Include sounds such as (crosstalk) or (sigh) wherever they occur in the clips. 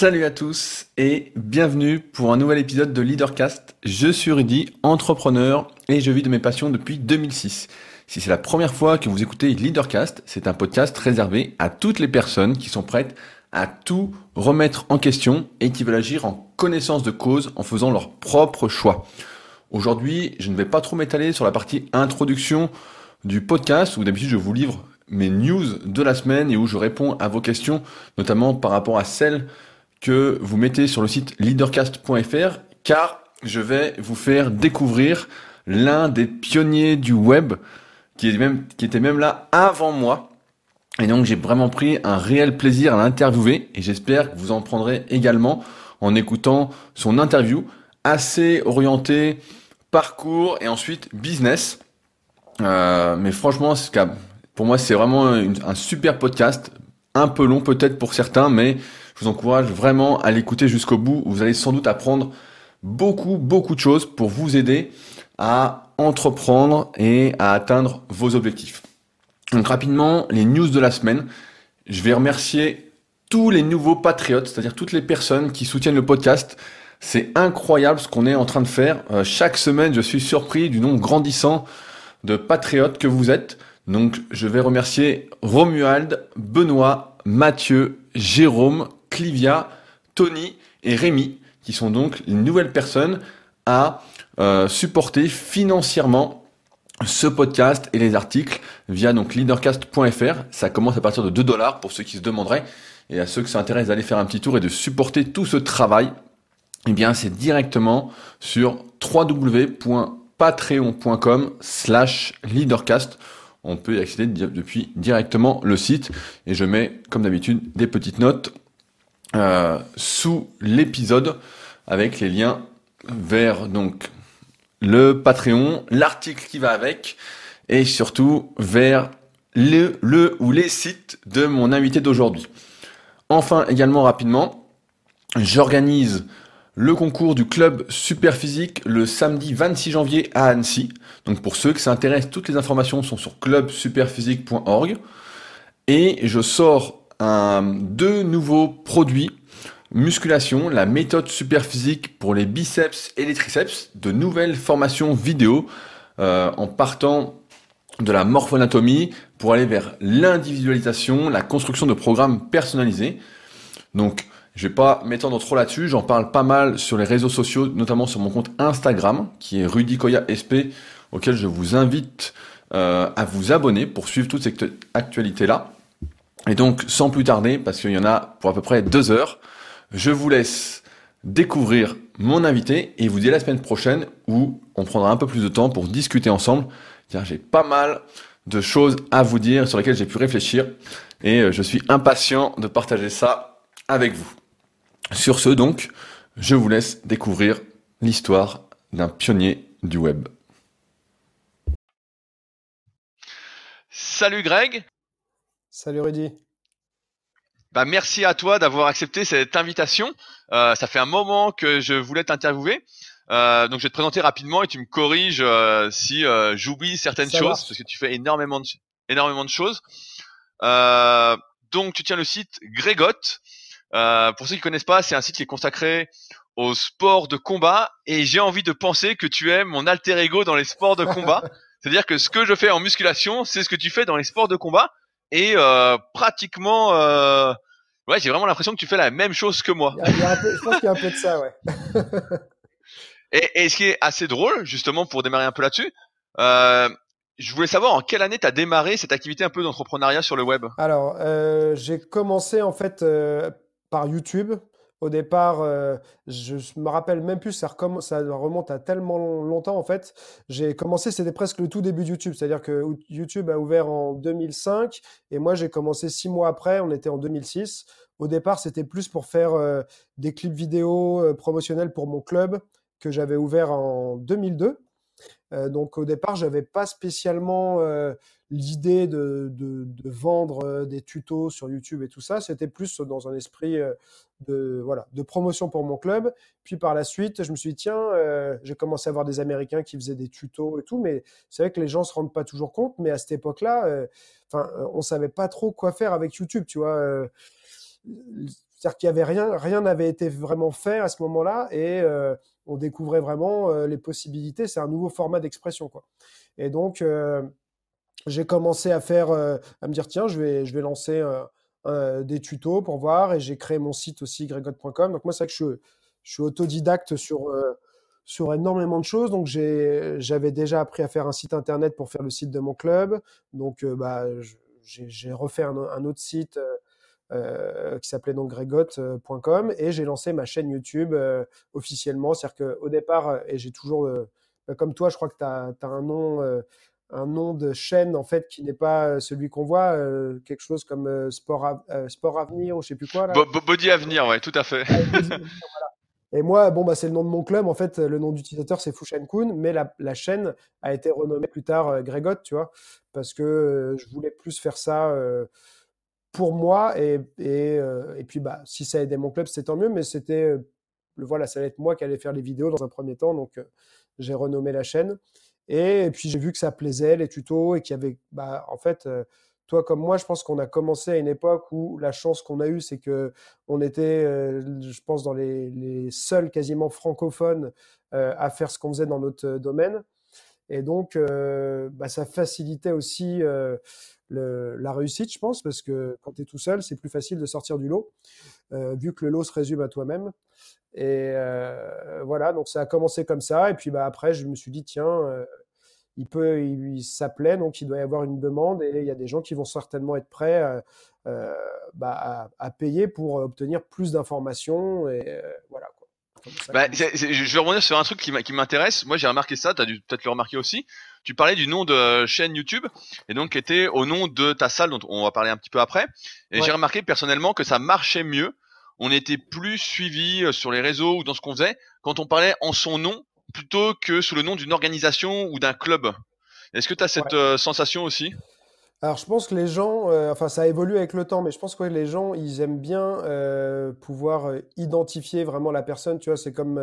Salut à tous et bienvenue pour un nouvel épisode de Leadercast. Je suis Rudy, entrepreneur et je vis de mes passions depuis 2006. Si c'est la première fois que vous écoutez Leadercast, c'est un podcast réservé à toutes les personnes qui sont prêtes à tout remettre en question et qui veulent agir en connaissance de cause en faisant leur propre choix. Aujourd'hui, je ne vais pas trop m'étaler sur la partie introduction du podcast où d'habitude je vous livre mes news de la semaine et où je réponds à vos questions, notamment par rapport à celles que vous mettez sur le site leadercast.fr, car je vais vous faire découvrir l'un des pionniers du web qui, est même, qui était même là avant moi. Et donc j'ai vraiment pris un réel plaisir à l'interviewer et j'espère que vous en prendrez également en écoutant son interview assez orienté parcours et ensuite business. Euh, mais franchement, pour moi, c'est vraiment un super podcast, un peu long peut-être pour certains, mais je vous encourage vraiment à l'écouter jusqu'au bout. Vous allez sans doute apprendre beaucoup, beaucoup de choses pour vous aider à entreprendre et à atteindre vos objectifs. Donc rapidement, les news de la semaine. Je vais remercier tous les nouveaux patriotes, c'est-à-dire toutes les personnes qui soutiennent le podcast. C'est incroyable ce qu'on est en train de faire. Euh, chaque semaine, je suis surpris du nombre grandissant de patriotes que vous êtes. Donc, je vais remercier Romuald, Benoît, Mathieu, Jérôme, Clivia, Tony et Rémi, qui sont donc les nouvelles personnes à euh, supporter financièrement ce podcast et les articles via donc leadercast.fr. Ça commence à partir de 2 dollars pour ceux qui se demanderaient. Et à ceux qui s'intéressent d'aller faire un petit tour et de supporter tout ce travail, eh bien, c'est directement sur www.patreon.com slash leadercast. On peut y accéder depuis directement le site et je mets, comme d'habitude, des petites notes euh, sous l'épisode avec les liens vers donc le Patreon, l'article qui va avec et surtout vers le, le ou les sites de mon invité d'aujourd'hui. Enfin, également rapidement, j'organise le concours du club Super Physique le samedi 26 janvier à Annecy. Donc pour ceux qui s'intéressent, toutes les informations sont sur clubsuperphysique.org. Et je sors deux nouveaux produits musculation, la méthode super physique pour les biceps et les triceps, de nouvelles formations vidéo euh, en partant de la morphoanatomie pour aller vers l'individualisation, la construction de programmes personnalisés. Donc je vais pas m'étendre trop là-dessus, j'en parle pas mal sur les réseaux sociaux, notamment sur mon compte Instagram, qui est Rudy SP, auquel je vous invite euh, à vous abonner pour suivre toute cette actualité-là. Et donc, sans plus tarder, parce qu'il y en a pour à peu près deux heures, je vous laisse découvrir mon invité et vous dis la semaine prochaine où on prendra un peu plus de temps pour discuter ensemble, car j'ai pas mal de choses à vous dire sur lesquelles j'ai pu réfléchir et euh, je suis impatient de partager ça avec vous. Sur ce donc, je vous laisse découvrir l'histoire d'un pionnier du web. Salut Greg. Salut Rudy. Bah merci à toi d'avoir accepté cette invitation. Euh, ça fait un moment que je voulais t'interviewer. Euh, donc je vais te présenter rapidement et tu me corriges euh, si euh, j'oublie certaines choses parce que tu fais énormément de énormément de choses. Euh, donc tu tiens le site Grégot. Euh, pour ceux qui connaissent pas, c'est un site qui est consacré au sport de combat et j'ai envie de penser que tu es mon alter ego dans les sports de combat. (laughs) C'est-à-dire que ce que je fais en musculation, c'est ce que tu fais dans les sports de combat et euh, pratiquement, euh, ouais, j'ai vraiment l'impression que tu fais la même chose que moi. Il y a un peu, je pense qu'il y a un peu de ça, ouais. (laughs) et, et, ce qui est assez drôle, justement, pour démarrer un peu là-dessus, euh, je voulais savoir en quelle année tu as démarré cette activité un peu d'entrepreneuriat sur le web? Alors, euh, j'ai commencé en fait euh, par YouTube. Au départ, euh, je me rappelle même plus, ça, remonte à tellement longtemps en fait. J'ai commencé, c'était presque le tout début de YouTube, c'est-à-dire que YouTube a ouvert en 2005 et moi j'ai commencé six mois après, on était en 2006. Au départ, c'était plus pour faire euh, des clips vidéo euh, promotionnels pour mon club que j'avais ouvert en 2002. donc au départ, j'avais pas spécialement l'idée de, vendre des tutos sur YouTube et tout ça, c'était plus dans un esprit de, voilà, de promotion pour mon club. Puis par la suite, je me suis dit, tiens, euh, j'ai commencé à voir des Américains qui faisaient des tutos et tout, mais c'est vrai que les gens se rendent pas toujours compte, mais à cette époque-là, enfin, on savait pas trop quoi faire avec YouTube, tu vois. c'est-à-dire qu'il y avait rien, rien n'avait été vraiment fait à ce moment-là, et on découvrait vraiment les possibilités. C'est un nouveau format d'expression, quoi. Et donc, j'ai commencé à faire, à me dire tiens, je vais, je vais lancer des tutos pour voir, et j'ai créé mon site aussi gregot.com. Donc moi, c'est que je, suis autodidacte sur sur énormément de choses. Donc, j'avais déjà appris à faire un site internet pour faire le site de mon club. Donc, euh, bah, j'ai refait un, autre site euh, euh, qui s'appelait donc gregot.com et j'ai lancé ma chaîne YouTube officiellement. C'est-à-dire qu'au départ, et j'ai toujours, bah, comme toi, je crois que tu as, un nom un nom de chaîne en fait qui n'est pas celui qu'on voit, quelque chose comme Sport, Sport Avenir ou je sais plus quoi. Là. Body Avenir, ouais, tout à fait. Et moi, bon, bah, c'est le nom de mon club. En fait, le nom d'utilisateur, c'est Fushan Kun, mais la, la, chaîne a été renommée plus tard euh, Grégot, tu vois, parce que euh, je voulais plus faire ça euh, pour moi. Et, et, et, puis, bah, si ça aidait mon club, c'est tant mieux, mais c'était, voilà, ça allait être moi qui allais faire les vidéos dans un premier temps. Donc, j'ai renommé la chaîne. Et, puis, j'ai vu que ça plaisait, les tutos, et qu'il y avait, bah, en fait, toi comme moi, je pense qu'on a commencé à une époque où la chance qu'on a eue, c'est que on était, euh, je pense, dans les, seuls quasiment francophones euh, à faire ce qu'on faisait dans notre domaine. Et donc, euh, bah, ça facilitait aussi la réussite, je pense, parce que quand tu es tout seul, c'est plus facile de sortir du lot, vu que le lot se résume à toi-même. Et voilà, donc ça a commencé comme ça. Et puis bah, après, je me suis dit, tiens, il peut, il, s'appelait, donc il doit y avoir une demande et il y a des gens qui vont certainement être prêts euh, euh, bah, à, payer pour obtenir plus d'informations et euh, voilà. Quoi. Bah, je vais revenir sur un truc qui m'intéresse. Moi, j'ai remarqué ça. Tu as dû peut-être le remarquer aussi. Tu parlais du nom de chaîne YouTube et donc qui était au nom de ta salle dont on va parler un petit peu après. Et j'ai remarqué personnellement que ça marchait mieux. On était plus suivi sur les réseaux ou dans ce qu'on faisait quand on parlait en son nom plutôt que sous le nom d'une organisation ou d'un club. Est-ce que tu as cette euh, sensation aussi? Alors je pense que les gens, euh, enfin ça évolue avec le temps, mais je pense que les gens, ils aiment bien euh, pouvoir identifier vraiment la personne. Tu vois, c'est comme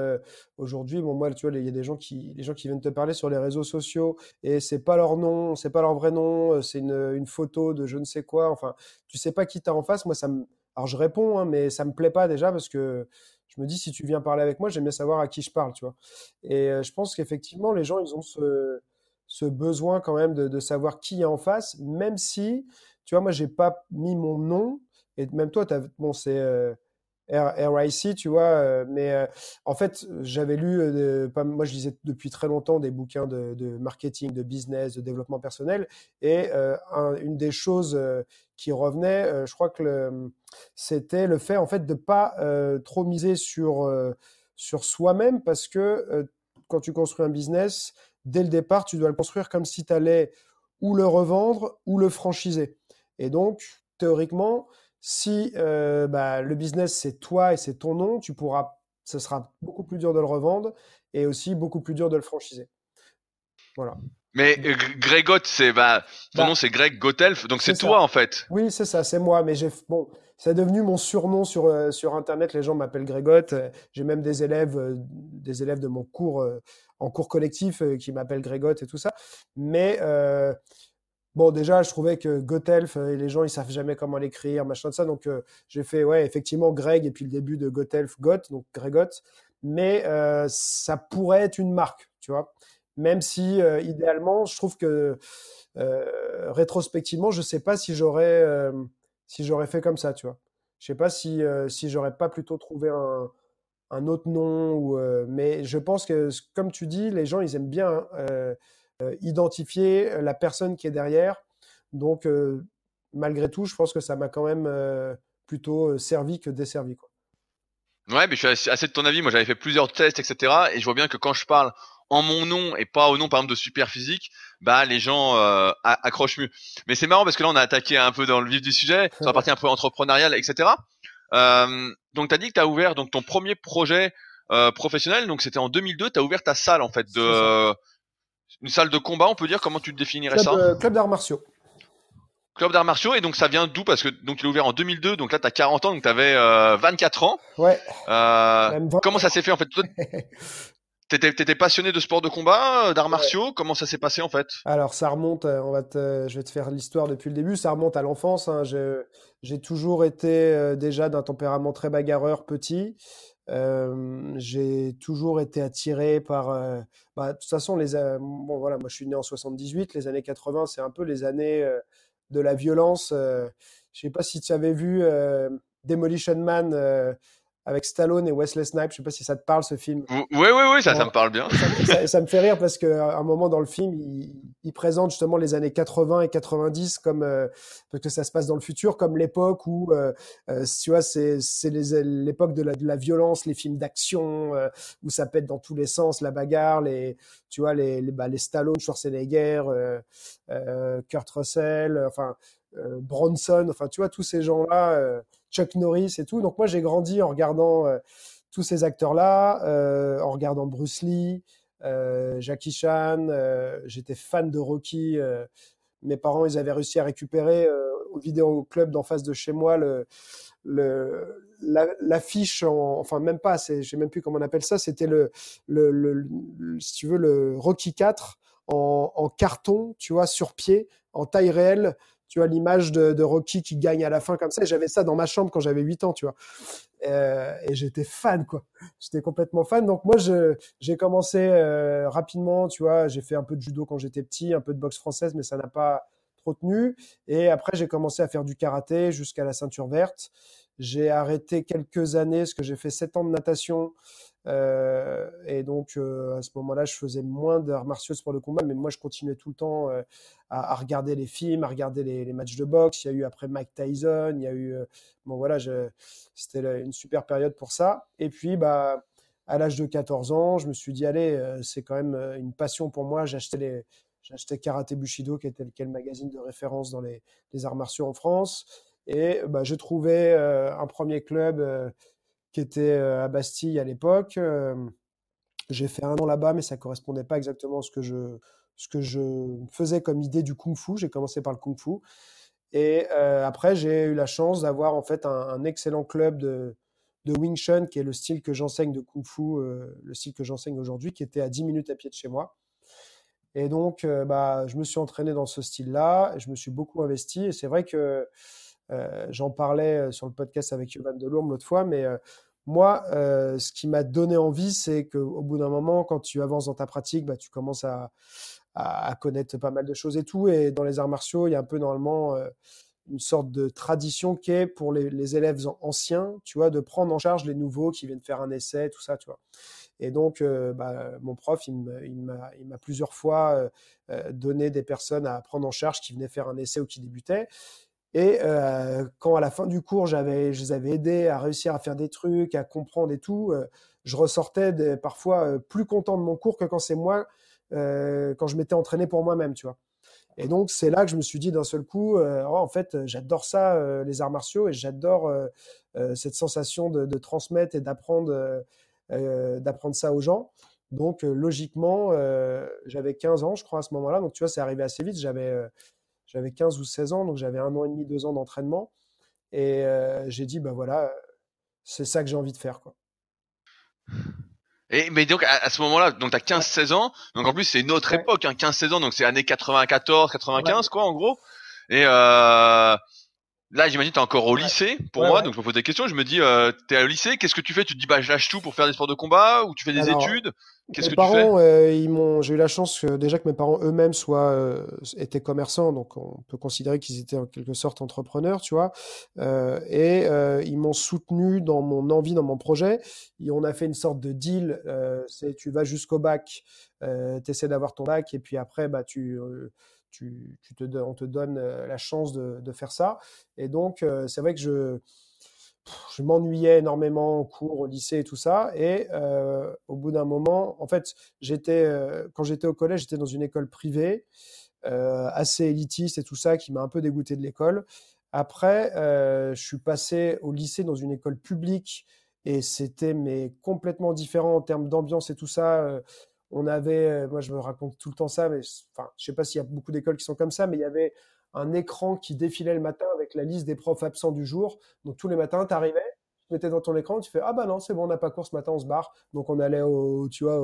aujourd'hui, bon moi, tu vois, il y a des gens qui, les gens qui viennent te parler sur les réseaux sociaux et c'est pas leur nom, c'est pas leur vrai nom, c'est une, une, photo de je ne sais quoi. Enfin, tu sais pas qui t'as en face. Moi, ça me, alors je réponds, hein, mais ça me plaît pas déjà parce que je me dis, si tu viens parler avec moi, j'aime savoir à qui je parle, tu vois. Et euh, je pense qu'effectivement, les gens, ils ont ce, besoin quand même de, de, savoir qui est en face, même si, tu vois, moi, j'ai pas mis mon nom, et même toi, as, bon, c'est euh, RIC, tu vois, euh, mais en fait, j'avais lu, pas, moi, je lisais depuis très longtemps des bouquins de, marketing, de business, de développement personnel, et une des choses qui revenait, je crois que c'était le fait en fait de pas euh, trop miser sur euh, sur soi-même parce que euh, quand tu construis un business, dès le départ, tu dois le construire comme si tu allais ou le revendre ou le franchiser. Et donc, théoriquement, si bah, le business c'est toi et c'est ton nom, tu pourras, ce sera beaucoup plus dur de le revendre et aussi beaucoup plus dur de le franchiser. Voilà. Mais Grégot, c'est bah, ton bah, nom c'est Greg Gotelf, donc c'est toi en fait. Oui, c'est ça, c'est moi. Mais j'ai bon, c'est devenu mon surnom sur, euh, sur Internet. Les gens m'appellent Grégotte. J'ai même des élèves, euh, des élèves de mon cours, euh, en cours collectif, qui m'appellent Grégotte et tout ça. Mais bon, déjà, je trouvais que Gotelf, les gens, ils savent jamais comment l'écrire, machin de ça. Donc, j'ai fait, ouais, effectivement, Greg, et puis le début de Gotelf, Got, donc Grégotte. Mais ça pourrait être une marque, tu vois. Même si, idéalement, je trouve que rétrospectivement, je sais pas si j'aurais si j'aurais fait comme ça, tu vois. Je sais pas si, euh, si j'aurais pas plutôt trouvé un, un autre nom, euh, mais je pense que, comme tu dis, les gens, ils aiment bien euh, identifier la personne qui est derrière. Donc, malgré tout, je pense que ça m'a quand même plutôt servi que desservi. Quoi. Ouais, mais je suis assez de ton avis. Moi, j'avais fait plusieurs tests, etc. Et je vois bien que quand je parle en mon nom et pas au nom par exemple de super physique, bah les gens euh, accrochent mieux. Mais c'est marrant parce que là on a attaqué un peu dans le vif du sujet, (laughs) sur la partie un peu entrepreneuriale, etc. Euh, donc tu as dit que tu as ouvert donc ton premier projet euh, professionnel, donc c'était en 2002, tu as ouvert ta salle en fait de une salle de combat, on peut dire comment tu te définirais ça euh, Club d'arts martiaux. Club d'arts martiaux et donc ça vient d'où? Parce que donc tu l'as ouvert en 2002 donc là tu as 40 ans donc tu avais 24 ans. Ouais. Euh, comment ça s'est fait en fait? (laughs) T'étais, passionné de sport de combat, d'arts martiaux? Comment ça s'est passé en fait? Alors ça remonte. On va je vais te faire l'histoire depuis le début. Ça remonte à l'enfance. Hein. J'ai toujours été déjà d'un tempérament très bagarreur petit. J'ai toujours été attiré par. Bah, de toute façon, les. bon voilà, moi je suis né en 78. Les années 80, c'est un peu les années de la violence. je sais pas si tu avais vu Demolition Man avec Stallone et Wesley Snipes. Je sais pas si ça te parle ce film. Oui, oui, oui, ça, ça me parle bien. Ça, me fait rire parce qu'à un moment dans le film, il, présente justement les années 80 et 90 comme euh, parce que ça se passe dans le futur, comme l'époque où euh, euh, tu vois c'est c'est l'époque de la, de la violence, les films d'action où ça pète dans tous les sens, la bagarre, les tu vois les les, bah, les Stallone, Schwarzenegger, Kurt Russell, enfin Bronson, enfin tu vois tous ces gens là Chuck Norris et tout. Donc moi j'ai grandi en regardant euh, tous ces acteurs-là, euh, en regardant Bruce Lee, euh, Jackie Chan. J'étais fan de Rocky. mes parents ils avaient réussi à récupérer au vidéo club d'en face de chez moi l'affiche enfin même pas je sais même plus comment on appelle ça c'était le, le, si tu veux le Rocky 4 en, en, carton tu vois sur pied en taille réelle tu vois, l'image de, Rocky qui gagne à la fin comme ça. J'avais ça dans ma chambre quand j'avais 8 ans, tu vois. Euh, et j'étais fan, quoi. J'étais complètement fan. Donc moi, j'ai commencé euh, rapidement, tu vois. J'ai fait un peu de judo quand j'étais petit, un peu de boxe française, mais ça n'a pas trop tenu. Et après, j'ai commencé à faire du karaté jusqu'à la ceinture verte. J'ai arrêté quelques années, parce que j'ai fait 7 ans de natation. Euh, et donc, euh, à ce moment-là, je faisais moins d'arts martiaux pour le combat, mais moi, je continuais tout le temps euh, à, regarder les films, à regarder les, matchs de boxe. Il y a eu après Mike Tyson, il y a eu. bon, voilà, c'était une super période pour ça. Et puis, bah, à l'âge de 14 ans, je me suis dit, allez, c'est quand même une passion pour moi. J'achetais les. J'achetais Karate Bushido, qui était le, magazine de référence dans les, les arts martiaux en France. Et bah, j'ai trouvé un premier club était euh, à Bastille à l'époque. Euh, j'ai fait un an là-bas, mais ça correspondait pas exactement à ce que je, ce que je faisais comme idée du kung-fu. J'ai commencé par le kung-fu. Et euh, après, j'ai eu la chance d'avoir en fait un, excellent club de, de Wing Chun, qui est le style que j'enseigne de Kung Fu, le style que j'enseigne aujourd'hui, qui était à 10 minutes à pied de chez moi. Et donc, bah, je me suis entraîné dans ce style-là, je me suis beaucoup investi. Et c'est vrai que j'en parlais sur le podcast avec Yovan Delourme l'autre fois, mais euh, moi, ce qui m'a donné envie, c'est qu'au bout d'un moment, quand tu avances dans ta pratique, bah, tu commences à, connaître pas mal de choses et tout. Et dans les arts martiaux, il y a un peu normalement une sorte de tradition qui est pour les, élèves anciens, tu vois, de prendre en charge les nouveaux qui viennent faire un essai, tout ça, tu vois. Et donc, bah, mon prof, il m'a plusieurs fois donné des personnes à prendre en charge qui venaient faire un essai ou qui débutaient. Et euh, quand à la fin du cours, je les avais aidés à réussir à faire des trucs, à comprendre et tout, euh, je ressortais parfois euh, plus content de mon cours que quand c'est moi, quand je m'étais entraîné pour moi-même, tu vois. Et donc c'est là que je me suis dit d'un seul coup, oh, en fait, j'adore ça, les arts martiaux, et j'adore cette sensation de, de, transmettre et d'apprendre, d'apprendre ça aux gens. Donc logiquement, j'avais 15 ans, je crois, à ce moment-là. Donc tu vois, c'est arrivé assez vite. J'avais j'avais 15 ou 16 ans, donc j'avais un an et demi, deux ans d'entraînement. Et euh, j'ai dit, ben voilà, c'est ça que j'ai envie de faire. Quoi. Et, mais donc à, ce moment-là, donc tu as 15-16 ans, donc en plus c'est une autre époque, hein, 15-16 ans, donc c'est années 94, 95 quoi en gros. Et euh, Là, j'imagine t'es encore au lycée pour moi, donc je me pose des questions. Je me dis, euh, t'es au lycée, qu'est-ce que tu fais? Tu te dis, bah, je lâche tout pour faire des sports de combat ou tu fais des études? Qu'est-ce que tu fais? euh, ils m'ont. J'ai eu la chance que, déjà que mes parents eux-mêmes soient euh, étaient commerçants, donc on peut considérer qu'ils étaient en quelque sorte entrepreneurs, tu vois. Euh, et euh, ils m'ont soutenu dans mon envie, dans mon projet. Et on a fait une sorte de deal. c'est tu vas jusqu'au bac, tu essaies d'avoir ton bac, et puis après, bah tu on te donne euh, la chance de, faire ça. Et donc, euh, c'est vrai que je, je m'ennuyais énormément en cours, au lycée et tout ça. Et euh, au bout d'un moment, en fait, j'étais, quand j'étais au collège, j'étais dans une école privée, assez élitiste et tout ça, qui m'a un peu dégoûté de l'école. Après, je suis passé au lycée dans une école publique et c'était mais complètement différent en termes d'ambiance et tout ça on avait, euh, moi je me raconte tout le temps ça, mais enfin, je sais pas s'il y a beaucoup d'écoles qui sont comme ça, mais il y avait un écran qui défilait le matin avec la liste des profs absents du jour. Donc tous les matins, tu arrivais, mettais dans ton écran, tu fais ah bah non, c'est bon, on n'a pas cours ce matin, on se barre. Donc on allait au, tu vois,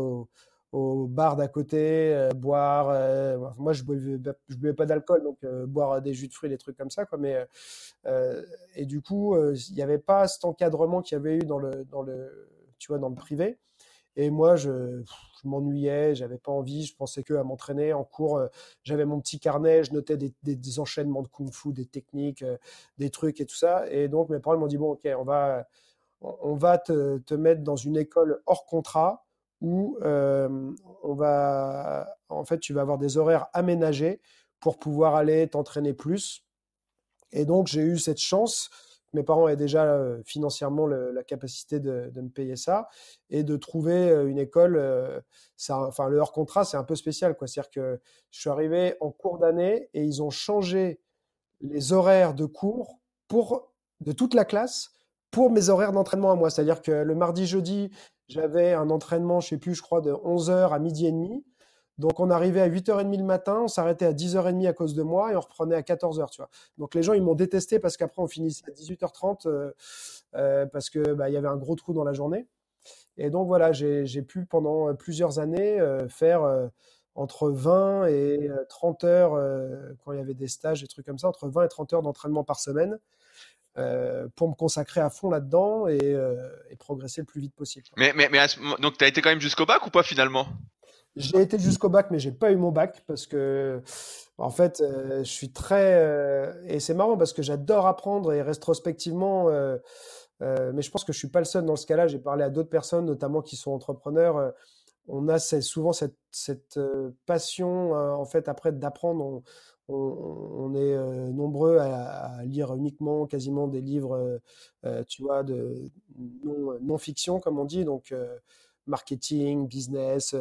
au, bar d'à côté, euh, boire. Euh, moi, je buvais, buvais pas d'alcool, donc boire des jus de fruits, des trucs comme ça, quoi. Mais et du coup, il n'y avait pas cet encadrement qu'il y avait eu dans le, dans le, tu vois, dans le privé. Et moi, je, je m'ennuyais, j'avais pas envie, je pensais que à m'entraîner en cours. j'avais mon petit carnet, je notais des, enchaînements de kung-fu, des techniques, des trucs et tout ça. Et donc mes parents m'ont dit bon, ok, on va, on va te, te mettre dans une école hors contrat où on va, en fait, tu vas avoir des horaires aménagés pour pouvoir aller t'entraîner plus. Et donc, j'ai eu cette chance. Mes parents avaient déjà financièrement la capacité de, me payer ça et de trouver une école. ça, enfin, le hors contrat, c'est un peu spécial, quoi. C'est-à-dire que je suis arrivé en cours d'année et ils ont changé les horaires de cours pour de toute la classe pour mes horaires d'entraînement à moi. C'est-à-dire que le mardi, jeudi, j'avais un entraînement, je sais plus, je crois, de 11h à midi et demi. Donc, on arrivait à 8h30 le matin, on s'arrêtait à 10h30 à cause de moi et on reprenait à 14h, tu vois. Donc, les gens, ils m'ont détesté parce qu'après, on finissait à 18h30 euh, euh, parce que bah, il y avait un gros trou dans la journée. Et donc, voilà, j'ai pu pendant plusieurs années euh, faire entre 20 et 30 heures, quand il y avait des stages, des trucs comme ça, entre 20 et 30 heures d'entraînement par semaine. Euh, pour me consacrer à fond là-dedans euh, et, progresser le plus vite possible. Mais donc, tu as été quand même jusqu'au bac ou pas finalement? J'ai été jusqu'au bac, mais j'ai pas eu mon bac parce que, en fait, euh, je suis très. et c'est marrant parce que j'adore apprendre et rétrospectivement. mais je pense que je suis pas le seul dans ce cas-là. J'ai parlé à d'autres personnes, notamment qui sont entrepreneurs on a souvent cette, passion en fait après d'apprendre on, est euh, nombreux à, lire uniquement quasiment des livres, euh, euh, tu vois, de non-fiction, comme on dit, donc marketing, business,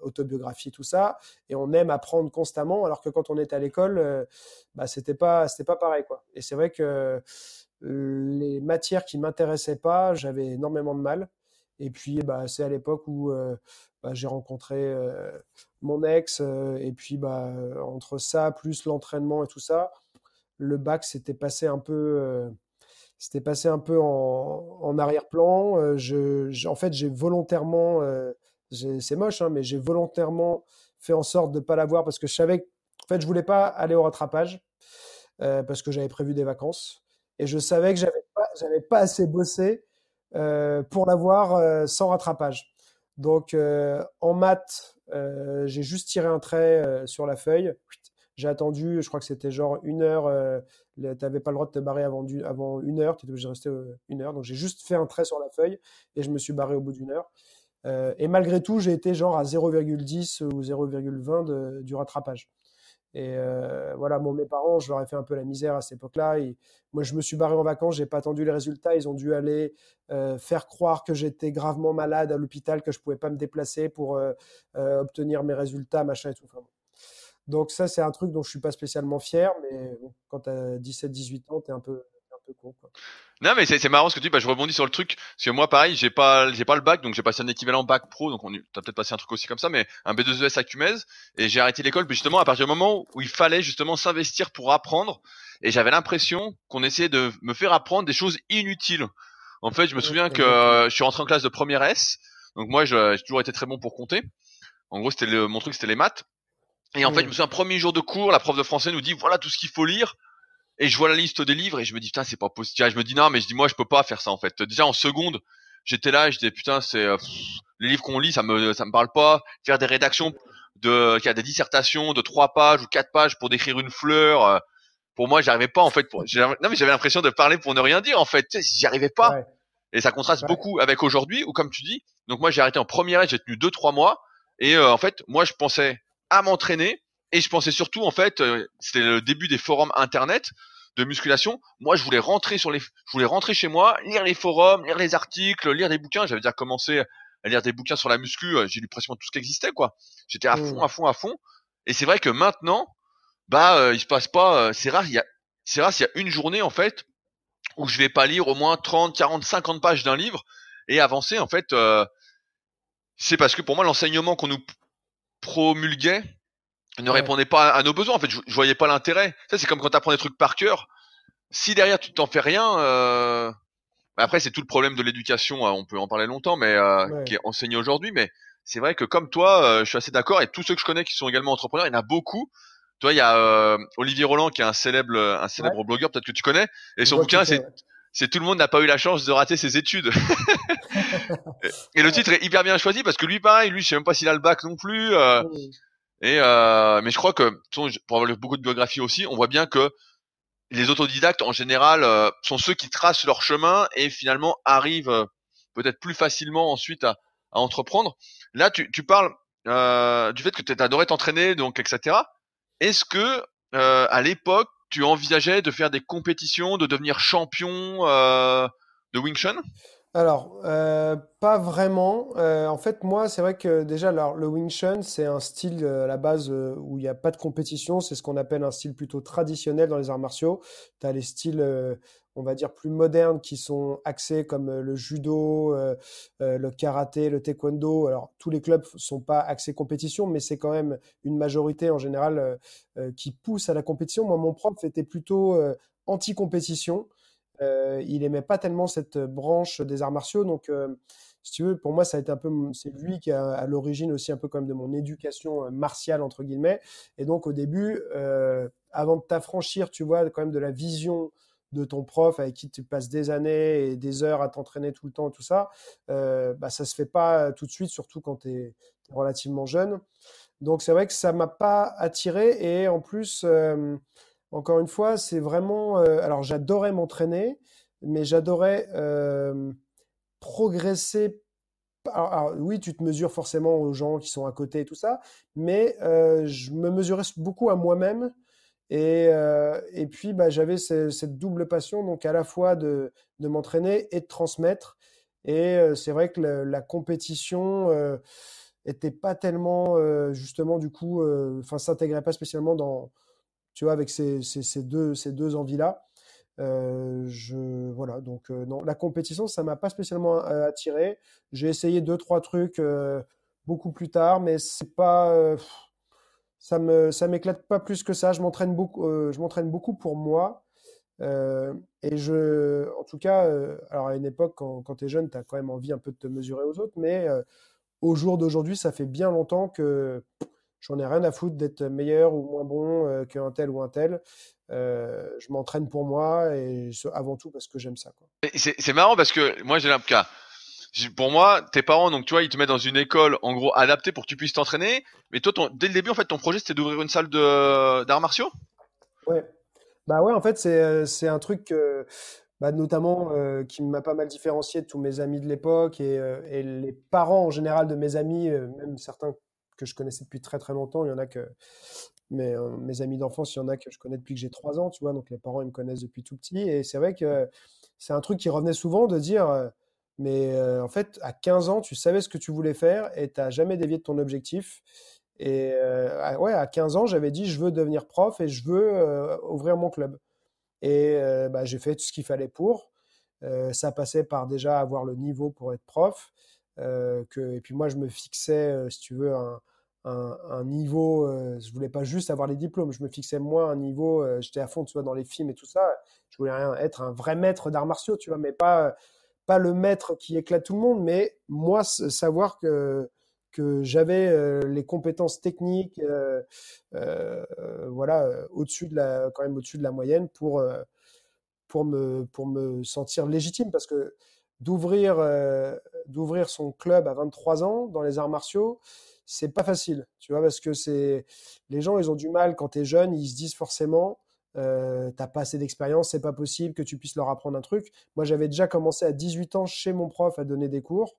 autobiographie, tout ça, et on aime apprendre constamment, alors que quand on est à l'école, bah, c'était pas, c'était pas pareil, quoi. Et c'est vrai que les matières qui m'intéressaient pas, j'avais énormément de mal. Et puis, bah, c'est à l'époque où bah, j'ai rencontré mon ex, et puis bah, entre ça, plus l'entraînement et tout ça, le bac s'était passé un peu, c'était passé un peu en, arrière-plan. Je, en fait, j'ai volontairement, c'est moche, hein, mais j'ai volontairement fait en sorte de ne pas l'avoir parce que je savais, en fait, je voulais pas aller au rattrapage parce que j'avais prévu des vacances et je savais que j'avais pas, pas assez bossé pour l'avoir sans rattrapage. Donc, en maths, j'ai juste tiré un trait sur la feuille. J'ai attendu, je crois que c'était genre une heure. tu n'avais pas le droit de te barrer avant, une heure. Tu étais obligé de rester une heure. Donc, j'ai juste fait un trait sur la feuille et je me suis barré au bout d'une heure. et malgré tout, j'ai été genre à 0,10 ou 0,20 du rattrapage. Et euh, voilà, bon, mes parents, je leur ai fait un peu la misère à cette époque-là. Moi, je me suis barré en vacances, j'ai pas attendu les résultats. Ils ont dû aller euh, faire croire que j'étais gravement malade à l'hôpital, que je pouvais pas me déplacer pour euh, obtenir mes résultats, machin et tout. Donc ça, c'est un truc dont je suis pas spécialement fier, mais quand tu as 17-18 ans, tu es un peu, con. Quoi. Non mais c'est marrant ce que tu dis, bah, je rebondis sur le truc, parce que moi pareil, j'ai pas j'ai pas le bac, donc j'ai passé un équivalent bac pro, donc on t'as peut-être passé un truc aussi comme ça, mais un B2ES à Cumez, et j'ai arrêté l'école justement à partir du moment où il fallait justement s'investir pour apprendre, et j'avais l'impression qu'on essayait de me faire apprendre des choses inutiles. En fait, je me souviens que je suis rentré en classe de première S, donc moi j'ai toujours été très bon pour compter. En gros, c'était mon truc, c'était les maths. Et en fait, je me souviens, premier jour de cours, la prof de français nous dit voilà tout ce qu'il faut lire et je vois la liste des livres et je me dis putain c'est pas possible. Je me dis non mais je dis moi je peux pas faire ça en fait. Déjà en seconde j'étais là et je disais putain c'est euh, les livres qu'on lit ça me ça me parle pas. Faire des rédactions de qui a des dissertations de trois pages ou quatre pages pour décrire une fleur. Euh, pour moi j'arrivais pas en fait. Pour, non mais j'avais l'impression de parler pour ne rien dire en fait. J'y arrivais pas. Et ça contraste beaucoup avec aujourd'hui où comme tu dis. Donc moi j'ai arrêté en première j'ai tenu deux trois mois et euh, en fait moi je pensais à m'entraîner et je pensais surtout en fait c'était le début des forums internet de musculation. Moi, je voulais rentrer sur les, je voulais rentrer chez moi, lire les forums, lire les articles, lire des bouquins. J'avais déjà commencé à lire des bouquins sur la muscu. Euh, j'ai lu pratiquement tout ce qui existait, quoi. J'étais à fond, mmh. à fond, à fond. Et c'est vrai que maintenant, bah, euh, il se passe pas. Euh, c'est rare. Il y a, c'est rare s'il y a une journée en fait où je vais pas lire au moins 30, 40, 50 pages d'un livre et avancer. En fait, c'est parce que pour moi, l'enseignement qu'on nous promulguait ne répondait pas à, nos besoins. En fait, je, voyais pas l'intérêt. Ça, c'est comme quand tu apprends des trucs par cœur. Si derrière tu t'en fais rien, euh, après, c'est tout le problème de l'éducation. Hein, on peut en parler longtemps, mais qui est enseigné aujourd'hui. Mais c'est vrai que comme toi, je suis assez d'accord. Et tous ceux que je connais qui sont également entrepreneurs, il y en a beaucoup. Toi, il y a Olivier Roland qui est un célèbre, un célèbre blogueur, peut-être que tu connais. Et son bouquin, c'est c'est tout le monde n'a pas eu la chance de rater ses études. (laughs) et le titre est hyper bien choisi parce que lui, pareil, lui, je sais même pas s'il a le bac non plus. Euh, et euh, mais je crois que pour avoir beaucoup de biographies aussi, on voit bien que les autodidactes en général euh, sont ceux qui tracent leur chemin et finalement arrivent euh, peut-être plus facilement ensuite à, à entreprendre. Là, tu, tu parles euh, du fait que tu adoré t'entraîner, donc etc. Est-ce que à l'époque tu envisageais de faire des compétitions, de devenir champion euh, de Wing Chun? Alors, euh, pas vraiment. Euh, en fait, moi, c'est vrai que déjà, alors, le Wing Chun, c'est un style à la base où il n'y a pas de compétition. C'est ce qu'on appelle un style plutôt traditionnel dans les arts martiaux. Tu as les styles on va dire, plus modernes qui sont axés comme euh, le judo, euh, euh, le karaté, le taekwondo. Alors, tous les clubs sont pas axés compétition, mais c'est quand même une majorité en général qui pousse à la compétition. Moi, mon prof était plutôt anti-compétition. il aimait pas tellement cette branche des arts martiaux, donc si tu veux, pour moi, ça a été un peu, c'est lui qui a à l'origine aussi un peu comme de mon éducation martiale entre guillemets. Et donc au début, avant de t'affranchir, tu vois, quand même de la vision de ton prof avec qui tu passes des années et des heures à t'entraîner tout le temps, tout ça, euh, bah, ça se fait pas tout de suite, surtout quand tu es, relativement jeune. Donc c'est vrai que ça m'a pas attiré et en plus, euh, encore une fois, c'est vraiment... Euh, alors j'adorais m'entraîner, mais j'adorais euh, progresser alors, oui, tu te mesures forcément aux gens qui sont à côté et tout ça, mais je me mesurais beaucoup à moi-même et, euh, et puis, bah, j'avais cette double passion, donc à la fois de, de m'entraîner et de transmettre. Et euh, c'est vrai que la, compétition euh, était pas tellement, euh, justement, du coup, euh, enfin, s'intégrait pas spécialement dans, tu vois, avec ces, ces, ces deux, ces deux envies-là. je, voilà, donc non, la compétition, ça m'a pas spécialement attiré. J'ai essayé deux, trois trucs beaucoup plus tard, mais c'est pas ça me ça m'éclate pas plus que ça. Je m'entraîne beaucoup, euh, je m'entraîne beaucoup pour moi. Euh, et je, en tout cas, euh, alors à une époque, quand, quand tu es jeune, tu as quand même envie un peu de te mesurer aux autres, mais au jour d'aujourd'hui, ça fait bien longtemps que j'en ai rien à foutre d'être meilleur ou moins bon qu'un tel ou un tel. je m'entraîne pour moi et avant tout parce que j'aime ça. C'est marrant parce que moi, j'ai l'impression pour moi, tes parents, donc tu vois, ils te mettent dans une école, en gros, adaptée pour que tu puisses t'entraîner. Mais toi, dès le début, en fait, ton projet, c'était d'ouvrir une salle d'arts martiaux? Ouais. Bah ouais, en fait, c'est, c'est un truc, bah, notamment, euh, qui m'a pas mal différencié de tous mes amis de l'époque et, euh, les parents en général de mes amis, euh, même certains que je connaissais depuis très très longtemps. Il y en a que mes, mes amis d'enfance, il y en a que je connais depuis que j'ai trois ans, tu vois. Donc les parents, ils me connaissent depuis tout petit. Et c'est vrai que c'est un truc qui revenait souvent de dire mais euh, en fait, à 15 ans, tu savais ce que tu voulais faire et tu n'as jamais dévié de ton objectif. Et euh, ouais, à 15 ans, j'avais dit, je veux devenir prof et je veux euh, ouvrir mon club. Et bah, j'ai fait tout ce qu'il fallait pour. ça passait par déjà avoir le niveau pour être prof. que, et puis moi, je me fixais, si tu veux, un, niveau. je voulais pas juste avoir les diplômes. Je me fixais moi un niveau. J'étais à fond, tu vois, dans les films et tout ça. Je voulais rien, être un vrai maître d'arts martiaux, tu vois, mais pas pas le maître qui éclate tout le monde, mais moi, savoir que, que j'avais euh, les compétences techniques, euh, euh, voilà, au-dessus de la, quand même au-dessus de la moyenne pour, pour, me, pour me sentir légitime. Parce que d'ouvrir, d'ouvrir son club à 23 ans dans les arts martiaux, c'est pas facile, tu vois, parce que c'est, les gens, ils ont du mal quand tu es jeune, ils se disent forcément, euh, t'as pas assez d'expérience, c'est pas possible que tu puisses leur apprendre un truc. Moi, j'avais déjà commencé à 18 ans chez mon prof à donner des cours.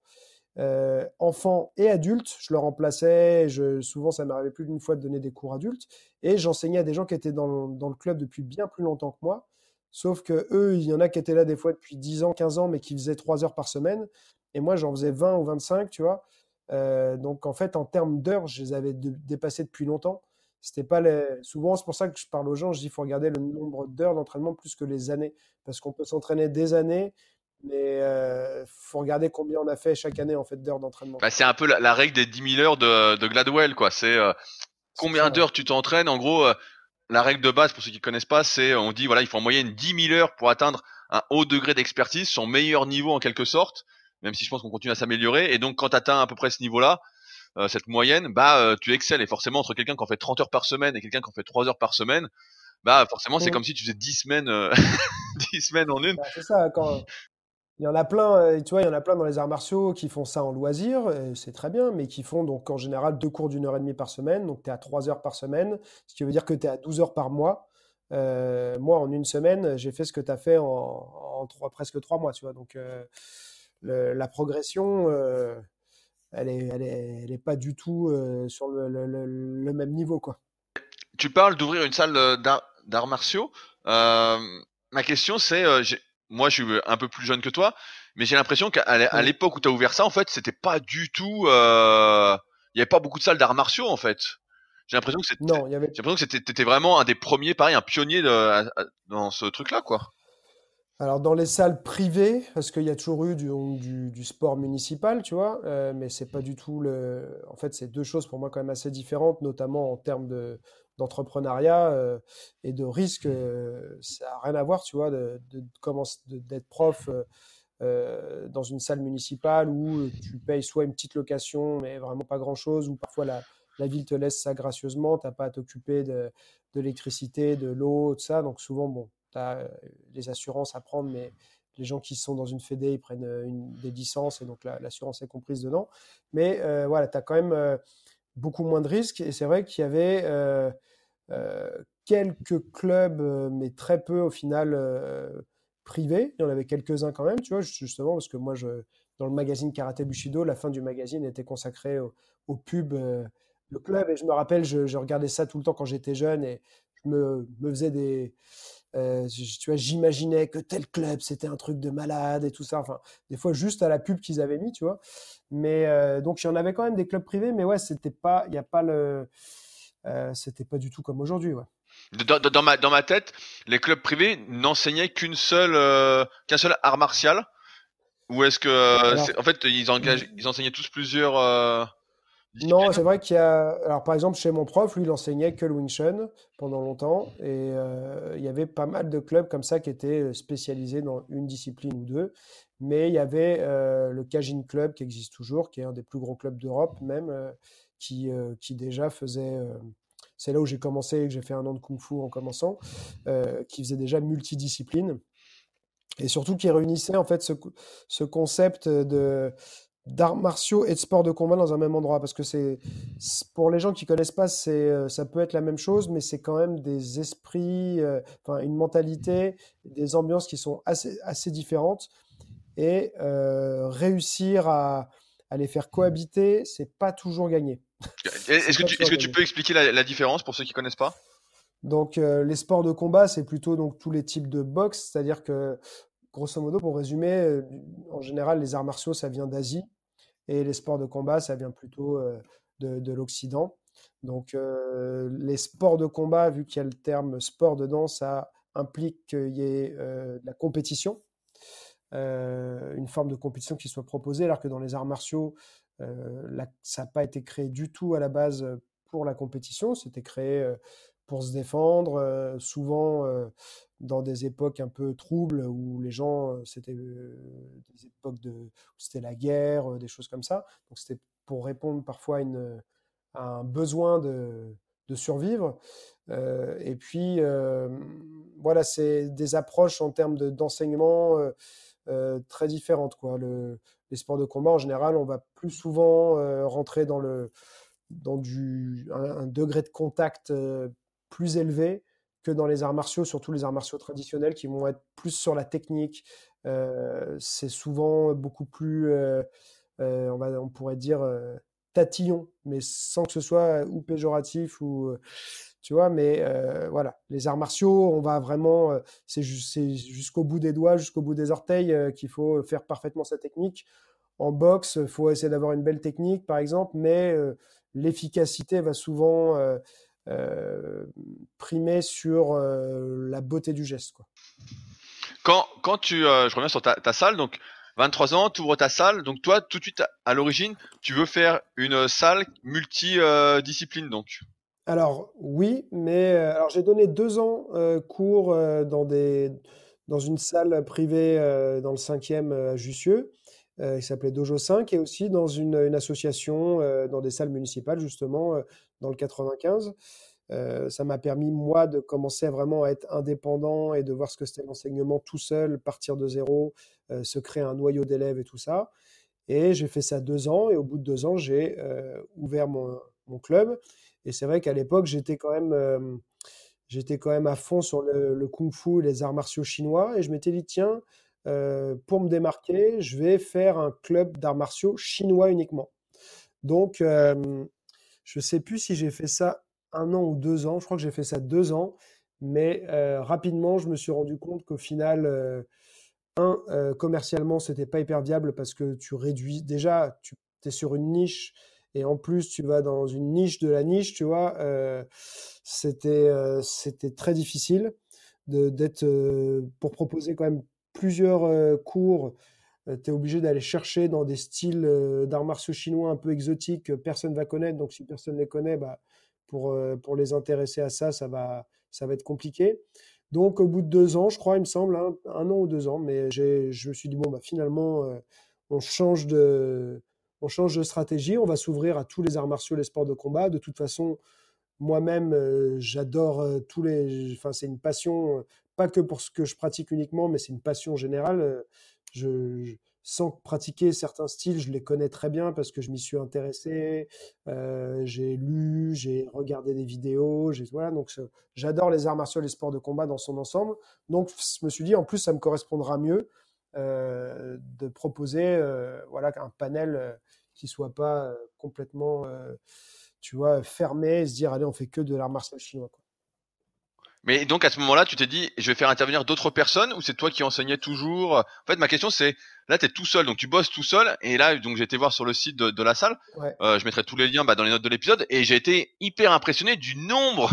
Enfants et adultes, je leur remplaçais. Je, souvent, ça m'arrivait plus d'une fois de donner des cours adultes. Et j'enseignais à des gens qui étaient dans le, club depuis bien plus longtemps que moi. Sauf que eux, il y en a qui étaient là des fois depuis 10 ans, 15 ans, mais qui faisaient 3 heures par semaine. Et moi, j'en faisais 20 ou 25, tu vois. Donc, en fait, en termes d'heures, je les avais dépassés depuis longtemps. C'était pas les... Souvent, c'est pour ça que je parle aux gens, je dis qu'il faut regarder le nombre d'heures d'entraînement plus que les années. Parce qu'on peut s'entraîner des années, mais il euh, faut regarder combien on a fait chaque année en fait d'heures d'entraînement. Bah, c'est un peu la, règle des 10 000 heures de, de Gladwell, quoi. C'est euh, combien d'heures tu t'entraînes? En gros, euh, la règle de base, pour ceux qui connaissent pas, c'est on dit voilà, il faut en moyenne 10 000 heures pour atteindre un haut degré d'expertise, son meilleur niveau en quelque sorte, même si je pense qu'on continue à s'améliorer. Et donc, quand tu atteins à peu près ce niveau-là, euh, cette moyenne, bah, euh, tu excelles. Et forcément, entre quelqu'un qui en fait 30 heures par semaine et quelqu'un qui en fait 3 heures par semaine, bah, forcément, c'est mmh. comme si tu faisais 10 semaines, 10 euh, (laughs) semaines en une. Bah, c'est ça, quand. Il y en a plein, tu vois, il y en a plein dans les arts martiaux qui font ça en loisir, c'est très bien, mais qui font donc en général deux cours d'une heure et demie par semaine, donc tu es à 3 heures par semaine, ce qui veut dire que tu es à 12 heures par mois. moi, en une semaine, j'ai fait ce que tu as fait en, en presque trois mois, tu vois. Donc, la progression, euh, elle est, elle est, elle est, pas du tout euh, sur le, le, même niveau, quoi. Tu parles d'ouvrir une salle euh, d'arts martiaux. ma question, c'est, moi, je suis un peu plus jeune que toi, mais j'ai l'impression qu'à l'époque où tu as ouvert ça, en fait, c'était pas du tout, il y avait pas beaucoup de salles d'arts martiaux, en fait. J'ai l'impression que c'était, avait... vraiment un des premiers, pareil, un pionnier de, dans ce truc-là, quoi. Alors dans les salles privées, parce qu'il y a toujours eu du, sport municipal, tu vois, euh, mais c'est pas du tout le. En fait, c'est deux choses pour moi quand même assez différentes, notamment en termes de, d'entrepreneuriat euh, et de risque. Euh, ça n'a rien à voir, tu vois, de, de, d'être prof dans une salle municipale où tu payes soit une petite location, mais vraiment pas grand-chose, ou parfois la, ville te laisse ça gracieusement, tu n'as pas à t'occuper de, de l'électricité, de l'eau, tout ça. Donc souvent, bon, as euh, les assurances à prendre, mais les gens qui sont dans une fédé, ils prennent euh, des licences et donc l'assurance est comprise dedans. Mais euh, voilà, tu as quand même beaucoup moins de risques et c'est vrai qu'il y avait quelques clubs, mais très peu au final privés. Il y en avait quelques-uns quand même, tu vois, justement, parce que moi, je, dans le magazine Karate Bushido, la fin du magazine était consacrée au, au pub, le club. Et je me rappelle, je, je, regardais ça tout le temps quand j'étais jeune et je me faisais des, euh, tu vois, j'imaginais que tel club c'était un truc de malade et tout ça. Enfin, des fois juste à la pub qu'ils avaient mis, tu vois. Mais euh, donc il y en avait quand même des clubs privés, mais ouais, c'était pas, il y a pas le, euh, c'était pas du tout comme aujourd'hui, ouais. Dans, ma dans ma tête, les clubs privés n'enseignaient qu'une seule qu'un seul art martial. Ou est-ce que, en fait, ils, engagent, ils enseignaient tous plusieurs non, c'est vrai qu'il y a. Alors, par exemple, chez mon prof, lui, il enseignait que le Wing Chun pendant longtemps. Et euh, il y avait pas mal de clubs comme ça qui étaient euh, spécialisés dans une discipline ou deux. Mais il y avait euh, le Kajin Club qui existe toujours, qui est un des plus gros clubs d'Europe, même, qui, qui déjà faisait. c'est là où j'ai commencé et que j'ai fait un an de Kung Fu en commençant, qui faisait déjà multidiscipline. Et surtout qui réunissait en fait ce, ce concept de d'arts martiaux et de sport de combat dans un même endroit. Parce que c'est pour les gens qui connaissent pas c'est euh, ça peut être la même chose mais c'est quand même des esprits euh, enfin une mentalité des ambiances qui sont assez assez différentes. Et euh, réussir à, à, les faire cohabiter c'est pas toujours gagné. Est-ce que, tu, est-ce que tu peux expliquer la, la, différence pour ceux qui connaissent pas? Donc les sports de combat c'est plutôt donc tous les types de boxe c'est-à-dire que grosso modo, pour résumer, euh, en général, les arts martiaux, ça vient d'Asie et les sports de combat, ça vient plutôt euh, de, l'Occident. Donc, euh, les sports de combat, vu qu'il y a le terme sport dedans, ça implique qu'il y ait de la compétition, une forme de compétition qui soit proposée, alors que dans les arts martiaux, ça n'a pas été créé du tout à la base pour la compétition, c'était créé pour se défendre, souvent dans des époques un peu troubles où les gens, euh, c'était euh, des époques de, c'était la guerre, euh, des choses comme ça. Donc c'était pour répondre parfois à, un besoin de, de survivre. et puis voilà, c'est des approches en termes d'enseignement très différentes. Quoi. Le, les sports de combat en général, on va plus souvent rentrer dans le dans du, un degré de contact plus élevé que dans les arts martiaux, surtout les arts martiaux traditionnels qui vont être plus sur la technique. Euh, c'est souvent beaucoup plus, euh, euh, on, va, on pourrait dire, tatillon, mais sans que ce soit ou péjoratif ou. tu vois, mais voilà, les arts martiaux, on va vraiment, c'est jusqu'au bout des doigts, jusqu'au bout des orteils qu'il faut faire parfaitement sa technique. En boxe, il faut essayer d'avoir une belle technique, par exemple, mais l'efficacité va souvent primer sur euh, la beauté du geste. Quoi. Quand, quand tu, euh, je reviens sur ta, ta salle, donc 23 ans, tu ouvres ta salle, donc toi, tout de suite, à l'origine, tu veux faire une salle multidiscipline, donc Alors, oui, mais alors j'ai donné deux ans cours dans des, dans une salle privée dans le 5e à Jussieu, qui s'appelait Dojo 5, et aussi dans une, une association, dans des salles municipales, justement, dans le 95. ça m'a permis, moi, de commencer vraiment à être indépendant et de voir ce que c'était l'enseignement tout seul, partir de zéro, se créer un noyau d'élèves et tout ça. Et j'ai fait ça deux ans, et au bout de deux ans, j'ai ouvert mon, club. Et c'est vrai qu'à l'époque, j'étais quand même quand même à fond sur le, kung-fu et les arts martiaux chinois. Et je m'étais dit, tiens, euh, pour me démarquer, je vais faire un club d'arts martiaux chinois uniquement. Donc, euh, je ne sais plus si j'ai fait ça un an ou deux ans. Je crois que j'ai fait ça deux ans. Mais euh, rapidement, je me suis rendu compte qu'au final, un, commercialement, c'était pas hyper viable parce que tu réduis. Déjà, tu es sur une niche et en plus tu vas dans une niche de la niche, tu vois, euh, c'était euh, c'était très difficile d'être euh, pour proposer quand même plusieurs cours. Tu es obligé d'aller chercher dans des styles d'arts martiaux chinois un peu exotiques que personne va connaître. Donc si personne les connaît, bah, pour, pour les intéresser à ça, ça va, ça va être compliqué. Donc au bout de deux ans, je crois, il me semble, hein, un an ou deux ans, mais je me suis dit, bon, bah, finalement, on change de, on change de stratégie, on va s'ouvrir à tous les arts martiaux, les sports de combat. De toute façon, moi-même, euh, j'adore euh, tous les. Enfin, c'est une passion, euh, pas que pour ce que je pratique uniquement, mais c'est une passion générale. Je, sans pratiquer certains styles, je les connais très bien parce que je m'y suis intéressé, j'ai lu, j'ai regardé des vidéos, voilà, donc j'adore les arts martiaux, les sports de combat dans son ensemble. Donc je me suis dit, en plus, ça me correspondra mieux euh, de proposer euh, voilà, un panel euh, qui soit pas complètement tu vois, fermé et se dire allez on fait que de l'art martial chinois. Mais donc à ce moment-là, tu t'es dit, je vais faire intervenir d'autres personnes ou c'est toi qui enseignais toujours? En fait, ma question c'est, là tu es tout seul, donc tu bosses tout seul. Et là, donc j'ai été voir sur le site de, la salle. je mettrai tous les liens bah, dans les notes de l'épisode. Et j'ai été hyper impressionné du nombre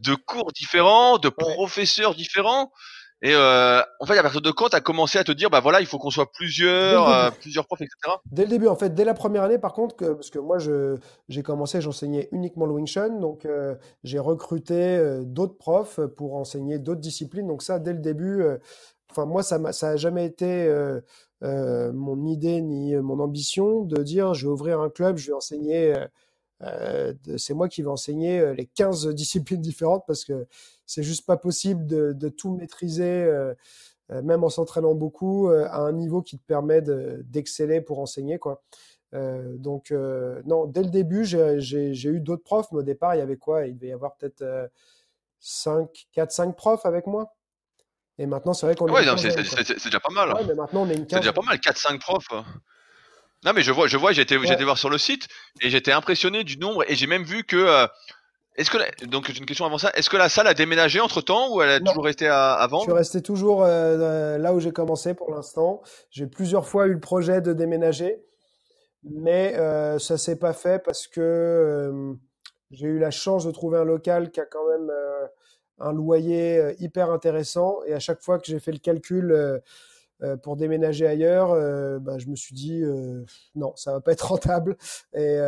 de cours différents, de professeurs différents. Et euh, en fait, à partir de quand tu as commencé à te dire, bah voilà, il faut qu'on soit plusieurs, euh, plusieurs profs, etc. Dès le début, en fait, dès la première année, par contre, que, parce que moi, j'ai commencé, j'enseignais uniquement le Wing Chun, donc euh, j'ai recruté d'autres profs pour enseigner d'autres disciplines. Donc ça, dès le début, enfin moi, ça n'a ça jamais été mon idée ni mon ambition de dire, je vais ouvrir un club, je vais enseigner. C'est moi qui vais enseigner les 15 (laughs) disciplines différentes parce que c'est juste pas possible de, de tout maîtriser, euh, euh, même en s'entraînant beaucoup, euh, à un niveau qui te permet d'exceller pour enseigner. Quoi. donc, non, dès le début, j'ai eu d'autres profs, mais au départ, il y avait quoi? Il devait y avoir peut-être 5, 4, 5 profs avec moi. Et maintenant, c'est vrai qu'on ouais, c'est déjà pas mal. Ouais, mais maintenant, on est une C'est déjà pas mal, 4-5 profs. Non, mais je vois, je vois, j'ai été, voir sur le site et j'étais impressionné du nombre et j'ai même vu que est-ce que donc une question avant ça, est-ce que la salle a déménagé entre temps ou elle a toujours resté à, à vendre? Je suis resté toujours euh, euh, là où j'ai commencé pour l'instant. J'ai plusieurs fois eu le projet de déménager, mais euh, ça s'est pas fait parce que euh, j'ai eu la chance de trouver un local qui a quand même un loyer hyper intéressant et à chaque fois que j'ai fait le calcul pour déménager ailleurs, bah, je me suis dit non, ça va pas être (laughs) rentable. Et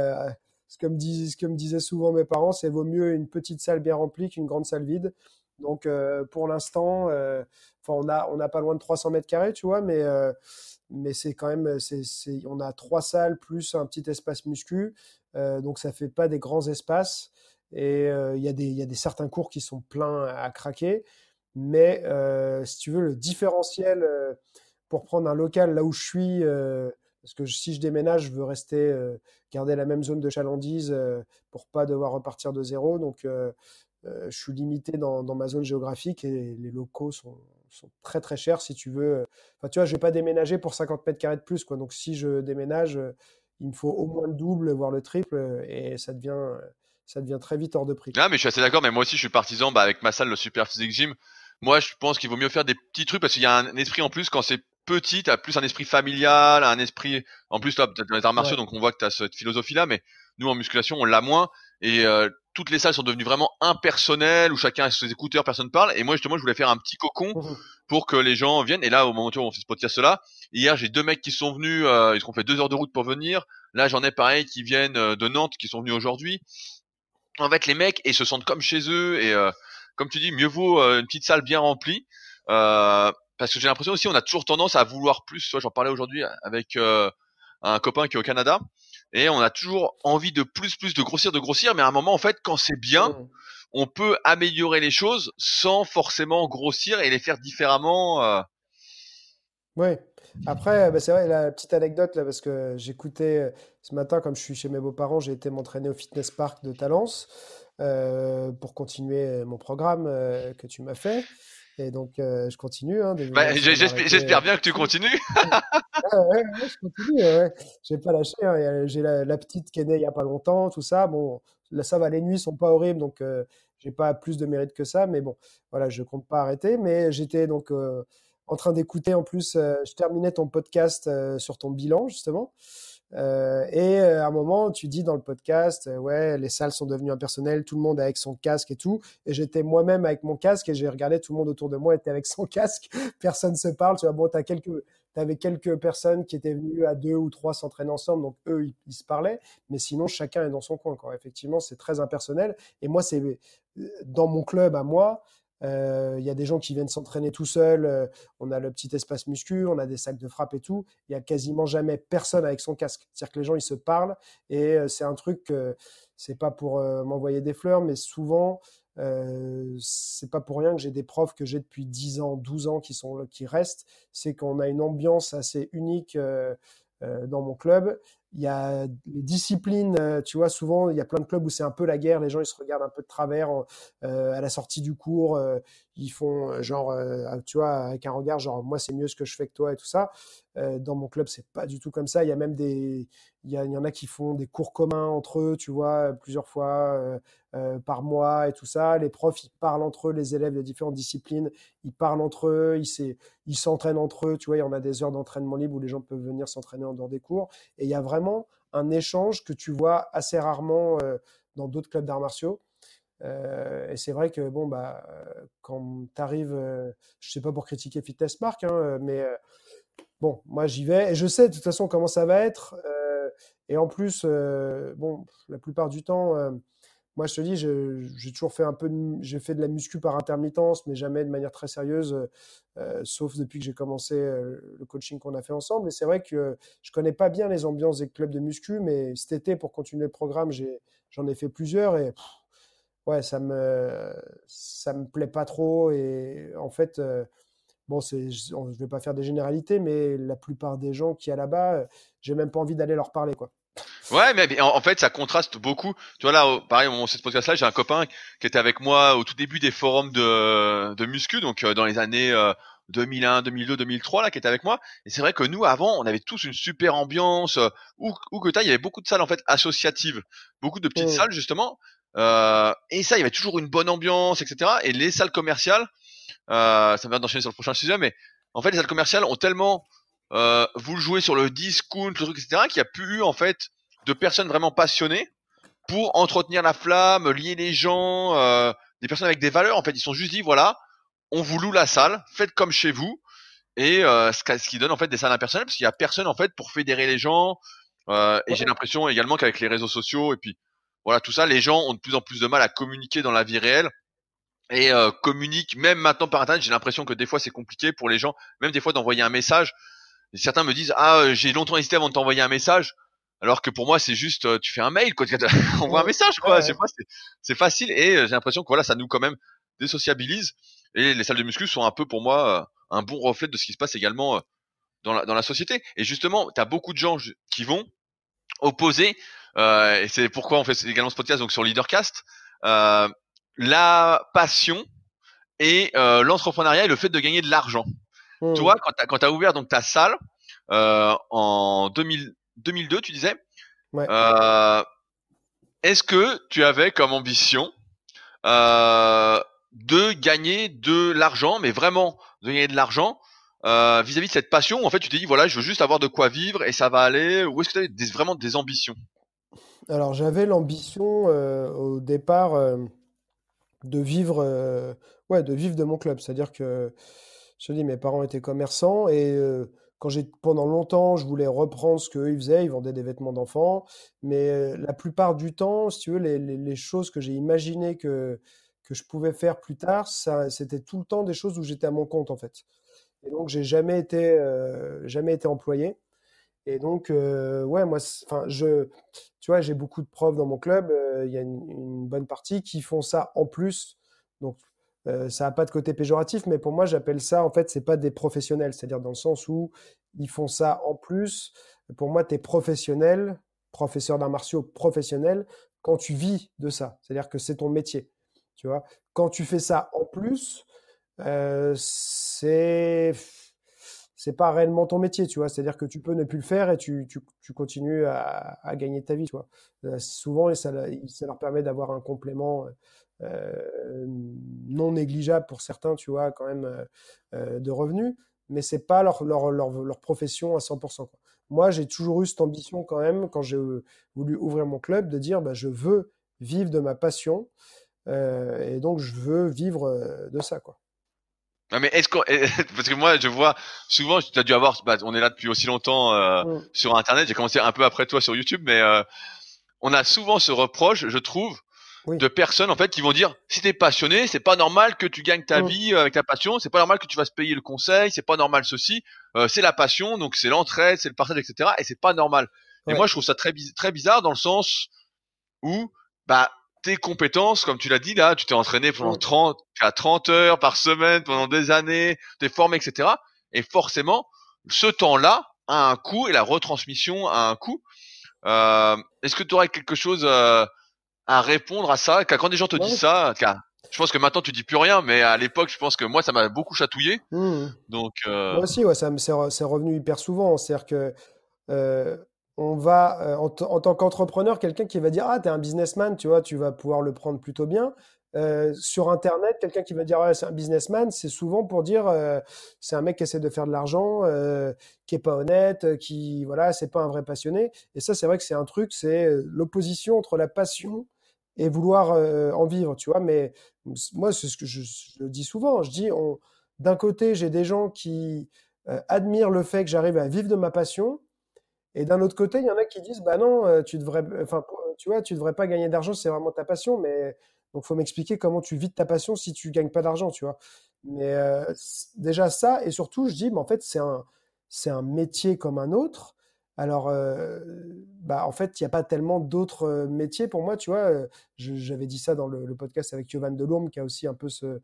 ce que me, ce que me disaient souvent mes parents, c'est vaut mieux une petite salle bien remplie qu'une grande salle vide. Donc euh, pour l'instant, euh, on a on n'a pas loin de 300 mètres carrés, tu vois, mais euh, mais c'est quand même c'est, on a trois salles plus un petit espace muscu, donc ça fait pas des grands espaces. Et il y a il y a des certains cours qui sont pleins à craquer, mais si tu veux le différentiel pour prendre un local là où je suis parce que si je déménage, je veux rester, euh, garder la même zone de chalandise euh, pour pas devoir repartir de zéro. Donc, euh, je suis limité dans, ma zone géographique et les locaux sont, très très chers si tu veux. Enfin, tu vois, je vais pas déménager pour 50 mètres carrés de plus. Quoi. Donc, si je déménage, il me faut au moins le double, voire le triple, et ça devient, ça devient très vite hors de prix. Ah, mais je suis assez d'accord. Mais moi aussi, je suis partisan bah, avec ma salle, le Super Physique Gym. Moi, je pense qu'il vaut mieux faire des petits trucs parce qu'il y a un esprit en plus quand c'est petit, t'as plus un esprit familial, un esprit. En plus, toi, peut-être dans les arts martiaux, donc on voit que t'as cette philosophie-là, mais nous en musculation, on l'a moins. Et euh, toutes les salles sont devenues vraiment impersonnelles, où chacun a ses écouteurs, personne parle. Et moi, justement, je voulais faire un petit cocon mmh pour que les gens viennent. Et là, au moment où on fait ce podcast-là, hier, j'ai deux mecs qui sont venus, euh, ils ont fait deux heures de route pour venir. Là, j'en ai pareil qui viennent euh, de Nantes, qui sont venus aujourd'hui. En fait, les mecs, ils se sentent comme chez eux. Et comme tu dis, mieux vaut une petite salle bien remplie. Euh, parce que j'ai l'impression aussi, on a toujours tendance à vouloir plus. Tu vois, j'en parlais aujourd'hui avec euh, un copain qui est au Canada, et on a toujours envie de plus, plus, de grossir, de grossir, mais à un moment, en fait, quand c'est bien, mmh. on peut améliorer les choses sans forcément grossir et les faire différemment. Euh. Oui. Après, bah, c'est vrai, la petite anecdote, là, parce que j'écoutais euh, ce matin, comme je suis chez mes beaux-parents, j'ai été m'entraîner au fitness park de Talence pour continuer mon programme que tu m'as fait. Et donc, euh, je continue. Hein, bah, J'espère bien que tu continues. (laughs) ouais, ouais, je continue. J'ai pas lâché. Hein. J'ai la, petite qui est née il y a pas longtemps, tout ça. Bon, là, ça va, les nuits sont pas horribles, donc euh, j'ai pas plus de mérite que ça. Mais bon, voilà, je compte pas arrêter. Mais j'étais donc euh, en train d'écouter. En plus, je terminais ton podcast sur ton bilan, justement. Euh, et euh, à un moment, tu dis dans le podcast, euh, ouais, les salles sont devenues impersonnelles, tout le monde avec son casque et tout. Et j'étais moi-même avec mon casque et j'ai regardé tout le monde autour de moi était avec son (laughs) casque. Personne se parle. Tu vois, bon, t'as quelques, t'avais quelques personnes qui étaient venues à deux ou trois s'entraîner ensemble, donc eux, ils, se parlaient. Mais sinon, chacun est dans son coin. Quoi. Effectivement, c'est très impersonnel. Et moi, c'est dans mon club à moi. Euh, il y a des gens qui viennent s'entraîner tout seuls. Euh, on a le petit espace muscu, on a des sacs de frappe et tout. Il y a quasiment jamais personne avec son casque. C'est-à-dire que les gens ils se parlent et euh, c'est un truc. c'est pas pour m'envoyer des fleurs, mais souvent c'est pas pour rien que j'ai des profs que j'ai depuis 10 ans, 12 ans qui sont qui restent. C'est qu'on a une ambiance assez unique dans mon club il y a les disciplines, euh, tu vois, souvent il y a plein de clubs où c'est un peu la guerre, les gens ils se regardent un peu de travers euh, à la sortie du cours, euh, ils font genre, tu vois, avec un regard genre moi c'est mieux ce que je fais que toi et tout ça. Dans mon club c'est pas du tout comme ça. Il y a même des, il y, a, y en a qui font des cours communs entre eux, tu vois, plusieurs fois par mois et tout ça. Les profs ils parlent entre eux, les élèves de différentes disciplines, ils parlent entre eux, ils s'entraînent entre eux, tu vois, il y en a des heures d'entraînement libre où les gens peuvent venir s'entraîner en dehors des cours et il y a vraiment un échange que tu vois assez rarement euh, dans d'autres clubs d'arts martiaux. Euh, et c'est vrai que bon bah quand tu arrives, euh, je sais pas pour critiquer Fitness Park, hein, mais bon moi j'y vais et je sais de toute façon comment ça va être. et en plus, bon la plupart du temps, moi, je te dis, j'ai toujours fait un peu, j'ai fait de la muscu par intermittence, mais jamais de manière très sérieuse, euh, sauf depuis que j'ai commencé euh, le coaching qu'on a fait ensemble. Et c'est vrai que je connais pas bien les ambiances des clubs de muscu, mais cet été, pour continuer le programme, j'en ai, fait plusieurs et ouais, ça me, ça me plaît pas trop. Et en fait, euh, bon, c'est, je vais pas faire des généralités, mais la plupart des gens qui y a là-bas, j'ai même pas envie d'aller leur parler, quoi. Ouais, mais en, fait, ça contraste beaucoup. Tu vois là, pareil, au moment de ce podcast-là, j'ai un copain qui était avec moi au tout début des forums de, de muscu, donc euh, dans les années 2001, 2002, 2003, là, qui était avec moi. Et c'est vrai que nous, avant, on avait tous une super ambiance. Euh, où, où que t'as, il y avait beaucoup de salles en fait associatives, beaucoup de petites salles justement. Euh, et ça, il y avait toujours une bonne ambiance, etc. Et les salles commerciales, euh, ça me va d'enchaîner sur le prochain sujet, mais en fait, les salles commerciales ont tellement euh, vous le jouez sur le discount, le truc, etc., qu'il n'y a plus eu en fait de personnes vraiment passionnées pour entretenir la flamme, lier les gens, euh, des personnes avec des valeurs. En fait, ils sont juste dit voilà, on vous loue la salle, faites comme chez vous, et euh, ce, qui donne en fait des salles impersonnelles parce qu'il y a personne en fait pour fédérer les gens. Euh, et j'ai l'impression également qu'avec les réseaux sociaux et puis voilà tout ça, les gens ont de plus en plus de mal à communiquer dans la vie réelle et euh, communiquent même maintenant par internet. J'ai l'impression que des fois c'est compliqué pour les gens, même des fois d'envoyer un message. Certains me disent ah euh, j'ai longtemps hésité avant de t'envoyer un message alors que pour moi c'est juste euh, tu fais un mail quoi. Tu (laughs) envoies un message quoi. c'est c'est facile et euh, j'ai l'impression que voilà ça nous quand même désociabilise et les salles de muscu sont un peu pour moi un bon reflet de ce qui se passe également dans la, dans la société. Et justement tu as beaucoup de gens qui vont opposer et c'est pourquoi on fait également ce podcast donc sur Leadercast la passion et l'entrepreneuriat et le fait de gagner de l'argent Mmh. Toi, quand tu as, ouvert donc ta salle euh, en 2002, tu disais, euh, est-ce que tu avais comme ambition euh, de gagner de l'argent, mais vraiment de gagner de l'argent vis-à-vis de cette passion En fait, tu t'es dit, voilà, je veux juste avoir de quoi vivre et ça va aller. Ou est-ce que tu avais vraiment des ambitions? Alors, j'avais l'ambition au départ de vivre, ouais, de vivre de mon club. C'est-à-dire que je te dis, mes parents étaient commerçants et euh, quand j'ai pendant longtemps, je voulais reprendre ce qu'eux faisaient, ils vendaient des vêtements d'enfants, mais euh, la plupart du temps, si tu veux, les, les, choses que j'ai imaginées que, que je pouvais faire plus tard, c'était tout le temps des choses où j'étais à mon compte en fait. Et donc, j'ai jamais été, jamais été employé. Et donc, ouais, moi, enfin, je, tu vois, j'ai beaucoup de profs dans mon club. Il y a une, bonne partie qui font ça en plus. Donc, ça n'a pas de côté péjoratif, mais pour moi, j'appelle ça, en fait, c'est pas des professionnels. C'est-à-dire dans le sens où ils font ça en plus. Pour moi, tu es professionnel, professeur d'arts martiaux professionnel, quand tu vis de ça. C'est-à-dire que c'est ton métier. Tu vois, quand tu fais ça en plus, euh, c'est c'est pas réellement ton métier, tu vois. C'est-à-dire que tu peux ne plus le faire et tu, tu, tu continues à, à, gagner ta vie, tu vois. Euh, souvent, ça, ça leur permet d'avoir un complément euh, non négligeable pour certains, tu vois, quand même, euh, de revenus, mais c'est pas leur, leur, leur, leur, profession à 100%. Quoi. Moi, j'ai toujours eu cette ambition quand même, quand j'ai voulu ouvrir mon club, de dire, bah, je veux vivre de ma passion, et donc je veux vivre de ça, quoi. Non mais est-ce que (laughs) parce que moi je vois souvent tu as dû avoir bah, on est là depuis aussi longtemps euh, mm. sur internet. J'ai commencé un peu après toi sur YouTube mais euh, on a souvent ce reproche je trouve de personnes en fait qui vont dire si t'es passionné c'est pas normal que tu gagnes ta mm. vie avec ta passion. C'est pas normal que tu vas se payer le conseil. C'est pas normal ceci. Euh, c'est la passion. Donc c'est l'entraide c'est le partage etc et c'est pas normal. Et moi je trouve ça très très bizarre dans le sens où bah tes compétences, comme tu l'as dit là, tu t'es entraîné pendant 30, à 30 heures par semaine pendant des années, t'es formé, etc. Et forcément, ce temps-là a un coût et la retransmission a un coût. Euh, Est-ce que tu aurais quelque chose euh, à répondre à ça? Quand des gens te disent ça, je pense que maintenant tu dis plus rien, mais à l'époque, je pense que moi, ça m'a beaucoup chatouillé. Mmh. Donc, euh... moi aussi, ouais, ça c'est revenu hyper souvent. C'est-à-dire que on va, euh, en, tant qu'entrepreneur, quelqu'un qui va dire Ah, tu es un businessman, tu vois, tu vas pouvoir le prendre plutôt bien. Euh, sur Internet, quelqu'un qui va dire c'est un businessman, c'est souvent pour dire euh, c'est un mec qui essaie de faire de l'argent, qui est pas honnête, qui voilà, c'est pas un vrai passionné. Et ça, c'est vrai que c'est un truc, c'est l'opposition entre la passion et vouloir en vivre, tu vois. Mais moi, c'est ce que je, je, dis souvent. Je dis, d'un côté, j'ai des gens qui admirent le fait que j'arrive à vivre de ma passion, et d'un autre côté, il y en a qui disent, bah non, euh, tu devrais, enfin, tu vois, tu devrais pas gagner d'argent, c'est vraiment ta passion, mais donc faut m'expliquer comment tu vis ta passion si tu gagnes pas d'argent, tu vois. Mais euh, déjà ça, et surtout, je dis, mais en fait, c'est un, c'est un métier comme un autre. Alors, euh, bah, en fait, il n'y a pas tellement d'autres métiers pour moi, tu vois. J'avais dit ça dans le, podcast avec Yovan Delorme, qui a aussi un peu ce,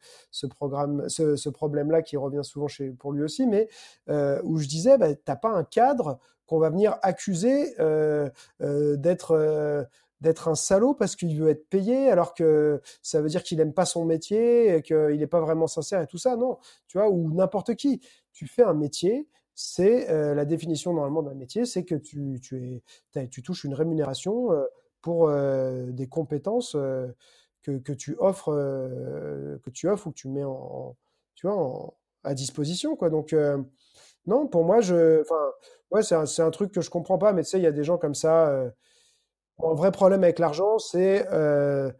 programme, ce, problème-là qui revient souvent chez, pour lui aussi, mais où je disais, bah, t'as pas un cadre qu'on va venir accuser euh, euh, d'être euh, d'être un salaud parce qu'il veut être payé alors que ça veut dire qu'il aime pas son métier et qu'il n'est pas vraiment sincère et tout ça. Non tu vois ou n'importe qui. Tu fais un métier c'est la définition normalement d'un métier c'est que tu, tu, es, tu touches une rémunération pour des compétences que, que, tu offres que tu offres ou que tu mets en, tu vois à disposition quoi. Donc non pour moi je enfin Ouais, c'est un, un, truc que je comprends pas, mais tu sais, il y a des gens comme ça. Euh, un vrai problème avec l'argent, c'est. Euh,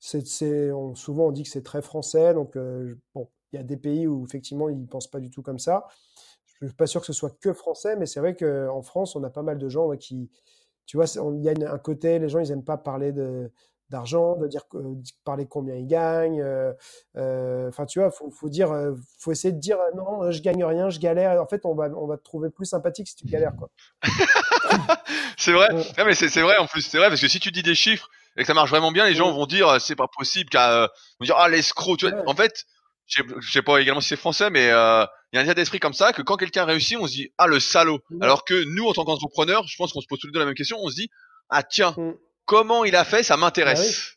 souvent, on dit que c'est très français. Donc, euh, bon, il y a des pays où, effectivement, ils ne pensent pas du tout comme ça. Je ne suis pas sûr que ce soit que français, mais c'est vrai qu'en France, on a pas mal de gens qui. Tu vois, il y a un côté, les gens, ils n'aiment pas parler de, d'argent, de dire parler combien ils gagnent. Euh, euh, enfin, tu vois, faut, faut dire, euh, faut essayer de dire non, je gagne rien, je galère. En fait, on va, on va te trouver plus sympathique si tu galères, quoi. (laughs) c'est vrai. mais c'est vrai en plus, c'est vrai parce que si tu dis des chiffres et que ça marche vraiment bien, les gens vont dire c'est pas possible, qu'à vont dire ah l'escroc. Tu vois, en fait, je sais pas également si c'est français, mais il y a un état d'esprit comme ça que quand quelqu'un réussit, on se dit ah le salaud. Alors que nous, en tant qu'entrepreneurs, je pense qu'on se pose tous les deux la même question. On se dit ah tiens, mm comment il a fait, ça m'intéresse. Bah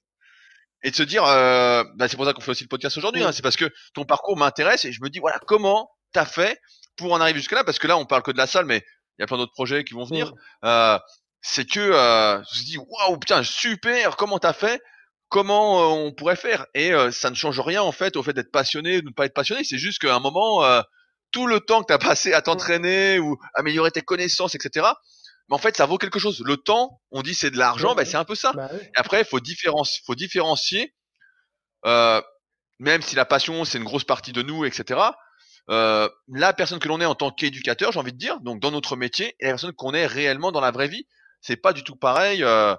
et de se dire, euh, bah c'est pour ça qu'on fait aussi le podcast aujourd'hui, hein, c'est parce que ton parcours m'intéresse et je me dis, voilà, comment t'as fait pour en arriver jusque là Parce que là, on parle que de la salle, mais il y a plein d'autres projets qui vont venir. Euh, c'est que euh, je me dis, waouh, putain, super, comment t'as fait? Comment euh, on pourrait faire? Et euh, ça ne change rien en fait au fait d'être passionné ou de ne pas être passionné. C'est juste qu'à un moment, tout le temps que t'as passé à t'entraîner ou améliorer tes connaissances, etc mais en fait ça vaut quelque chose. Le temps, on dit c'est de l'argent, ben c'est un peu ça. Bah Et après, faut différencier, faut différencier. Euh, même si la passion c'est une grosse partie de nous, etc. Euh, la personne que l'on est en tant qu'éducateur, j'ai envie de dire, donc dans notre métier, et la personne qu'on est réellement dans la vraie vie, c'est pas du tout pareil. Euh,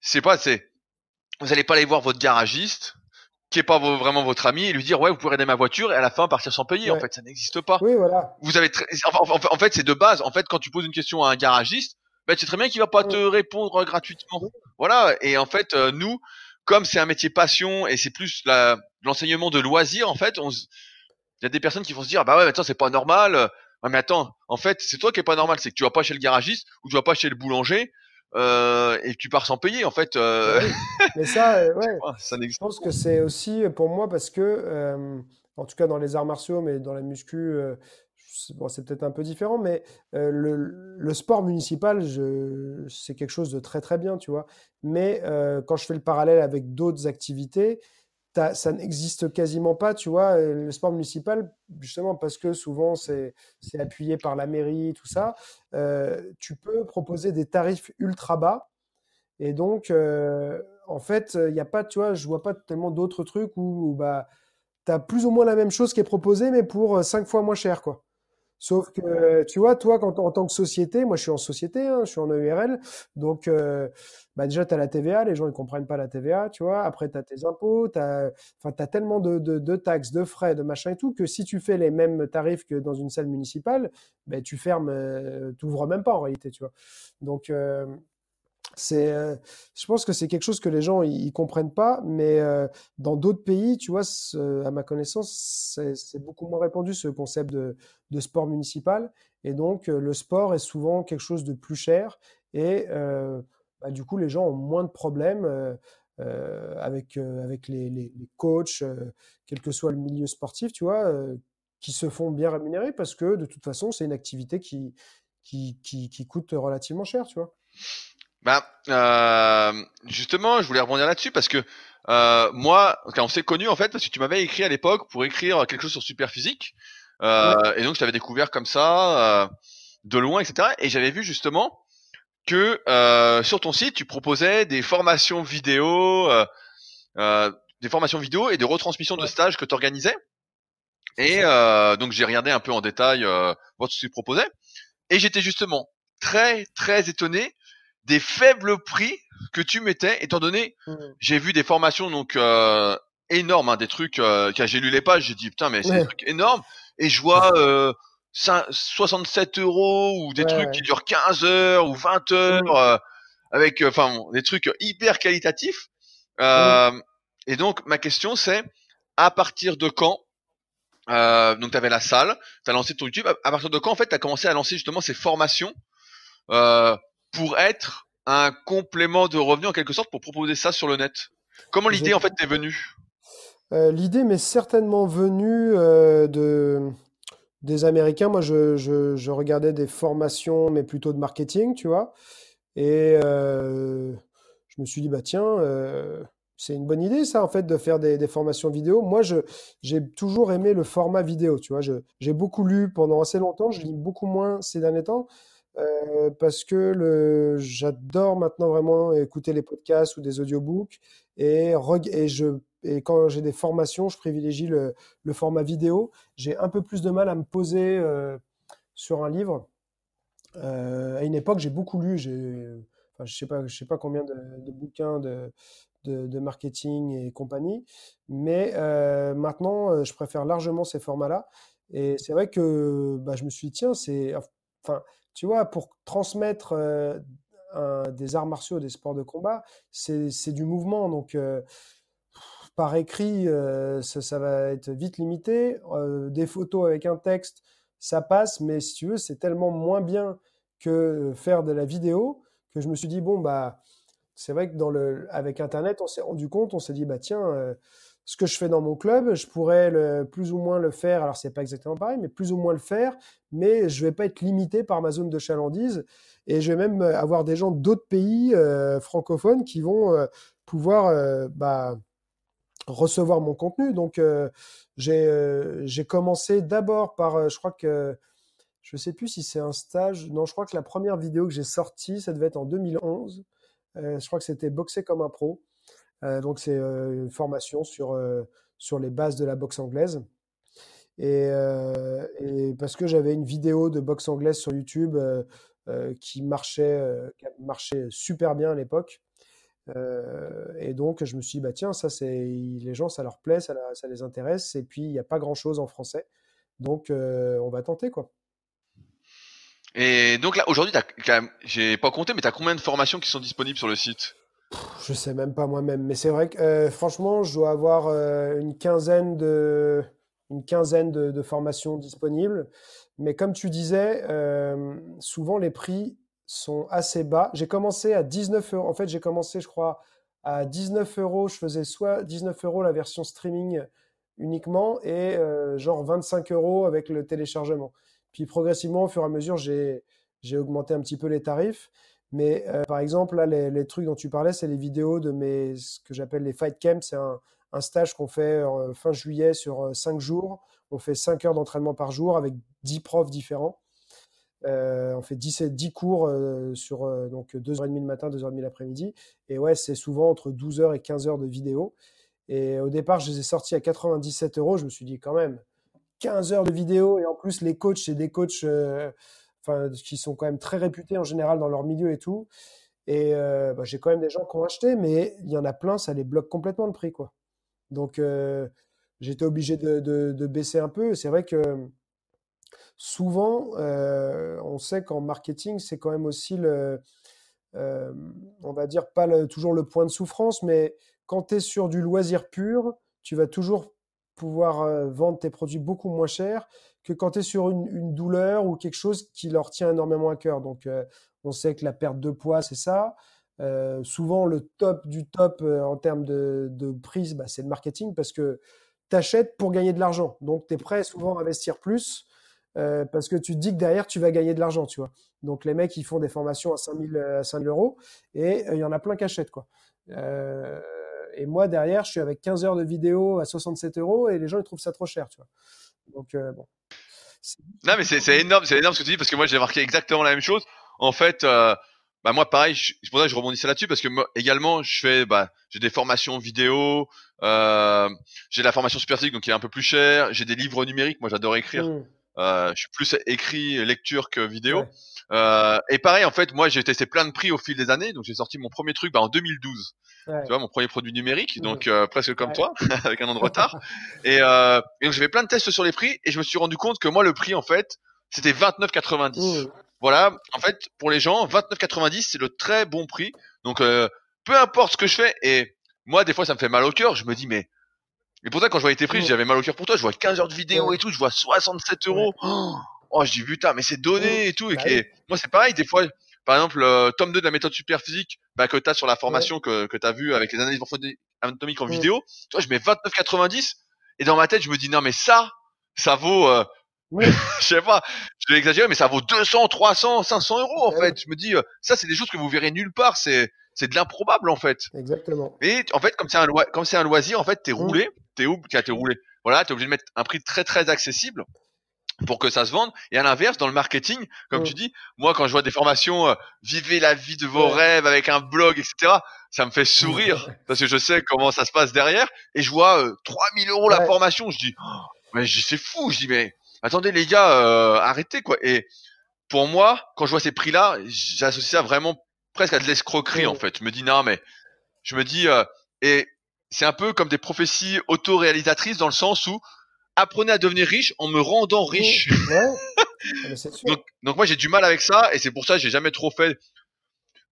c'est pas, c'est, vous allez pas aller voir votre garagiste qui est pas vraiment votre ami et lui dire ouais vous pouvez aider ma voiture et à la fin partir sans payer en fait ça n'existe pas. Oui voilà. Vous avez en, fait c'est de base en fait quand tu poses une question à un garagiste ben c'est très bien qu'il va pas te répondre gratuitement. Voilà et en fait euh, nous comme c'est un métier passion et c'est plus l'enseignement de loisir en fait on il y a des personnes qui vont se dire bah ouais attends c'est pas normal. Mais attends en fait c'est toi qui est pas normal c'est que tu vas pas chez le garagiste ou tu vas pas chez le boulanger euh, et tu pars sans payer en fait. Euh... Mais ça, euh, (laughs) ouais. ça je pense que c'est aussi pour moi parce que, euh, en tout cas dans les arts martiaux, mais dans la muscu, bon, c'est peut-être un peu différent, mais le, le, sport municipal, c'est quelque chose de très très bien, tu vois. Mais quand je fais le parallèle avec d'autres activités, ça n'existe quasiment pas, tu vois, le sport municipal, justement parce que souvent c'est appuyé par la mairie, tout ça, euh, tu peux proposer des tarifs ultra bas. Et donc, euh, en fait, il n'y a pas, tu vois, je vois pas tellement d'autres trucs où, bah, tu as plus ou moins la même chose qui est proposée, mais pour euh, cinq fois moins cher, quoi. Sauf que, tu vois, toi, quand, en tant que société, moi je suis en société, hein, je suis en EURL, donc euh, bah déjà tu as la TVA, les gens ne comprennent pas la TVA, tu vois, après tu as tes impôts, tu as, as, tellement de, taxes, de frais, de machin et tout, que si tu fais les mêmes tarifs que dans une salle municipale, ben, tu fermes, euh, tu ouvres même pas en réalité, tu vois. Donc, euh, c'est, euh, je pense que c'est quelque chose que les gens ils, comprennent pas, mais euh, dans d'autres pays, tu vois, à ma connaissance, c'est beaucoup moins répandu ce concept de, sport municipal, et donc euh, le sport est souvent quelque chose de plus cher, et bah, du coup les gens ont moins de problèmes avec avec les coachs, quel que soit le milieu sportif, tu vois, qui se font bien rémunérer parce que de toute façon c'est une activité qui qui, qui qui coûte relativement cher, tu vois. Bah, euh, justement, je voulais rebondir là-dessus parce que euh, moi, quand on s'est connu en fait, parce que tu m'avais écrit à l'époque pour écrire quelque chose sur Superphysique, euh, et donc je t'avais découvert comme ça, euh, de loin, etc. Et j'avais vu justement que euh, sur ton site, tu proposais des formations vidéo, euh, des formations vidéo et des retransmissions de stages que tu organisais. Et donc j'ai regardé un peu en détail ce que tu proposais, et j'étais justement très très étonné des faibles prix que tu mettais, étant donné, mmh. j'ai vu des formations donc euh, énormes, hein, des trucs euh, quand j'ai lu les pages, j'ai dit putain mais c'est des trucs énormes, et je vois euh, 67 euros ou des trucs qui durent 15 heures ou 20 heures mmh. euh, avec euh, enfin des trucs hyper qualitatifs. Mmh. Et donc ma question c'est à partir de quand donc tu avais la salle, tu as lancé ton YouTube. À partir de quand en fait tu as commencé à lancer justement ces formations euh, pour être un complément de revenu en quelque sorte pour proposer ça sur le net Comment l'idée en fait est venue? Euh, L'idée m'est certainement venue euh, de des Américains. Moi, je, je, je, regardais des formations, mais plutôt de marketing, tu vois. Et euh, je me suis dit, bah tiens, c'est une bonne idée, ça, en fait, de faire des, des formations vidéo. Moi, j'ai toujours aimé le format vidéo, tu vois. J'ai beaucoup lu pendant assez longtemps. Je lis beaucoup moins ces derniers temps. Euh, parce que j'adore maintenant vraiment écouter les podcasts ou des audiobooks et, quand j'ai des formations, je privilégie le, format vidéo. J'ai un peu plus de mal à me poser euh, sur un livre. Euh, à une époque, j'ai beaucoup lu, je sais pas, je sais pas combien de, bouquins de, marketing et compagnie, mais maintenant, je préfère largement ces formats-là. Et c'est vrai que bah, je me suis dit, tiens, c'est, enfin, tu vois, pour transmettre euh, des arts martiaux, des sports de combat, c'est du mouvement. Donc, euh, par écrit, euh, ça, va être vite limité. des photos avec un texte, ça passe, mais si tu veux, c'est tellement moins bien que faire de la vidéo que je me suis dit, bon, bah, c'est vrai que dans le, avec Internet, on s'est rendu compte, on s'est dit, bah, tiens, ce que je fais dans mon club, je pourrais plus ou moins le faire. Alors c'est pas exactement pareil, mais plus ou moins le faire. Mais je vais pas être limité par ma zone de chalandise. Et je vais même avoir des gens d'autres pays euh, francophones qui vont euh, pouvoir euh, bah, recevoir mon contenu. Donc j'ai commencé d'abord par, je crois que je sais plus si c'est un stage. Non, je crois que la première vidéo que j'ai sortie, ça devait être en 2011. je crois que c'était boxer comme un pro. Euh, donc c'est euh, une formation sur, euh, sur les bases de la boxe anglaise. Et, parce que j'avais une vidéo de boxe anglaise sur YouTube qui marchait, qui marchait super bien à l'époque. et donc, je me suis dit, bah, tiens, ça, c'est les gens, ça leur plaît, ça, les intéresse. Et puis, il n'y a pas grand-chose en français. Donc, on va tenter, quoi. Et donc là, aujourd'hui, j'ai pas compté, mais tu as combien de formations qui sont disponibles sur le site? Je sais même pas moi-même, mais c'est vrai que franchement, je dois avoir une quinzaine de, une quinzaine de, formations disponibles. Mais comme tu disais, souvent les prix sont assez bas. J'ai commencé à 19 euros. En fait, j'ai commencé, je crois, à 19 euros. Je faisais soit 19 euros la version streaming uniquement et euh, genre 25 euros avec le téléchargement. Puis progressivement, au fur et à mesure, j'ai augmenté un petit peu les tarifs. Mais euh, par exemple, là, les, les, trucs dont tu parlais, c'est les vidéos de mes, ce que j'appelle les fight camps. C'est un, stage qu'on fait euh, fin juillet sur 5 jours. On fait 5 heures d'entraînement par jour avec 10 profs différents. Euh, on fait 10, 10 cours euh, sur euh, donc 2h30 le matin, 2h30 l'après-midi. Et ouais, c'est souvent entre 12h et 15h de vidéo. Et au départ, je les ai sortis à 97 euros. Je me suis dit, quand même, 15 heures de vidéo. Et en plus, les coachs, c'est des coachs qui sont quand même très réputés en général dans leur milieu et tout. Et bah, j'ai quand même des gens qui ont acheté, mais il y en a plein, ça les bloque complètement le prix. quoi. Donc, j'étais obligé de, baisser un peu. C'est vrai que souvent, euh, on sait qu'en marketing, c'est quand même aussi le, euh, on va dire pas toujours le point de souffrance, mais quand tu es sur du loisir pur, tu vas toujours pouvoir euh, vendre tes produits beaucoup moins cher que quand tu es sur une, douleur ou quelque chose qui leur tient énormément à cœur. Donc, on sait que la perte de poids, c'est ça. souvent, le top du top en termes de, prise, bah, c'est le marketing parce que tu achètes pour gagner de l'argent. Donc, tu es prêt souvent à investir plus euh, parce que tu te dis que derrière, tu vas gagner de l'argent, tu vois. Donc, les mecs, ils font des formations à 5000, à euros et euh, il y en a plein qui achètent, quoi. Euh, et moi, derrière, je suis avec 15 heures de vidéo à 67 euros et les gens, ils trouvent ça trop cher, tu vois. Donc, bon. Non, mais c'est énorme, c'est énorme ce que tu dis parce que moi, j'ai marqué exactement la même chose. En fait, bah moi pareil, c'est pour ça que je rebondissais là-dessus parce que moi, également je fais bah j'ai des formations vidéo, euh, j'ai la formation superphysique donc qui est un peu plus cher, j'ai des livres numériques, moi j'adore écrire. Mmh. Euh, je suis plus écrit lecture que vidéo. Euh, et pareil, en fait, moi, j'ai testé plein de prix au fil des années. Donc, j'ai sorti mon premier truc bah, en 2012. Tu vois, mon premier produit numérique, donc euh, presque comme toi, (laughs) avec un an de (laughs) retard. et, euh, et donc, j'ai fait plein de tests sur les prix et je me suis rendu compte que moi, le prix, en fait, c'était 29,90. Voilà, en fait, pour les gens, 29,90, c'est le très bon prix. Donc, euh, peu importe ce que je fais, et moi, des fois, ça me fait mal au cœur. Je me dis, mais et pourtant, quand je voyais tes prix, j'avais mal au cœur pour toi. Je vois 15 heures de vidéo et tout, je vois 67 euros. Oh, je dis putain, mais c'est donné et tout. Et, bah moi, c'est pareil. Des fois, par exemple, le tome 2 de la méthode super physique, bah, que tu as sur la formation que, que tu as vu avec les analyses anatomiques en vidéo, toi, je mets 29,90. Et dans ma tête, je me dis, non, mais ça, ça vaut, euh, (laughs) je sais pas, je vais exagérer, mais ça vaut 200, 300, 500 euros, en fait. Je me dis, euh, ça, c'est des choses que vous verrez nulle part. C'est, c'est de l'improbable en fait. Exactement. Et en fait, comme c'est un, comme c'est un loisir, en fait, t'es roulé, t'es où, t'es roulé. Voilà, t'es obligé de mettre un prix très très accessible pour que ça se vende. Et à l'inverse, dans le marketing, comme tu dis, moi quand je vois des formations, euh, vivez la vie de vos rêves avec un blog, etc. Ça me fait sourire (laughs) parce que je sais comment ça se passe derrière. Et je vois euh, 3000 euros la formation, je dis, oh, mais c'est fou. Je dis mais attendez les gars, euh, arrêtez quoi. Et pour moi, quand je vois ces prix-là, j'associe ça vraiment presque à de l'escroquerie en fait. Je me dis non mais je me dis euh, et c'est un peu comme des prophéties auto-réalisatrices dans le sens où apprenez à devenir riche en me rendant riche. (laughs) Ah, donc, donc, moi j'ai du mal avec ça et c'est pour ça que j'ai jamais trop fait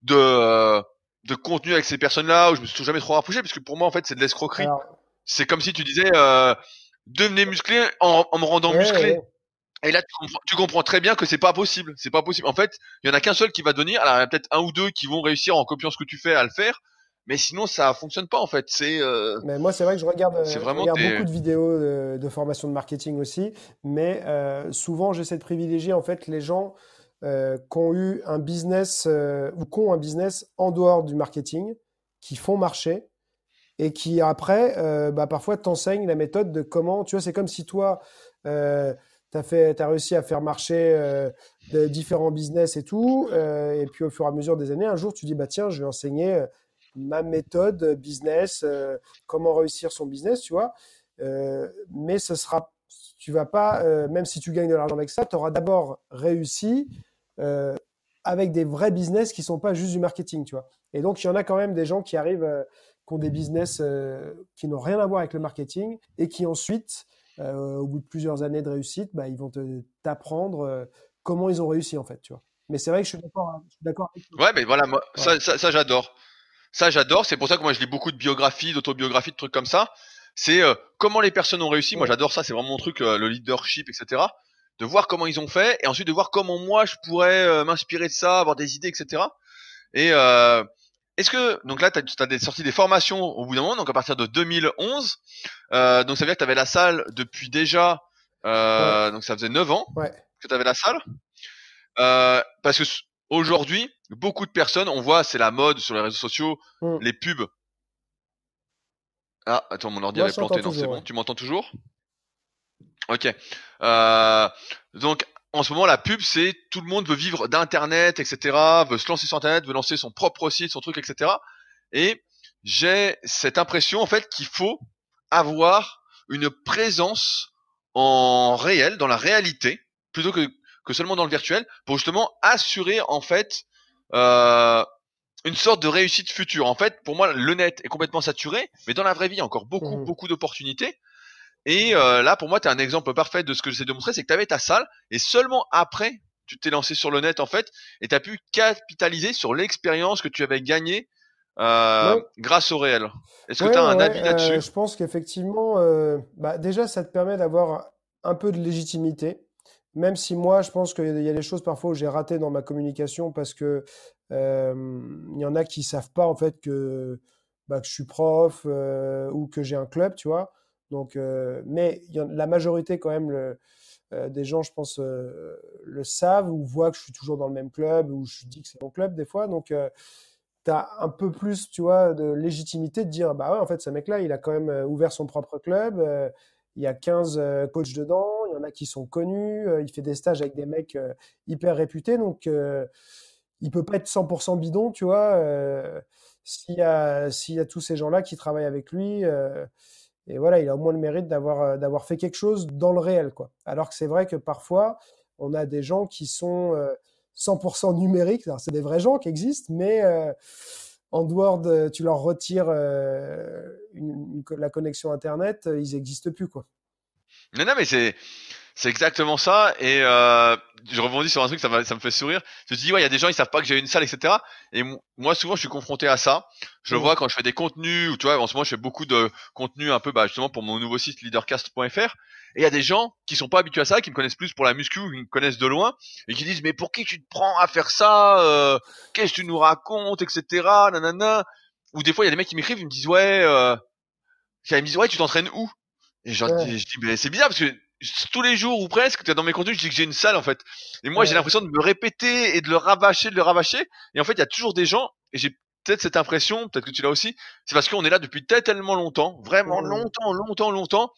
de euh, de contenu avec ces personnes-là où je me suis jamais trop rapproché parce que pour moi en fait c'est de l'escroquerie. C'est comme si tu disais euh, devenez musclé en, en me rendant musclé. Et là, tu comprends, très bien que c'est pas possible. C'est pas possible. En fait, il y en a qu'un seul qui va devenir. Alors, il y en a peut-être un ou deux qui vont réussir en copiant ce que tu fais à le faire. Mais sinon, ça fonctionne pas en fait. C'est. Euh... Mais moi, c'est vrai que je regarde, euh, vraiment regarde beaucoup de vidéos de, formation de marketing aussi. Mais euh, souvent, j'essaie de privilégier en fait les gens euh, qui ont eu un business ou qui ont un business en dehors du marketing, qui font marcher et qui après, bah, parfois, t'enseignent la méthode de comment. Tu vois, c'est comme si toi tu as, fait, as réussi à faire marcher euh, de différents business et tout. Euh, et puis au fur et à mesure des années, un jour, tu dis, bah tiens, je vais enseigner ma méthode business, comment réussir son business, tu vois. mais ce sera, tu vas pas, même si tu gagnes de l'argent avec ça, tu auras d'abord réussi avec des vrais business qui sont pas juste du marketing, tu vois. Et donc, il y en a quand même des gens qui arrivent, qui ont des business qui n'ont rien à voir avec le marketing et qui ensuite, au bout de plusieurs années de réussite, bah, ils vont t'apprendre comment ils ont réussi, en fait, tu vois. Mais c'est vrai que je suis d'accord. Hein, ouais, mais voilà, moi, ça, ça, ça j'adore. Ça, j'adore. C'est pour ça que moi, je lis beaucoup de biographies, d'autobiographies, de trucs comme ça. C'est euh, comment les personnes ont réussi. Moi, j'adore ça. C'est vraiment mon truc, euh, le leadership, etc. De voir comment ils ont fait et ensuite de voir comment moi, je pourrais euh, m'inspirer de ça, avoir des idées, etc. Et est-ce que donc là, tu as, sorti des formations au bout d'un moment, donc à partir de 2011. donc ça veut dire que tu avais la salle depuis déjà. Donc ça faisait 9 ans que tu avais la salle. parce que Aujourd'hui, beaucoup de personnes, on voit, c'est la mode sur les réseaux sociaux, mm. les pubs. Ah, attends, mon ordi avait planté, non, c'est bon, tu m'entends toujours? Ok. Euh, donc, en ce moment, la pub, c'est tout le monde veut vivre d'Internet, etc., veut se lancer sur Internet, veut lancer son propre site, son truc, etc. Et j'ai cette impression, en fait, qu'il faut avoir une présence en réel, dans la réalité, plutôt que que seulement dans le virtuel pour justement assurer en fait euh, une sorte de réussite future. En fait, pour moi, le net est complètement saturé, mais dans la vraie vie, il y a encore beaucoup, mmh. beaucoup d'opportunités. Et euh, là, pour moi, tu as un exemple parfait de ce que j'essaie de montrer, c'est que tu avais ta salle, et seulement après, tu t'es lancé sur le net, en fait, et tu as pu capitaliser sur l'expérience que tu avais gagnée euh, grâce au réel. Est-ce que tu as un avis là-dessus? Je pense qu'effectivement, bah, déjà, ça te permet d'avoir un peu de légitimité. Même si moi, je pense qu'il y a des choses parfois où j'ai raté dans ma communication parce que il y en a qui savent pas en fait que, bah, je suis prof ou que j'ai un club, tu vois. Donc, mais la majorité quand même des gens, je pense, le savent ou voient que je suis toujours dans le même club ou je dis que c'est mon club des fois. Donc, tu as un peu plus, tu vois, de légitimité de dire, bah ouais, en fait, ce mec-là, il a quand même ouvert son propre club il y a 15 euh, coachs dedans, il y en a qui sont connus, euh, il fait des stages avec des mecs euh, hyper réputés, donc il peut pas être 100% bidon, tu vois, s'il y, a, tous ces gens-là qui travaillent avec lui. et voilà, il a au moins le mérite d'avoir, d'avoir fait quelque chose dans le réel, quoi. Alors que c'est vrai que parfois, on a des gens qui sont 100% numériques, c'est des vrais gens qui existent, mais en dehors de, tu leur retires euh, la connexion Internet, euh, ils n'existent plus, quoi. Non, non, mais c'est, c'est exactement ça. Et euh, je rebondis sur un truc, ça, ça me fait sourire. Je te dis, ouais, il y a des gens, ils savent pas que j'ai une salle, etc. Et moi, souvent, je suis confronté à ça. Je le vois quand je fais des contenus, ou tu vois, en ce moment, je fais beaucoup de contenus un peu, bah, justement, pour mon nouveau site leadercast.fr. Et il y a des gens qui sont pas habitués à ça, qui me connaissent plus pour la muscu, qui me connaissent de loin, et qui disent mais pour qui tu te prends à faire ça euh, Qu'est-ce que tu nous racontes, etc. Nanana. Ou des fois il y a des mecs qui m'écrivent, ils me disent ouais, euh... ils me disent ouais tu t'entraînes où? Et je, dis mais c'est bizarre parce que tous les jours ou presque, dans mes contenus, je dis que j'ai une salle en fait. Et moi j'ai l'impression de me répéter et de le rabâcher, de le rabâcher. Et en fait il y a toujours des gens, et j'ai peut-être cette impression, peut-être que tu l'as aussi, c'est parce qu'on est là depuis tellement longtemps, vraiment longtemps, longtemps, longtemps,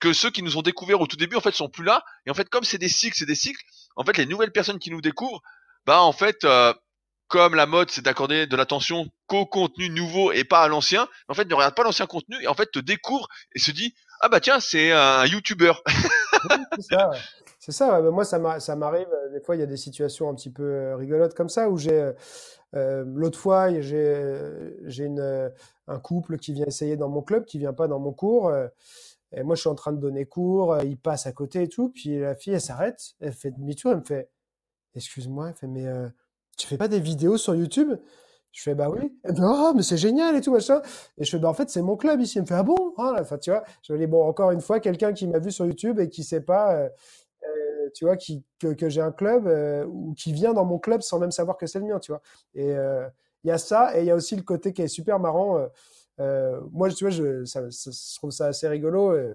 que ceux qui nous ont découvert au tout début en fait sont plus là. Et en fait comme c'est des cycles c'est des cycles en fait les nouvelles personnes qui nous découvrent bah en fait euh, comme la mode c'est d'accorder de l'attention qu'au contenu nouveau et pas à l'ancien en fait ne regarde pas l'ancien contenu et en fait te découvre et se dit ah bah tiens c'est un youtubeur. (laughs) C'est ça, ouais. ça moi ça m'arrive euh, des fois il y a des situations un petit peu euh, rigolotes comme ça où j'ai l'autre fois j'ai j'ai un couple qui vient essayer dans mon club qui vient pas dans mon cours et moi, je suis en train de donner cours, euh, il passe à côté et tout. Puis la fille, elle s'arrête, elle fait demi-tour, elle me fait Excuse-moi, elle fait Mais euh, tu fais pas des vidéos sur YouTube? Je fais Bah oui. Elle me fait Oh, mais c'est génial et tout, machin. Et je fais Bah en fait, c'est mon club ici. Elle me fait Ah bon? Ah, Enfin, tu vois, je dis Bon, encore une fois, quelqu'un qui m'a vu sur YouTube et qui sait pas. Euh, euh tu vois, qui, que, j'ai un club ou qui vient dans mon club sans même savoir que c'est le mien, tu vois. Et il y a ça, et il y a aussi le côté qui est super marrant. Euh, moi, tu vois, je, trouve ça assez rigolo. Euh,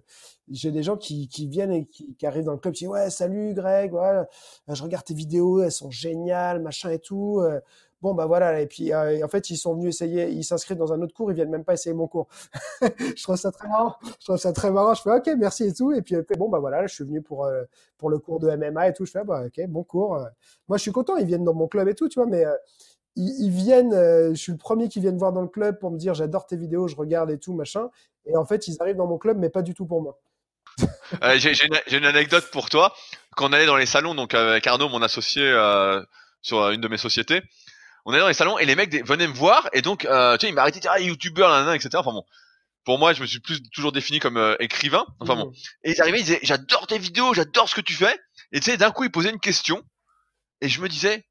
j'ai des gens qui, viennent et qui, arrivent dans le club, qui disent ouais, salut Greg, voilà, je regarde tes vidéos, elles sont géniales, machin et tout. Euh, bon bah voilà, et puis en fait ils sont venus essayer, ils s'inscrivent dans un autre cours, ils viennent même pas essayer mon cours. (laughs) je trouve ça très marrant. Je trouve ça très marrant. Je fais ok, merci et tout. Et puis bon bah voilà, je suis venu pour pour le cours de MMA et tout. Je fais ah, bah ok, bon cours. Moi je suis content, ils viennent dans mon club et tout, tu vois, mais ils, viennent, euh, je suis le premier qui vient me voir dans le club pour me dire j'adore tes vidéos, je regarde et tout, machin. Et en fait, ils arrivent dans mon club, mais pas du tout pour moi. (laughs) euh, J'ai une, une, anecdote pour toi. Quand on allait dans les salons, donc avec Arnaud, mon associé, euh, sur une de mes sociétés. On est dans les salons et les mecs venaient me voir et donc euh, tu sais ils m'arrêtaient ah youtubeur là, etc. Enfin bon, pour moi je me suis plus toujours défini comme euh, écrivain. Enfin bon, mmh. et ils arrivaient ils disaient j'adore tes vidéos, j'adore ce que tu fais. Et tu sais d'un coup ils posaient une question et je me disais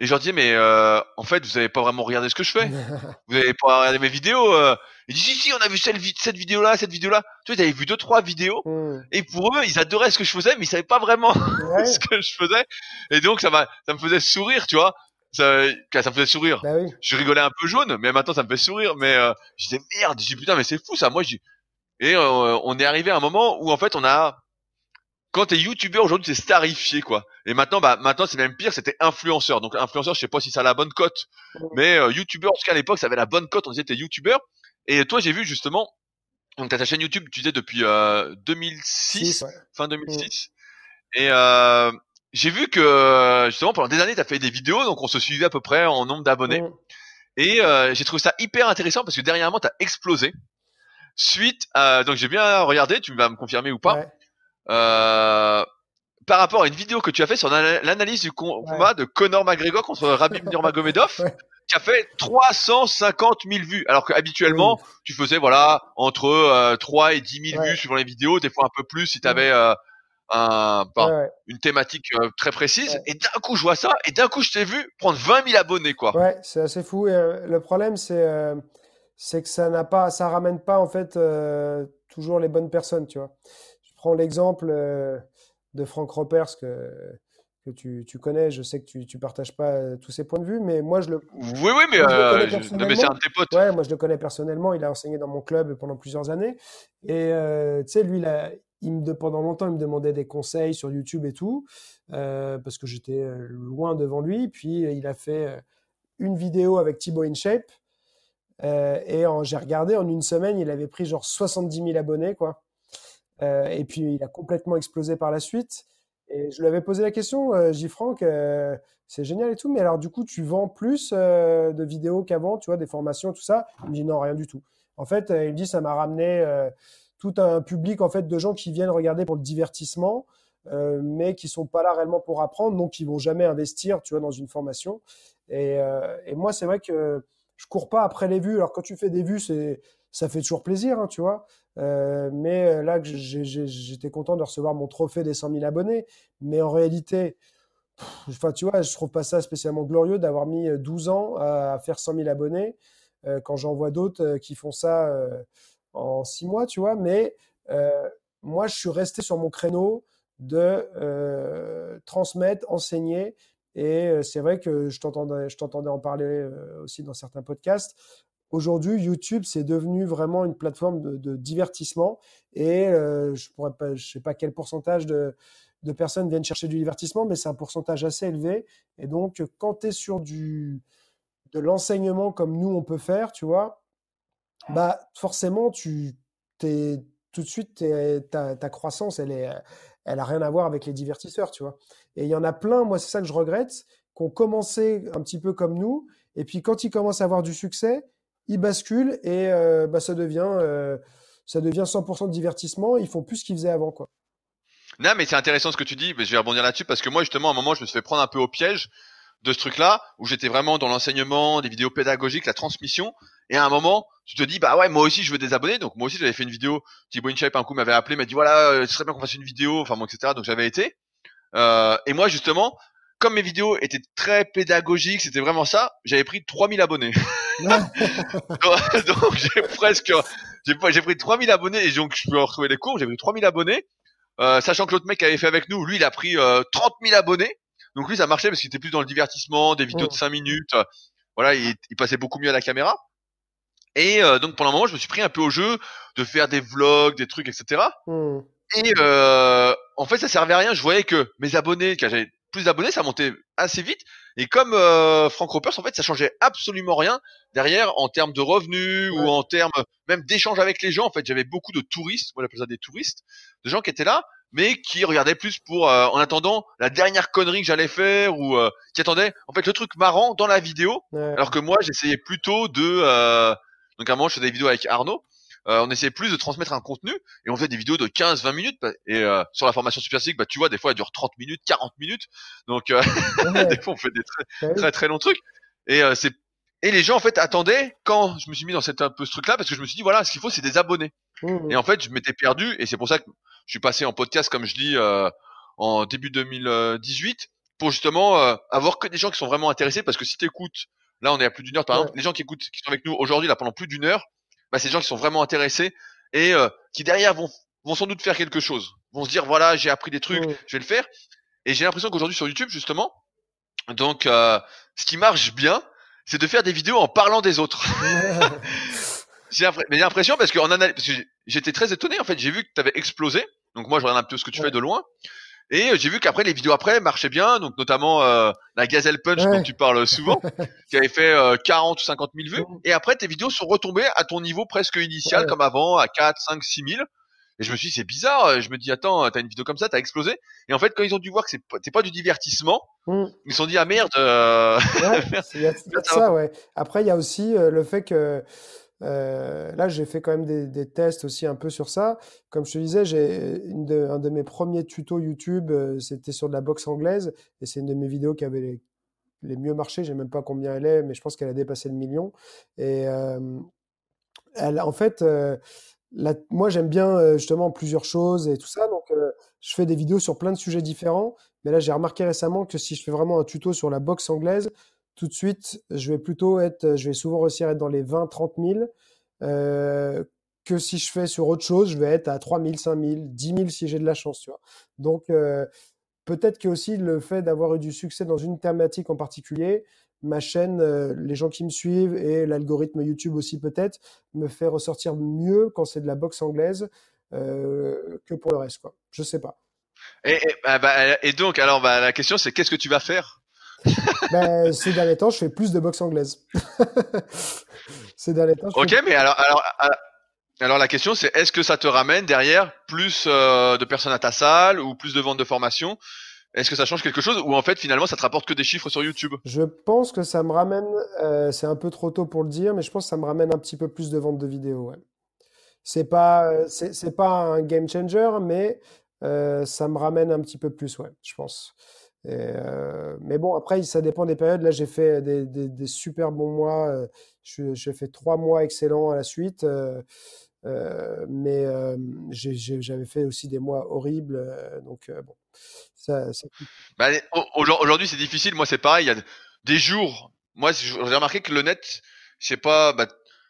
et je leur disais, mais euh, en fait, vous avez pas vraiment regardé ce que je fais. (laughs) vous avez pas regardé mes vidéos. Euh. Ils disent, si, si, on a vu cette, cette vidéo-là, cette vidéo-là. Tu vois, ils avaient vu deux, trois vidéos. Et pour eux, ils adoraient ce que je faisais, mais ils savaient pas vraiment (laughs) ce que je faisais. Et donc, ça ça me faisait sourire, tu vois. Ça, ça me faisait sourire. Bah oui. Je rigolais un peu jaune, mais maintenant, ça me fait sourire. Mais euh, je disais, merde, je dis, putain, mais c'est fou, ça. Moi, je Et euh, on est arrivé à un moment où, en fait, on a quand t'es youtubeur aujourd'hui c'est starifié quoi. Et maintenant bah maintenant c'est même pire c'était influenceur. Donc influenceur je sais pas si ça a la bonne cote. Mais euh, youtubeur en tout cas à l'époque ça avait la bonne cote on disait t'es youtubeur. Et toi j'ai vu justement donc t'as ta chaîne YouTube tu disais depuis euh, 2006 fin 2006 et euh, j'ai vu que justement pendant des années t'as fait des vidéos donc on se suivait à peu près en nombre d'abonnés. Et euh, j'ai trouvé ça hyper intéressant parce que dernièrement t'as explosé. Suite à, donc j'ai bien regardé tu vas me confirmer ou pas euh, par rapport à une vidéo que tu as fait sur l'analyse du combat de Conor McGregor contre Rabib Nurmagomedov, (laughs) qui a fait 350 000 vues, alors qu'habituellement tu faisais voilà entre euh, 3 et 10 000 vues suivant les vidéos, des fois un peu plus si tu avais euh, un, une thématique euh, très précise. Et d'un coup je vois ça, et d'un coup je t'ai vu prendre 20 000 abonnés quoi. Ouais, c'est assez fou. Et, euh, le problème c'est c'est que ça n'a pas, ça ramène pas en fait toujours les bonnes personnes, tu vois prends l'exemple euh, de Franck Ropers que, que tu, tu, connais. Je sais que tu ne partages pas euh, tous ses points de vue, mais moi je le. Oui, oui, mais, euh, c'est un de tes potes. Ouais, moi je le connais personnellement. Il a enseigné dans mon club pendant plusieurs années. Et tu sais, lui, il me, pendant longtemps, il me demandait des conseils sur YouTube et tout, parce que j'étais loin devant lui. Puis il a fait une vidéo avec Thibaut InShape. et j'ai regardé, en une semaine, il avait pris genre 70 000 abonnés, quoi. Euh, et puis, il a complètement explosé par la suite. Et je lui avais posé la question, euh, J. Franck, euh, c'est génial et tout, mais alors du coup, tu vends plus de vidéos qu'avant, tu vois, des formations, tout ça? Il me dit non, rien du tout. En fait, il me dit, ça m'a ramené tout un public en fait de gens qui viennent regarder pour le divertissement, mais qui sont pas là réellement pour apprendre, donc qui vont jamais investir, tu vois, dans une formation. Et, et moi, c'est vrai que je cours pas après les vues. Alors quand tu fais des vues, c'est ça fait toujours plaisir, hein, tu vois. Euh, mais euh, là, j'étais content de recevoir mon trophée des 100 000 abonnés. Mais en réalité, enfin, tu vois, je trouve pas ça spécialement glorieux d'avoir mis 12 euh, ans à, faire 100 000 abonnés quand j'en vois d'autres qui font ça en 6 mois, tu vois. Mais moi, je suis resté sur mon créneau de transmettre, enseigner. Et c'est vrai que je t'entendais en parler aussi dans certains podcasts. Aujourd'hui, YouTube, c'est devenu vraiment une plateforme de, divertissement et euh, je pourrais pas, je sais pas quel pourcentage de, personnes viennent chercher du divertissement, mais c'est un pourcentage assez élevé. Et donc, quand tu es sur du, de l'enseignement comme nous, on peut faire, tu vois, bah, forcément, tu t'es tout de suite, ta, ta, croissance, elle est, elle a rien à voir avec les divertisseurs, tu vois. Et il y en a plein, moi, c'est ça que je regrette, qui ont commencé un petit peu comme nous, et puis quand ils commencent à avoir du succès, ils basculent et euh, bah, ça devient euh, ça devient 100% de divertissement. Ils font plus ce qu'ils faisaient avant, quoi. Non, mais c'est intéressant ce que tu dis. Je vais rebondir là-dessus parce que moi, justement, à un moment, je me suis fait prendre un peu au piège de ce truc-là où j'étais vraiment dans l'enseignement, des vidéos pédagogiques, la transmission. Et à un moment, tu te dis, bah ouais, moi aussi, je veux des abonnés. Donc moi aussi, j'avais fait une vidéo. Thibaut InShape, un coup, m'avait appelé, m'a dit, voilà, euh, ce serait bien qu'on fasse une vidéo, enfin bon, etc. Donc j'avais été. Et moi, justement, comme mes vidéos étaient très pédagogiques, c'était vraiment ça, j'avais pris 3000 abonnés. (laughs) (laughs) donc, j'ai presque, j'ai pris 3000 abonnés et donc je peux retrouver les cours, j'ai pris 3000 abonnés, euh, sachant que l'autre mec qui avait fait avec nous, lui, il a pris euh, 30 000 abonnés. Donc lui, ça marchait parce qu'il était plus dans le divertissement, des vidéos de 5 minutes. voilà, il, il, passait beaucoup mieux à la caméra. Et euh, donc pendant un moment, je me suis pris un peu au jeu de faire des vlogs, des trucs, etc. Hmm. Et euh, en fait, ça servait à rien. Je voyais que mes abonnés, que j'avais plus d'abonnés, ça montait assez vite. Et comme euh, Frank Ropers, en fait, ça changeait absolument rien derrière en termes de revenus ou en termes même d'échanges avec les gens. En fait, j'avais beaucoup de touristes, moi j'appelle ça des touristes, de gens qui étaient là, mais qui regardaient plus pour euh, en attendant la dernière connerie que j'allais faire ou euh, qui attendaient en fait le truc marrant dans la vidéo. Alors que moi, j'essayais plutôt de donc à un moment, je faisais des vidéos avec Arnaud euh, on essayait plus de transmettre un contenu et on fait des vidéos de 15-20 minutes. Et euh, sur la formation Super bah, tu vois, des fois, elle dure 30 minutes, 40 minutes. Donc, euh, (laughs) des fois, on fait des très, très, très longs trucs. Et c'est et les gens en fait attendaient quand je me suis mis dans cette un peu ce truc là parce que je me suis dit voilà ce qu'il faut c'est des abonnés mmh. et en fait je m'étais perdu et c'est pour ça que je suis passé en podcast comme je dis en début 2018 pour justement avoir que des gens qui sont vraiment intéressés parce que si tu écoutes là on est à plus d'une heure par exemple les gens qui écoutent qui sont avec nous aujourd'hui là pendant plus d'une heure bah, c'est des gens qui sont vraiment intéressés et euh, qui derrière vont, vont sans doute faire quelque chose. Vont se dire voilà, j'ai appris des trucs, je vais le faire. Et j'ai l'impression qu'aujourd'hui sur YouTube justement, donc euh, ce qui marche bien, c'est de faire des vidéos en parlant des autres. (laughs) j'ai l'impression parce que, que j'étais très étonné en fait, j'ai vu que tu avais explosé. Donc moi je regarde un peu ce que tu fais de loin. Et euh, j'ai vu qu'après les vidéos après marchaient bien, donc notamment euh, la Gazelle Punch dont tu parles souvent, (laughs) qui avait fait 40 euh, ou 50 000 vues. Et après tes vidéos sont retombées à ton niveau presque initial comme avant, à 4, 5, 6 000. Et je me suis dit c'est bizarre. Je me dis attends, t'as une vidéo comme ça, t'as explosé. Et en fait quand ils ont dû voir que c'est pas, pas du divertissement, mm. ils se sont dit ah merde. Ouais, (laughs) c'est ça ouais. Après il y a aussi le fait que euh, là, j'ai fait quand même des, tests aussi un peu sur ça. Comme je te disais, j'ai un de mes premiers tutos YouTube, euh, c'était sur de la boxe anglaise, et c'est une de mes vidéos qui avait les, mieux marché. J'ai même pas combien elle est, mais je pense qu'elle a dépassé le million. Et euh, elle, en fait, moi, j'aime bien justement plusieurs choses et tout ça, donc je fais des vidéos sur plein de sujets différents. Mais là, j'ai remarqué récemment que si je fais vraiment un tuto sur la boxe anglaise, tout de suite, je vais plutôt être, je vais souvent réussir à être dans les 20, 30 000. Euh, que si je fais sur autre chose, je vais être à 3 000, 5 000, 10 000 si j'ai de la chance, tu vois. Donc, euh, peut-être que aussi le fait d'avoir eu du succès dans une thématique en particulier, ma chaîne, euh, les gens qui me suivent et l'algorithme YouTube aussi peut-être, me fait ressortir mieux quand c'est de la boxe anglaise euh, que pour le reste, quoi. Je sais pas. Et, et, bah, donc, alors, bah, la question, c'est qu'est-ce que tu vas faire? (laughs) ben, ces derniers temps, je fais plus de boxe anglaise. (laughs) ces derniers temps. ok, mais alors, alors, alors, la question, c'est est-ce que ça te ramène derrière plus euh, de personnes à ta salle ou plus de ventes de formation? Est-ce que ça change quelque chose ou en fait finalement ça te rapporte que des chiffres sur YouTube? Je pense que ça me ramène. Euh, c'est un peu trop tôt pour le dire, mais je pense que ça me ramène un petit peu plus de ventes de vidéos. Ouais. C'est pas, c'est pas un game changer, mais euh, ça me ramène un petit peu plus, ouais, je pense. Euh, mais bon, après, ça dépend des périodes. Là, j'ai fait des, des, des, super bons mois. Euh, j'ai fait trois mois excellents à la suite. Euh, mais euh, j'avais fait aussi des mois horribles. donc, bon. Ça, ça... Bah, Aujourd'hui, c'est difficile. Moi, c'est pareil. Il y a des jours. Moi, j'ai remarqué que le net, je sais pas, bah,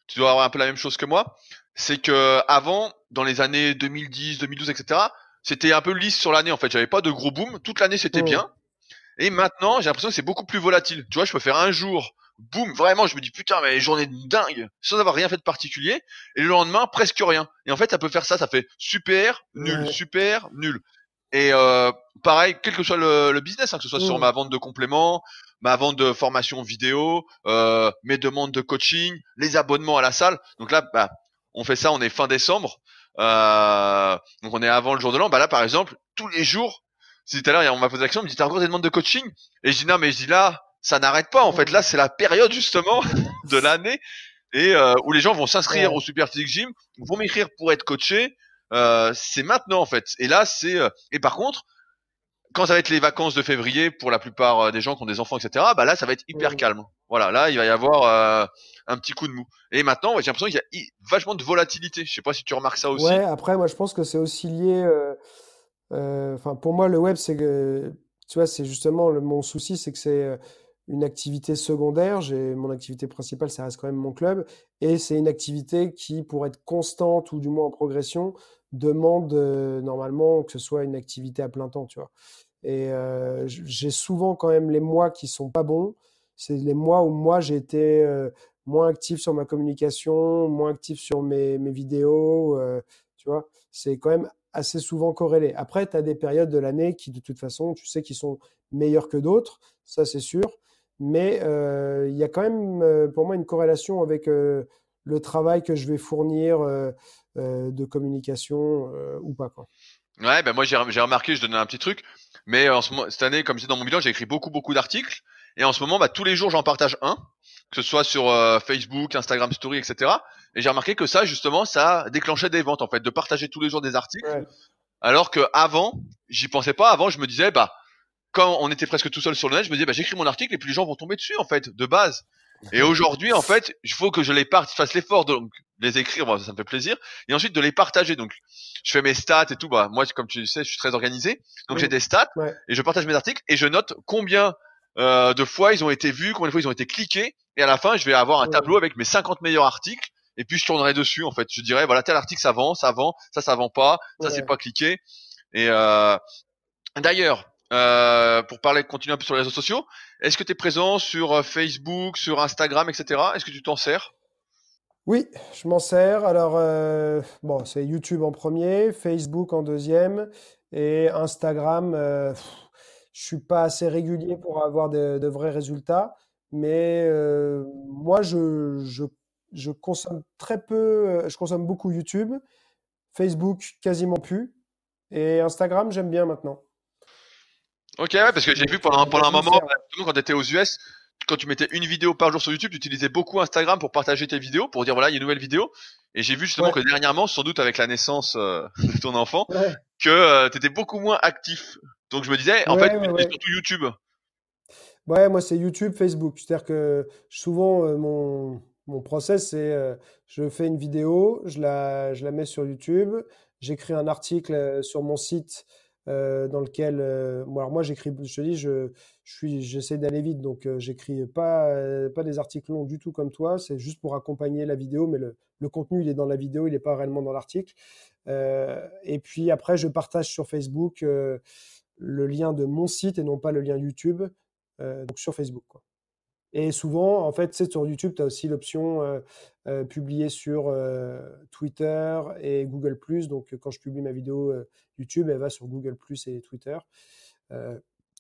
tu dois avoir un peu la même chose que moi. C'est que avant, dans les années 2010, 2012, etc., c'était un peu lisse sur l'année en fait. J'avais pas de gros boom. Toute l'année c'était bien. Et maintenant, j'ai l'impression que c'est beaucoup plus volatile. Tu vois, je peux faire un jour, boum, vraiment, je me dis putain, mais journée dingue, sans avoir rien fait de particulier. Et le lendemain, presque rien. Et en fait, ça peut faire ça, ça fait super, nul, super, nul. Et euh, pareil, quel que soit le, business, hein, que ce soit sur ma vente de compléments, ma vente de formation vidéo, euh, mes demandes de coaching, les abonnements à la salle. Donc là, bah, on fait ça, on est fin décembre. Euh, donc on est avant le jour de l'an. Bah là, par exemple, tous les jours, tout à l'heure, on m'a posé la question, on me dit, t'as encore des demandes de coaching? Et je dis, non, mais je dis là, ça n'arrête pas. En fait, là, c'est la période, justement, (laughs) de l'année, et euh, où les gens vont s'inscrire au Super Physique Gym, vont m'écrire pour être coaché. Euh, c'est maintenant, en fait. Et là, c'est, euh, et par contre, quand ça va être les vacances de février pour la plupart euh, des gens qui ont des enfants, etc. Bah là, ça va être hyper calme. Voilà, là, il va y avoir euh, un petit coup de mou. Et maintenant, j'ai l'impression qu'il y a vachement de volatilité. Je sais pas si tu remarques ça aussi. Ouais. Après, moi, je pense que c'est aussi lié. Euh, enfin, pour moi, le web, c'est que, tu vois, c'est justement mon souci, c'est que c'est euh, une activité secondaire. J'ai mon activité principale, ça reste quand même mon club, et c'est une activité qui, pour être constante ou du moins en progression, demande euh, normalement que ce soit une activité à plein temps, tu vois. Et j'ai souvent quand même les mois qui sont pas bons. C'est les mois où moi j'ai été moins actif sur ma communication, moins actif sur mes, mes vidéos, tu vois. C'est quand même assez souvent corrélé. Après, tu as des périodes de l'année qui, de toute façon, tu sais, qui sont meilleures que d'autres, ça c'est sûr. Mais euh, il y a quand même, euh, pour moi, une corrélation avec euh, le travail que je vais fournir de communication ou pas. Quoi. Ouais, ben moi j'ai remarqué, je donnais un petit truc, mais en ce moment, cette année, comme c'est dans mon bilan, j'ai écrit beaucoup beaucoup d'articles, et en ce moment, bah, tous les jours j'en partage un, que ce soit sur Facebook, Instagram Story, etc. Et j'ai remarqué que ça, justement, ça déclenchait des ventes, en fait, de partager tous les jours des articles. Alors que avant, j'y pensais pas. Avant, je me disais, bah, quand on était presque tout seul sur le net, je me disais, bah, j'écris mon article et puis les gens vont tomber dessus, en fait, de base. Et (laughs) aujourd'hui, en fait, il faut que je les parte, fasse l'effort de les écrire, ça, me fait plaisir, et ensuite de les partager. Donc, je fais mes stats et tout. Bah, moi, comme tu sais, je suis très organisé, donc j'ai des stats et je partage mes articles et je note combien euh, de fois ils ont été vus, combien de fois ils ont été cliqués, et à la fin, je vais avoir un tableau avec mes 50 meilleurs articles. Et puis je tournerai dessus en fait. Je dirais voilà tel article ça vend, ça vend, ça ça vend pas, ça c'est pas cliqué. Et euh, d'ailleurs, euh, pour parler, continuer un peu sur les réseaux sociaux, est-ce que tu es présent sur euh, Facebook, sur Instagram, etc. Est-ce que tu t'en sers? Oui, je m'en sers. Alors, euh, bon, c'est YouTube en premier, Facebook en deuxième, et Instagram, euh, je suis pas assez régulier pour avoir de, vrais résultats, mais euh, moi, je, je, je consomme très peu, je consomme beaucoup YouTube, Facebook quasiment plus, et Instagram, j'aime bien maintenant. Ok, ouais, parce que j'ai vu pendant, pendant un moment, quand tu étais aux US, quand tu mettais une vidéo par jour sur YouTube, tu utilisais beaucoup Instagram pour partager tes vidéos, pour dire voilà, il y a une nouvelle vidéo. Et j'ai vu justement que dernièrement, sans doute avec la naissance euh, (laughs) de ton enfant, que euh, tu étais beaucoup moins actif. Donc je me disais, en fait, c'est surtout YouTube. Ouais, moi c'est YouTube, Facebook. C'est-à-dire que souvent, euh, mon, mon process, c'est je fais une vidéo, je la, mets sur YouTube, j'écris un article sur mon site euh, dans lequel, euh, alors moi j'écris, je te dis, je, suis, j'essaie d'aller vite, donc euh, j'écris pas, des articles longs du tout comme toi, c'est juste pour accompagner la vidéo, mais le, contenu il est dans la vidéo, il n'est pas réellement dans l'article. et puis après, je partage sur Facebook le lien de mon site et non pas le lien YouTube, donc sur Facebook. Et souvent, en fait, c'est sur YouTube, tu as aussi l'option euh, publier sur Twitter et Google ⁇ Donc, quand je publie ma vidéo YouTube, elle va sur Google ⁇ et Twitter.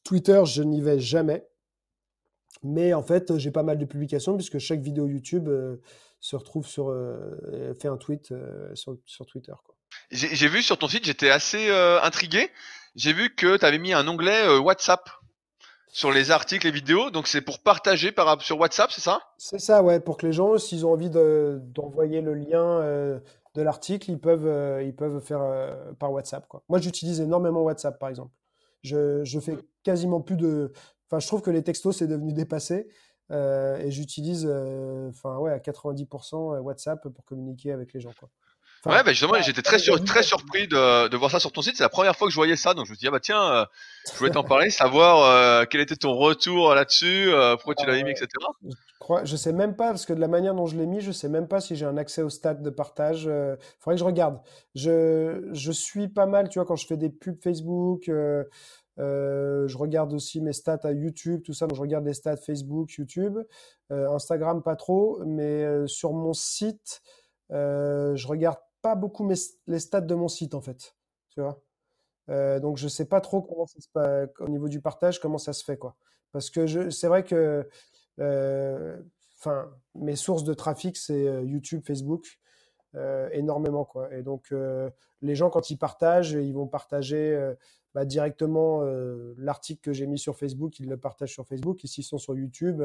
Twitter, je n'y vais jamais. Mais en fait, j'ai pas mal de publications puisque chaque vidéo YouTube se retrouve sur... fait un tweet sur, sur, Twitter. J'ai vu sur ton site, j'étais assez intrigué. J'ai vu que tu avais mis un onglet WhatsApp sur les articles et vidéos. Donc c'est pour partager par, sur WhatsApp, c'est ça? C'est ça, ouais. Pour que les gens, s'ils ont envie d'envoyer le lien euh, de l'article, ils peuvent, euh, ils peuvent faire euh, par WhatsApp. Quoi. Moi, j'utilise énormément WhatsApp, par exemple. Je, je fais quasiment plus de. Enfin, je trouve que les textos, c'est devenu dépassé. et j'utilise enfin, ouais, à 90% WhatsApp pour communiquer avec les gens. Quoi ouais, bah justement, j'étais très, très surpris de, de, voir ça sur ton site. C'est la première fois que je voyais ça, donc je me suis dit, ah bah tiens, euh, je voulais t'en parler, savoir euh, quel était ton retour là-dessus, euh, pourquoi tu l'as mis, etc. Je, crois, je sais même pas, parce que de la manière dont je l'ai mis, je sais même pas si j'ai un accès au stade de partage. Il faudrait que je regarde. Je, je suis pas mal, tu vois, quand je fais des pubs Facebook. je regarde aussi mes stats à YouTube, tout ça. Donc je regarde les stats Facebook, YouTube, Instagram pas trop, mais sur mon site, je regarde pas beaucoup mes, les stats de mon site en fait. Tu vois euh, donc je sais pas trop comment ça se passe au niveau du partage, comment ça se fait quoi. Parce que c'est vrai que euh, mes sources de trafic c'est euh, YouTube, Facebook énormément quoi. Et donc les gens quand ils partagent, ils vont partager bah, directement l'article que j'ai mis sur Facebook, ils le partagent sur Facebook. Et s'ils sont sur YouTube,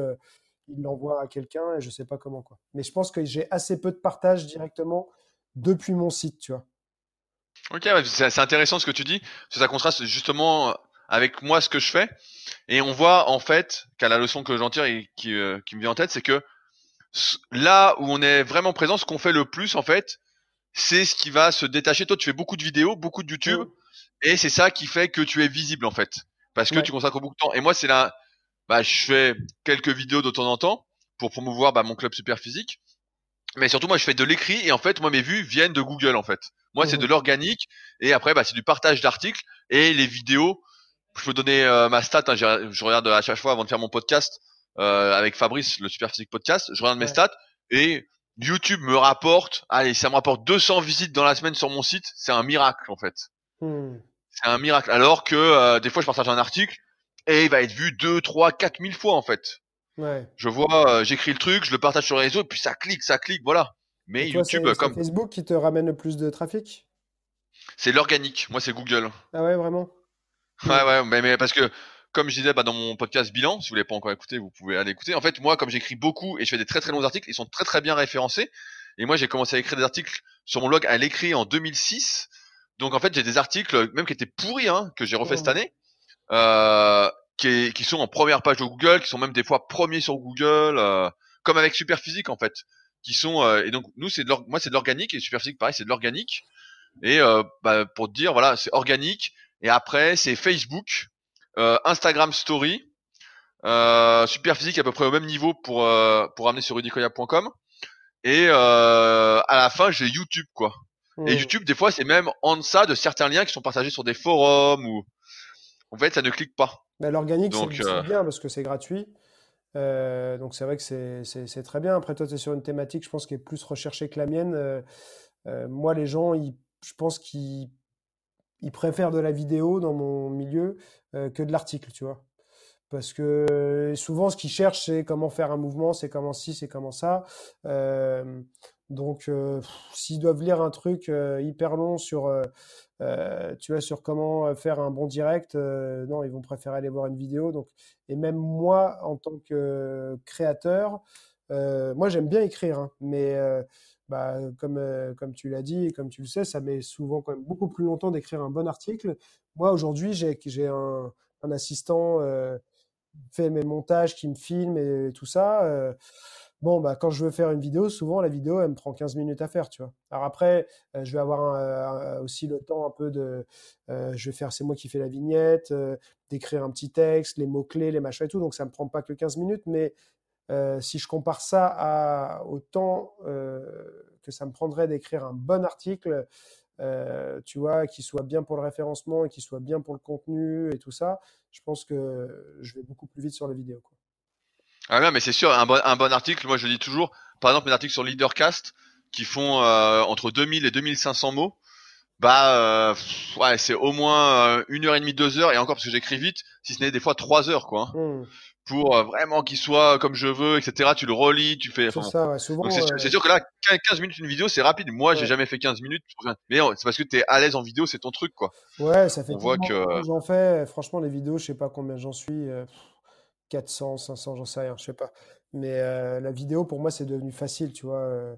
ils l'envoient à quelqu'un et je sais pas comment quoi. Mais je pense que j'ai assez peu de partage directement depuis mon site, tu vois. Ok, c'est intéressant ce que tu dis, parce que ça contraste justement avec moi ce que je fais, et on voit en fait qu'à la leçon que j'en tire et qui, euh, qui me vient en tête, c'est que là où on est vraiment présent, ce qu'on fait le plus en fait, c'est ce qui va se détacher. Toi, tu fais beaucoup de vidéos, beaucoup de YouTube, mmh. et c'est ça qui fait que tu es visible en fait, parce que tu consacres beaucoup de temps. Et moi, c'est là, bah, je fais quelques vidéos de temps en temps pour promouvoir bah, mon club super physique, mais surtout moi je fais de l'écrit et en fait moi mes vues viennent de Google en fait. Moi c'est de mmh. l'organique et après bah, c'est du partage d'articles et les vidéos. Je peux donner euh, ma stat, hein, je regarde à chaque fois avant de faire mon podcast euh, avec Fabrice, le Super Physique Podcast, je regarde mes stats et YouTube me rapporte, allez ça me rapporte 200 visites dans la semaine sur mon site, c'est un miracle en fait. Mmh. C'est un miracle. Alors que euh, des fois je partage un article et il va être vu 2, 3, 4 000 fois en fait. Ouais. Je vois, euh, j'écris le truc, je le partage sur les réseaux, et puis ça clique, ça clique, voilà. Mais YouTube, comme. Facebook qui te ramène le plus de trafic? C'est l'organique. Moi, c'est Google. Ah ouais, vraiment? Ouais, ouais, mais, mais, parce que, comme je disais bah, dans mon podcast bilan, si vous l'avez pas encore écouté, vous pouvez aller écouter. En fait, moi, comme j'écris beaucoup et je fais des très très longs articles, ils sont très très bien référencés. Et moi, j'ai commencé à écrire des articles sur mon blog à l'écrit en 2006. Donc en fait, j'ai des articles même qui étaient pourris, hein, que j'ai refait cette année, euh, qui, qui, sont en première page de Google, qui sont même des fois premiers sur Google, euh, comme avec Superphysique en fait, qui sont euh, et donc nous c'est de moi c'est de l'organique et Superphysique pareil c'est de l'organique et euh, bah, pour te dire voilà c'est organique et après c'est Facebook, euh, Instagram Story, Superphysique à peu près au même niveau pour pour amener sur rudicoya.com et à la fin j'ai YouTube quoi. Et mmh. YouTube, des fois, c'est même en deçà de certains liens qui sont partagés sur des forums ou en fait, ça ne clique pas. Bah, l'organique, c'est euh, bien parce que c'est gratuit. Euh, donc c'est vrai que c'est très bien. Après, toi, tu es sur une thématique, je pense, qui est plus recherchée que la mienne. Euh, moi, les gens, je pense qu'ils préfèrent de la vidéo dans mon milieu que de l'article, tu vois. Parce que souvent, ce qu'ils cherchent, c'est comment faire un mouvement, c'est comment ci, c'est comment ça. Donc, s'ils doivent lire un truc hyper long sur, euh, tu vois, sur comment faire un bon direct, non, ils vont préférer aller voir une vidéo. Donc, et même moi, en tant que créateur, moi, j'aime bien écrire, hein, mais bah, comme, comme tu l'as dit et comme tu le sais, ça met souvent quand même beaucoup plus longtemps d'écrire un bon article. Moi, aujourd'hui, j'ai un, un assistant fait mes montages, qui me filme et tout ça. Bon, bah, quand je veux faire une vidéo, souvent la vidéo, elle me prend 15 minutes à faire, tu vois. Alors après, euh, je vais avoir aussi le temps un peu de. Euh, je vais faire, c'est moi qui fais la vignette, euh, d'écrire un petit texte, les mots-clés, les machins et tout. Donc ça me prend pas que 15 minutes, mais si je compare ça au temps que ça me prendrait d'écrire un bon article, tu vois, qui soit bien pour le référencement et qui soit bien pour le contenu et tout ça, je pense que je vais beaucoup plus vite sur la vidéo. Ah non, mais c'est sûr, un bon, un bon article, moi je dis toujours, par exemple, mes articles sur Leadercast, qui font euh, entre 2000 et 2500 mots, bah euh, ouais, c'est au moins euh, une heure et demie, deux heures, et encore parce que j'écris vite, si ce n'est des fois trois heures, quoi. Hein. Mmh. Pour vraiment qu'il soit comme je veux, etc. Tu le relis, tu fais. C'est ça, ouais, souvent. C'est sûr que là, 15 minutes une vidéo, c'est rapide. Moi, j'ai jamais fait 15 minutes. Mais c'est parce que tu es à l'aise en vidéo, c'est ton truc, quoi. Ouais, ça fait. On voit que. J'en fais, franchement, les vidéos, je sais pas combien j'en suis. 400, 500, j'en sais rien, je sais pas. Mais euh, la vidéo, pour moi, c'est devenu facile, tu vois. Euh.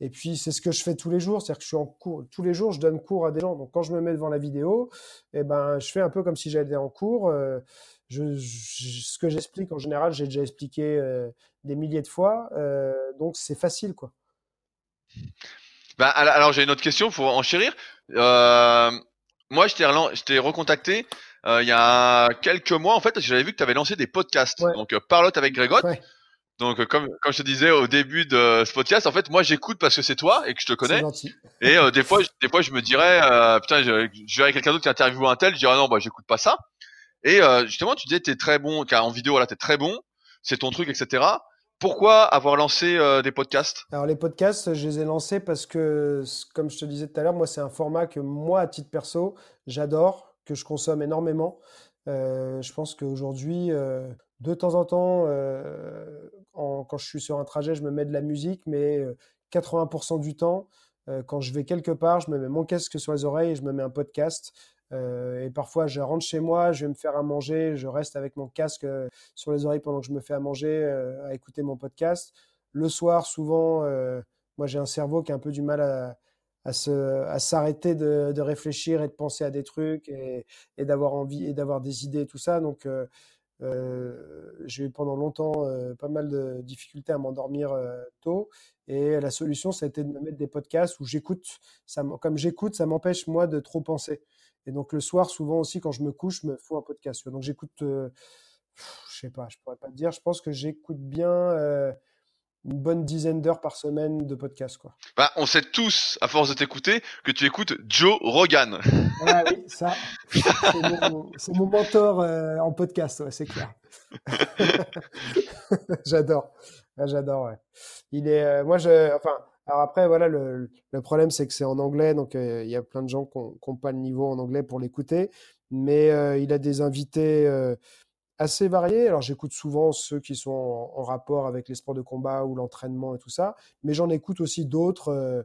Et puis, c'est ce que je fais tous les jours, c'est-à-dire que je suis en cours. Tous les jours, je donne cours à des gens. Donc, quand je me mets devant la vidéo, eh ben, je fais un peu comme si j'allais en cours. Euh. Ce que j'explique, en général, j'ai déjà expliqué des milliers de fois. donc, c'est facile, quoi. Bah, alors, j'ai une autre question pour enchérir. moi, je t'ai recontacté euh, il y a quelques mois, en fait, j'avais vu que tu avais lancé des podcasts. Donc, euh, Parlotte avec Grégotte. Donc, euh, comme, comme je te disais au début de ce podcast, en fait, moi, j'écoute parce que c'est toi et que je te connais. Et des fois, des fois, je me dirais, putain, je, je verrais quelqu'un d'autre qui interviewe un tel, je dirais non, bah, j'écoute pas ça. Et justement, tu disais, t'es très bon, car en vidéo, là, t'es très bon, c'est ton truc, etc. Pourquoi avoir lancé des podcasts? Alors les podcasts, je les ai lancés parce que, comme je te disais tout à l'heure, moi c'est un format que moi, à titre perso, j'adore que je consomme énormément. Euh, je pense qu'aujourd'hui, euh, de temps en temps, euh, quand je suis sur un trajet, je me mets de la musique, mais 80% du temps, quand je vais quelque part, je me mets mon casque sur les oreilles et je me mets un podcast. et parfois, je rentre chez moi, je vais me faire à manger, je reste avec mon casque sur les oreilles pendant que je me fais à manger, à écouter mon podcast. Le soir, souvent, moi j'ai un cerveau qui a un peu du mal à, à s'arrêter de, réfléchir et de penser à des trucs et, d'avoir envie et d'avoir des idées et tout ça. Donc, euh, euh j'ai eu pendant longtemps euh, pas mal de difficultés à m'endormir tôt. Et la solution, ça a été de me mettre des podcasts où j'écoute. Ça, comme j'écoute, ça m'empêche moi de trop penser. Et donc le soir, souvent aussi, quand je me couche, je me fous un podcast. Donc j'écoute, je sais pas, je pourrais pas te dire. Je pense que j'écoute bien une bonne dizaine d'heures par semaine de podcast. Quoi. Bah, on sait tous, à force de t'écouter, que tu écoutes Joe Rogan. (laughs) Ah oui, ça, c'est mon, mentor euh, en podcast, ouais, c'est clair. (laughs) j'adore, j'adore, ouais. Il est, euh, moi, je, enfin, alors après, voilà, le, le problème, c'est que c'est en anglais, donc euh, il y a plein de gens qui n'ont pas le niveau en anglais pour l'écouter, mais il a des invités assez varié. Alors j'écoute souvent ceux qui sont en, rapport avec les sports de combat ou l'entraînement et tout ça, mais j'en écoute aussi d'autres euh,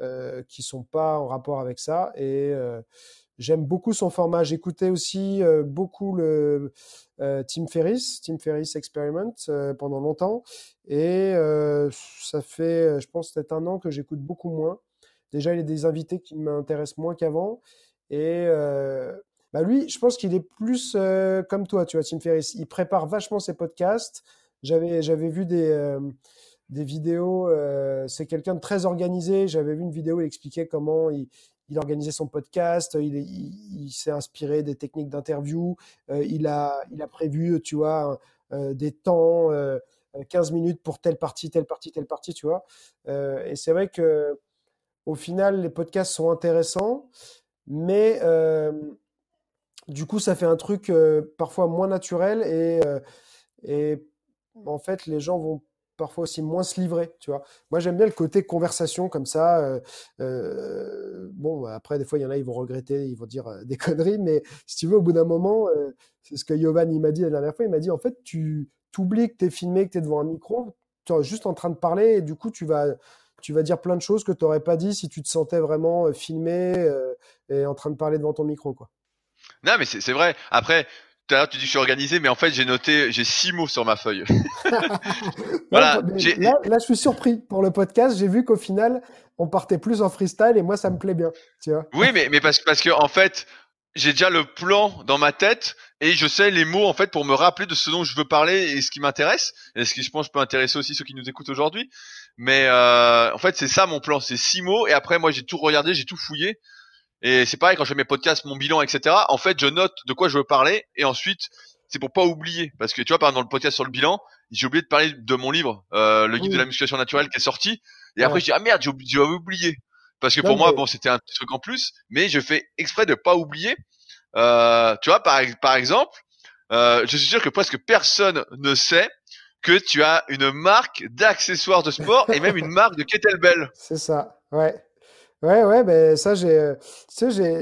euh, qui sont pas en rapport avec ça. Et euh, j'aime beaucoup son format. J'écoutais aussi beaucoup le Tim Ferriss, Tim Ferriss Experiment pendant longtemps. Et ça fait, je pense, peut-être un an que j'écoute beaucoup moins. Déjà, il y a des invités qui m'intéressent moins qu'avant. Et bah lui, je pense qu'il est plus comme toi, tu vois, Tim Ferriss. Il prépare vachement ses podcasts. J'avais, j'avais vu des, des vidéos. c'est quelqu'un de très organisé. J'avais vu une vidéo où il expliquait comment il, organisait son podcast. Il, il, s'est inspiré des techniques d'interview. il, a, il a prévu, tu vois, des temps, 15 minutes pour telle partie, telle partie, telle partie, tu vois. et c'est vrai que au final, les podcasts sont intéressants, mais du coup, ça fait un truc parfois moins naturel et, et en fait, les gens vont parfois aussi moins se livrer, tu vois. Moi, j'aime bien le côté conversation comme ça. bon, après, des fois, il y en a, ils vont regretter, ils vont dire (laughs) des conneries, mais si tu veux, au bout d'un moment, c'est ce que Yovan, il m'a dit la dernière fois, il m'a dit, en fait, tu oublies que tu es filmé, que tu es devant un micro, tu es juste en train de parler, et du coup, tu vas tu vas dire plein de choses que tu n'aurais pas dit si tu te sentais vraiment euh, filmé euh, et en train de parler devant ton micro. Quoi. Non, mais c'est vrai. Après, tout à l'heure, tu dis que je suis organisé, mais en fait, j'ai noté, j'ai six mots sur ma feuille. (laughs) voilà. là, là, je suis surpris pour le podcast. J'ai vu qu'au final, on partait plus en freestyle et moi, ça me plaît bien. Tu vois oui, mais, mais parce, parce que, en fait, j'ai déjà le plan dans ma tête et je sais les mots en fait pour me rappeler de ce dont je veux parler et ce qui m'intéresse et ce qui je pense peut intéresser aussi ceux qui nous écoutent aujourd'hui. Mais euh, en fait c'est ça mon plan, c'est six mots et après moi j'ai tout regardé, j'ai tout fouillé et c'est pareil quand je fais mes podcasts, mon bilan, etc. En fait je note de quoi je veux parler et ensuite c'est pour pas oublier parce que tu vois par exemple dans le podcast sur le bilan j'ai oublié de parler de mon livre euh, le guide de la musculation naturelle qui est sorti et après je dis ah merde j'ai oublié parce que pour moi, bon, c'était un petit truc en plus, mais je fais exprès de pas oublier. Euh, tu vois, par, par exemple, euh, je suis sûr que presque personne ne sait que tu as une marque d'accessoires de sport et même une (laughs) marque de kettlebell. C'est ça, ouais. Ouais, ouais, ben ça, j'ai, euh, tu sais, j'ai,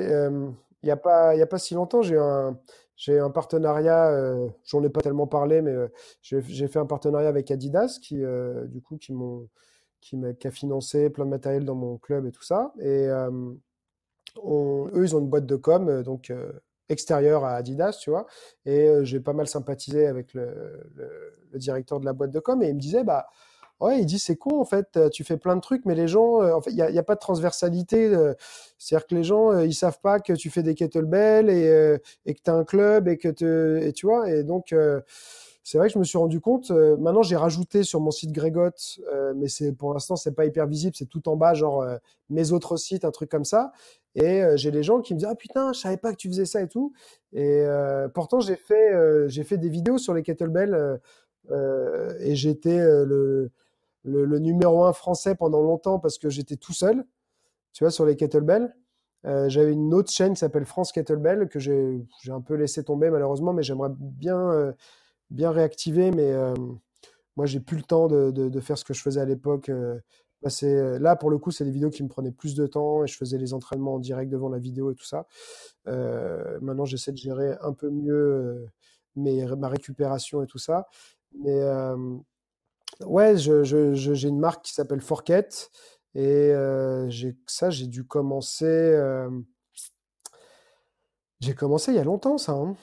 il y a pas, a pas si longtemps, j'ai un, j'ai un partenariat, j'en ai pas tellement parlé, mais j'ai fait un partenariat avec Adidas qui, du coup, qui m'ont, qui, a financé plein de matériel dans mon club et tout ça. Et euh, eux, ils ont une boîte de com, euh, donc euh, extérieure à Adidas, tu vois. Et j'ai pas mal sympathisé avec le, directeur de la boîte de com. Et il me disait, bah, ouais, il dit, c'est con, en fait, tu fais plein de trucs, mais les gens, en fait, il n'y a, pas de transversalité. C'est-à-dire que les gens, ils savent pas que tu fais des kettlebells et, et que tu as un club et que tu, vois. Et donc, c'est vrai que je me suis rendu compte. Euh, maintenant, j'ai rajouté sur mon site Grégot, euh, mais c'est pour l'instant, c'est pas hyper visible. C'est tout en bas, genre euh, mes autres sites, un truc comme ça. Et j'ai les gens qui me disent ah putain, je savais pas que tu faisais ça et tout. Et pourtant, j'ai fait j'ai fait des vidéos sur les kettlebells et j'étais le, le, numéro un français pendant longtemps parce que j'étais tout seul, tu vois, sur les kettlebells. J'avais une autre chaîne qui s'appelle France Kettlebell que j'ai un peu laissé tomber malheureusement, mais j'aimerais bien bien réactivé, mais euh, moi, j'ai plus le temps de, de, faire ce que je faisais à l'époque. Euh, bah, là, pour le coup, c'est des vidéos qui me prenaient plus de temps et je faisais les entraînements en direct devant la vidéo et tout ça. Euh, maintenant, j'essaie de gérer un peu mieux mes, ma récupération et tout ça. Mais ouais, je, je, j'ai une marque qui s'appelle Forket et j'ai, ça, j'ai dû commencer. j'ai commencé il y a longtemps, ça. Hein.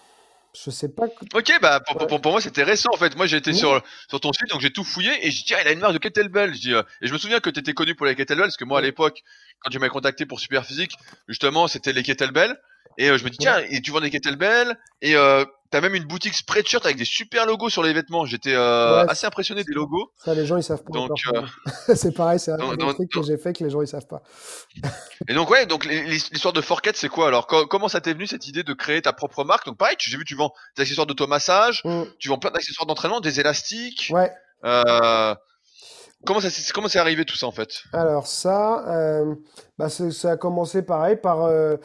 Je sais pas. Ok, bah pour, pour, moi c'était récent en fait. Moi j'étais sur sur ton site donc j'ai tout fouillé et je dis ah, il a une marque de kettlebell. Je dis euh, et je me souviens que tu étais connu pour les kettlebells parce que moi à l'époque quand tu m'as contacté pour Super Physique justement c'était les kettlebells et euh, je me dis tiens et tu vends des kettlebells et euh, T'as même une boutique spreadshirt avec des super logos sur les vêtements. J'étais euh, assez impressionné des logos. Ça, les gens ils savent pas. Donc, (laughs) c'est pareil, c'est un truc que j'ai fait que les gens ils savent pas. et donc ouais, donc l'histoire de Forket, c'est quoi alors? Comment ça t'est venu cette idée de créer ta propre marque? Donc pareil, j'ai vu tu vends des accessoires d'automassage, mm. tu vends plein d'accessoires d'entraînement, des élastiques. Ouais. Comment ça comment c'est arrivé tout ça en fait? Alors ça, euh, bah, ça a commencé pareil par euh,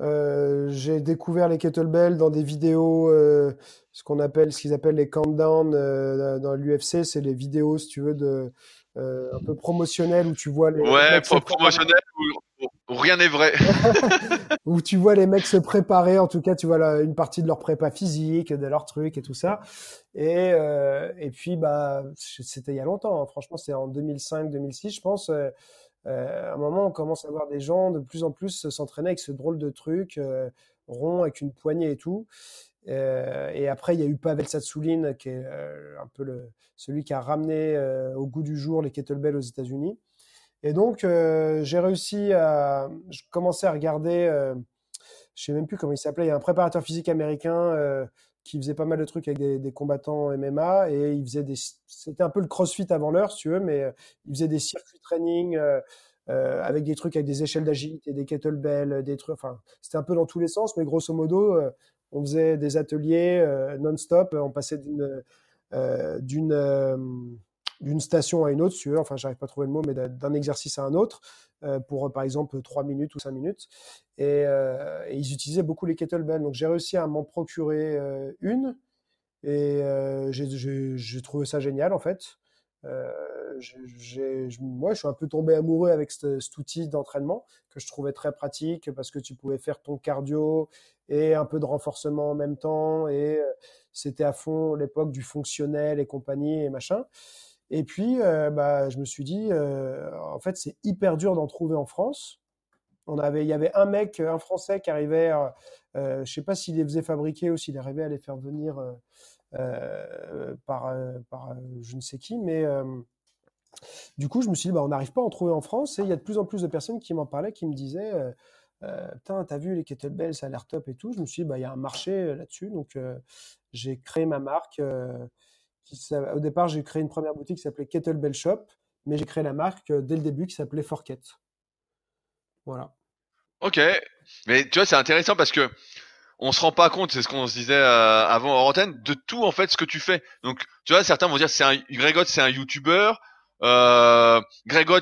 euh, j'ai découvert les kettlebells dans des vidéos, euh, ce qu'on appelle, ce qu'ils appellent les countdowns euh, dans l'UFC, c'est les vidéos, si tu veux, de un peu promotionnelles où tu vois les. Ouais, promotionnelles où, rien n'est vrai. (laughs) (laughs) où tu vois les mecs se préparer, en tout cas, tu vois une partie de leur prépa physique, de leur truc et tout ça. Et et puis bah, c'était il y a longtemps. Hein. franchement, c'est en 2005-2006, je pense. À un moment, on commence à voir des gens de plus en plus s'entraîner avec ce drôle de truc rond avec une poignée et tout. et après, il y a eu Pavel Satsouline, qui est un peu celui qui a ramené au goût du jour les kettlebells aux États-Unis. Et donc, j'ai réussi à. Je commençais à regarder. je sais même plus comment il s'appelait. Il y a un préparateur physique américain qui faisait pas mal de trucs avec des, combattants MMA et il faisait des. C'était un peu le CrossFit avant l'heure, si tu veux, mais il faisait des circuits training. Euh, avec des trucs avec des échelles d'agilité, des kettlebells, des trucs. Enfin, c'était un peu dans tous les sens, mais grosso modo, euh, on faisait des ateliers euh, non-stop. On passait d'une d'une d'une station à une autre, si tu veux. Enfin, j'arrive pas à trouver le mot, mais d'un exercice à un autre, pour par exemple 3 minutes ou 5 minutes. Et, et ils utilisaient beaucoup les kettlebells. Donc j'ai réussi à m'en procurer une. Et j'ai trouvé ça génial en fait. Euh, moi, je suis un peu tombé amoureux avec cet outil d'entraînement que je trouvais très pratique parce que tu pouvais faire ton cardio et un peu de renforcement en même temps. Et euh, c'était à fond l'époque du fonctionnel et compagnie et machin. Et puis, euh, bah, je me suis dit, en fait, c'est hyper dur d'en trouver en France. On avait, il y avait un mec, un Français qui arrivait, je sais pas s'il les faisait fabriquer ou s'il arrivait à les faire venir euh, par, euh, par euh, je ne sais qui, mais du coup, je me suis dit, bah, on n'arrive pas à en trouver en France, et il y a de plus en plus de personnes qui m'en parlaient, qui me disaient, euh, putain, t'as vu les kettlebells, ça a l'air top et tout. Je me suis dit, bah, il y a un marché là-dessus, donc j'ai créé ma marque. Au départ, j'ai créé une première boutique qui s'appelait Kettlebell Shop, mais j'ai créé la marque dès le début qui s'appelait Forket. Voilà. Ok, mais tu vois, c'est intéressant parce que on se rend pas compte, c'est ce qu'on se disait euh, avant en antenne, de tout en fait ce que tu fais. Donc, tu vois, certains vont dire c'est un Grégot, c'est un YouTuber, euh,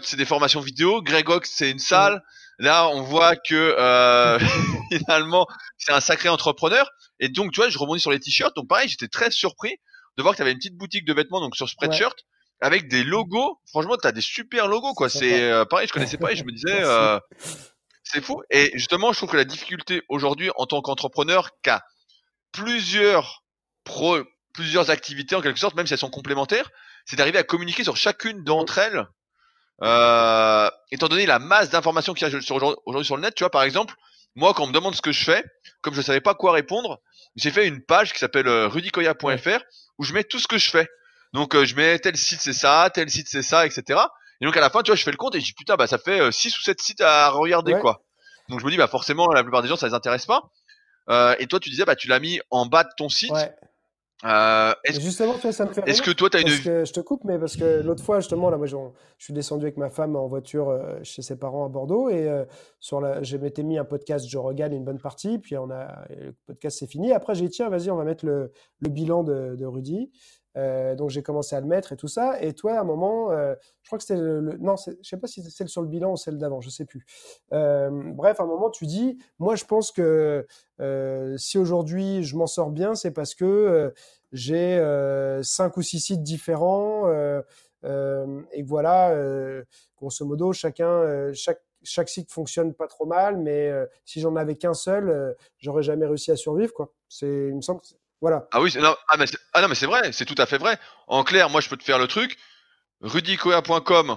c'est des formations vidéo, Grégot, c'est une salle. Là, on voit que euh, (laughs) finalement, c'est un sacré entrepreneur. Et donc, tu vois, je rebondis sur les t-shirts. Donc, pareil, j'étais très surpris de voir que tu avais une petite boutique de vêtements donc sur Spreadshirt avec des logos. Franchement, tu as des super logos quoi. C'est euh, pareil, je connaissais pas et je me disais euh, c'est fou. Et justement, je trouve que la difficulté aujourd'hui en tant qu'entrepreneur qu'a plusieurs pro, plusieurs activités en quelque sorte, même si elles sont complémentaires, c'est d'arriver à communiquer sur chacune d'entre elles. Euh, étant donné la masse d'informations qu'il y a aujourd'hui sur le net, tu vois, par exemple, moi, quand on me demande ce que je fais, comme je ne savais pas quoi répondre, j'ai fait une page qui s'appelle euh, rudicoya.fr où je mets tout ce que je fais. Donc, euh, je mets tel site c'est ça, tel site c'est ça, etc. Et donc à la fin, tu vois, je fais le compte et je dis putain, bah ça fait 6 euh, ou 7 sites à regarder quoi. Donc je me dis bah forcément la plupart des gens ça les intéresse pas. Euh, et toi tu disais bah tu l'as mis en bas de ton site. Ouais. Euh, est-ce, justement, ça me fait. Est-ce que toi, tu as une. je te coupe, mais parce que l'autre fois, justement, là, moi, je, suis descendu avec ma femme en voiture euh, chez ses parents à Bordeaux et sur la, je m'étais mis un podcast, je regarde une bonne partie, puis on a, le podcast c'est fini. Après, j'ai dit, tiens, vas-y, on va mettre le, le bilan de, de Rudy. Euh, donc j'ai commencé à le mettre et tout ça. Et toi, à un moment, euh, je crois que c'était le, non, je sais pas si c'est celle sur le bilan ou celle d'avant, je sais plus. Euh, bref, à un moment, tu dis, moi, je pense que si aujourd'hui je m'en sors bien, c'est parce que j'ai cinq ou six sites différents et voilà, grosso modo, chacun, chaque chaque site fonctionne pas trop mal, mais si j'en avais qu'un seul, j'aurais jamais réussi à survivre, quoi. C'est, il me semble. Voilà. Ah oui, non, ah, mais ah non, mais c'est vrai, c'est tout à fait vrai. En clair, moi, je peux te faire le truc. rudicoya.com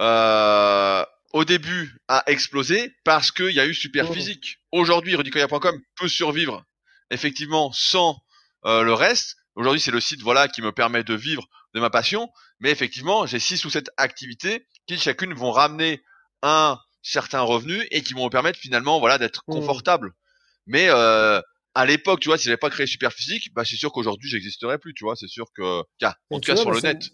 euh, au début a explosé parce qu'il y a eu super oh. physique. Aujourd'hui, rudicoya.com peut survivre effectivement sans euh, le reste. Aujourd'hui, c'est le site voilà qui me permet de vivre de ma passion. Mais effectivement, j'ai six ou sept activités qui chacune vont ramener un certain revenu et qui vont me permettre finalement voilà d'être mmh. confortable. Mais euh, à l'époque, tu vois, si j'avais pas créé Super Physique, bah, c'est sûr qu'aujourd'hui, j'existerais plus, tu vois. C'est sûr que, en tout cas, sur le net.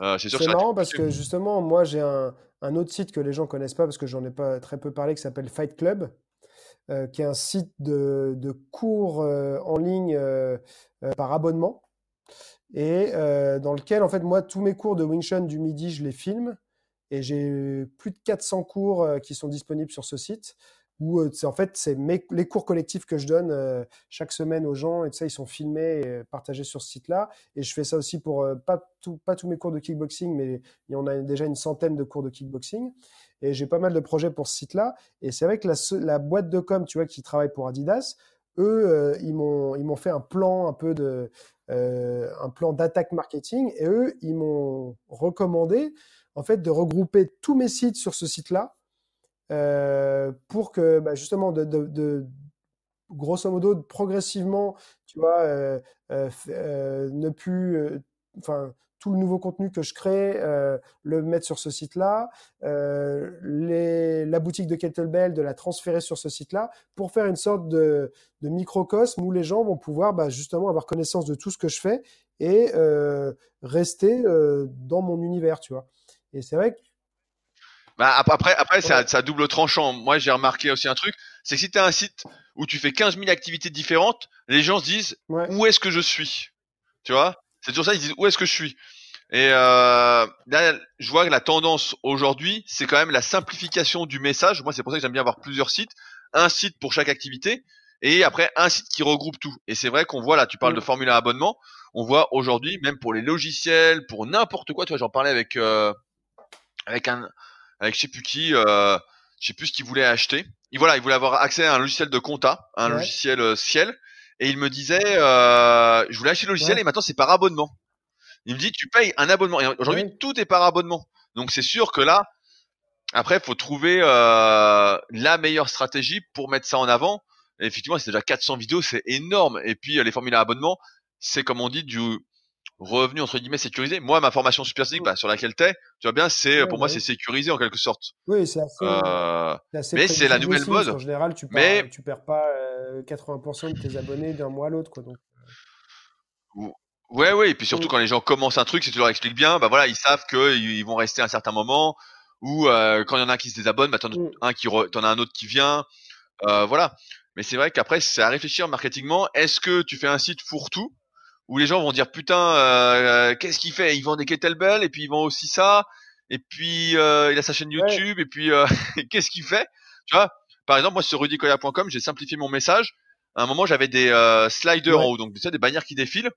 Euh, c'est marrant parce que justement, moi, j'ai un, un, autre site que les gens connaissent pas parce que j'en ai pas très peu parlé qui s'appelle Fight Club, euh, qui est un site de, de cours euh, en ligne par abonnement et dans lequel, en fait, moi, tous mes cours de Wing Chun du midi, je les filme et j'ai plus de 400 cours qui sont disponibles sur ce site où euh, en fait c'est les cours collectifs que je donne euh, chaque semaine aux gens et ça ils sont filmés et partagés sur ce site-là. Et je fais ça aussi pour euh, pas tout, pas tous mes cours de kickboxing mais il y en a déjà une centaine de cours de kickboxing. Et j'ai pas mal de projets pour ce site-là. Et c'est vrai que la, la, boîte de com tu vois qui travaille pour Adidas eux ils m'ont ils m'ont fait un plan un peu de un plan d'attaque marketing. Et eux ils m'ont recommandé en fait, de regrouper tous mes sites sur ce site-là pour que, bah, justement, de, de, de, grosso modo, progressivement, tu vois, ne plus, enfin, tout le nouveau contenu que je crée, euh, le mettre sur ce site-là, euh, la boutique de Kettlebell, de la transférer sur ce site-là, pour faire une sorte de, microcosme où les gens vont pouvoir bah, justement avoir connaissance de tout ce que je fais et euh, rester dans mon univers, tu vois. Et c'est vrai que bah, après, après, c'est à, double tranchant. Moi, j'ai remarqué aussi un truc, c'est que si tu as un site où tu fais 15 000 activités différentes, les gens se disent où est-ce que je suis, tu vois? C'est toujours ça, ils disent où est-ce que je suis? Et euh, là, je vois que la tendance aujourd'hui, c'est quand même la simplification du message. Moi, c'est pour ça que j'aime bien avoir plusieurs sites, un site pour chaque activité, et après un site qui regroupe tout. Et c'est vrai qu'on voit là, tu parles de formulaire abonnement, on voit aujourd'hui, même pour les logiciels, pour n'importe quoi. Toi, j'en parlais avec euh, avec un, avec je sais plus qui, euh, je sais plus ce qu'il voulait acheter. Il voilà, il voulait avoir accès à un logiciel de compta, un logiciel euh, ciel, et il me disait, euh, je voulais acheter le logiciel et maintenant c'est par abonnement. Il me dit, tu payes un abonnement. Et aujourd'hui, tout est par abonnement. Donc c'est sûr que là, après, il faut trouver euh, la meilleure stratégie pour mettre ça en avant. Et effectivement, c'est déjà 400 vidéos, c'est énorme. Et puis les formules à abonnement, c'est comme on dit du revenu entre guillemets sécurisé. Moi, ma formation super bah, sur laquelle t'es, tu vois bien, c'est pour moi c'est sécurisé en quelque sorte. Oui, c'est assez. Euh, mais c'est la nouvelle mode. En général, tu perds, mais... tu perds pas 80% euh, de tes abonnés d'un mois à l'autre, quoi. Donc. Euh. Ouais, ouais, et puis surtout quand les gens commencent un truc, si tu leur expliques bien, bah voilà, ils savent qu'ils vont rester un certain moment, ou quand il y en a un qui se désabonne, bah t'en mmh. un qui t'en as un autre qui vient, voilà. Mais c'est vrai qu'après, c'est à réfléchir marketingement. Est-ce que tu fais un site fourre-tout où les gens vont dire putain, euh, qu'est-ce qu'il fait? Il vend des kettlebells et puis il vend aussi ça, et puis euh, il a sa chaîne YouTube et puis euh, (laughs) qu'est-ce qu'il fait? Tu vois? Par exemple, moi sur rudicoya.com, j'ai simplifié mon message. À un moment, j'avais des sliders en haut, donc tu sais, des bannières qui défilent,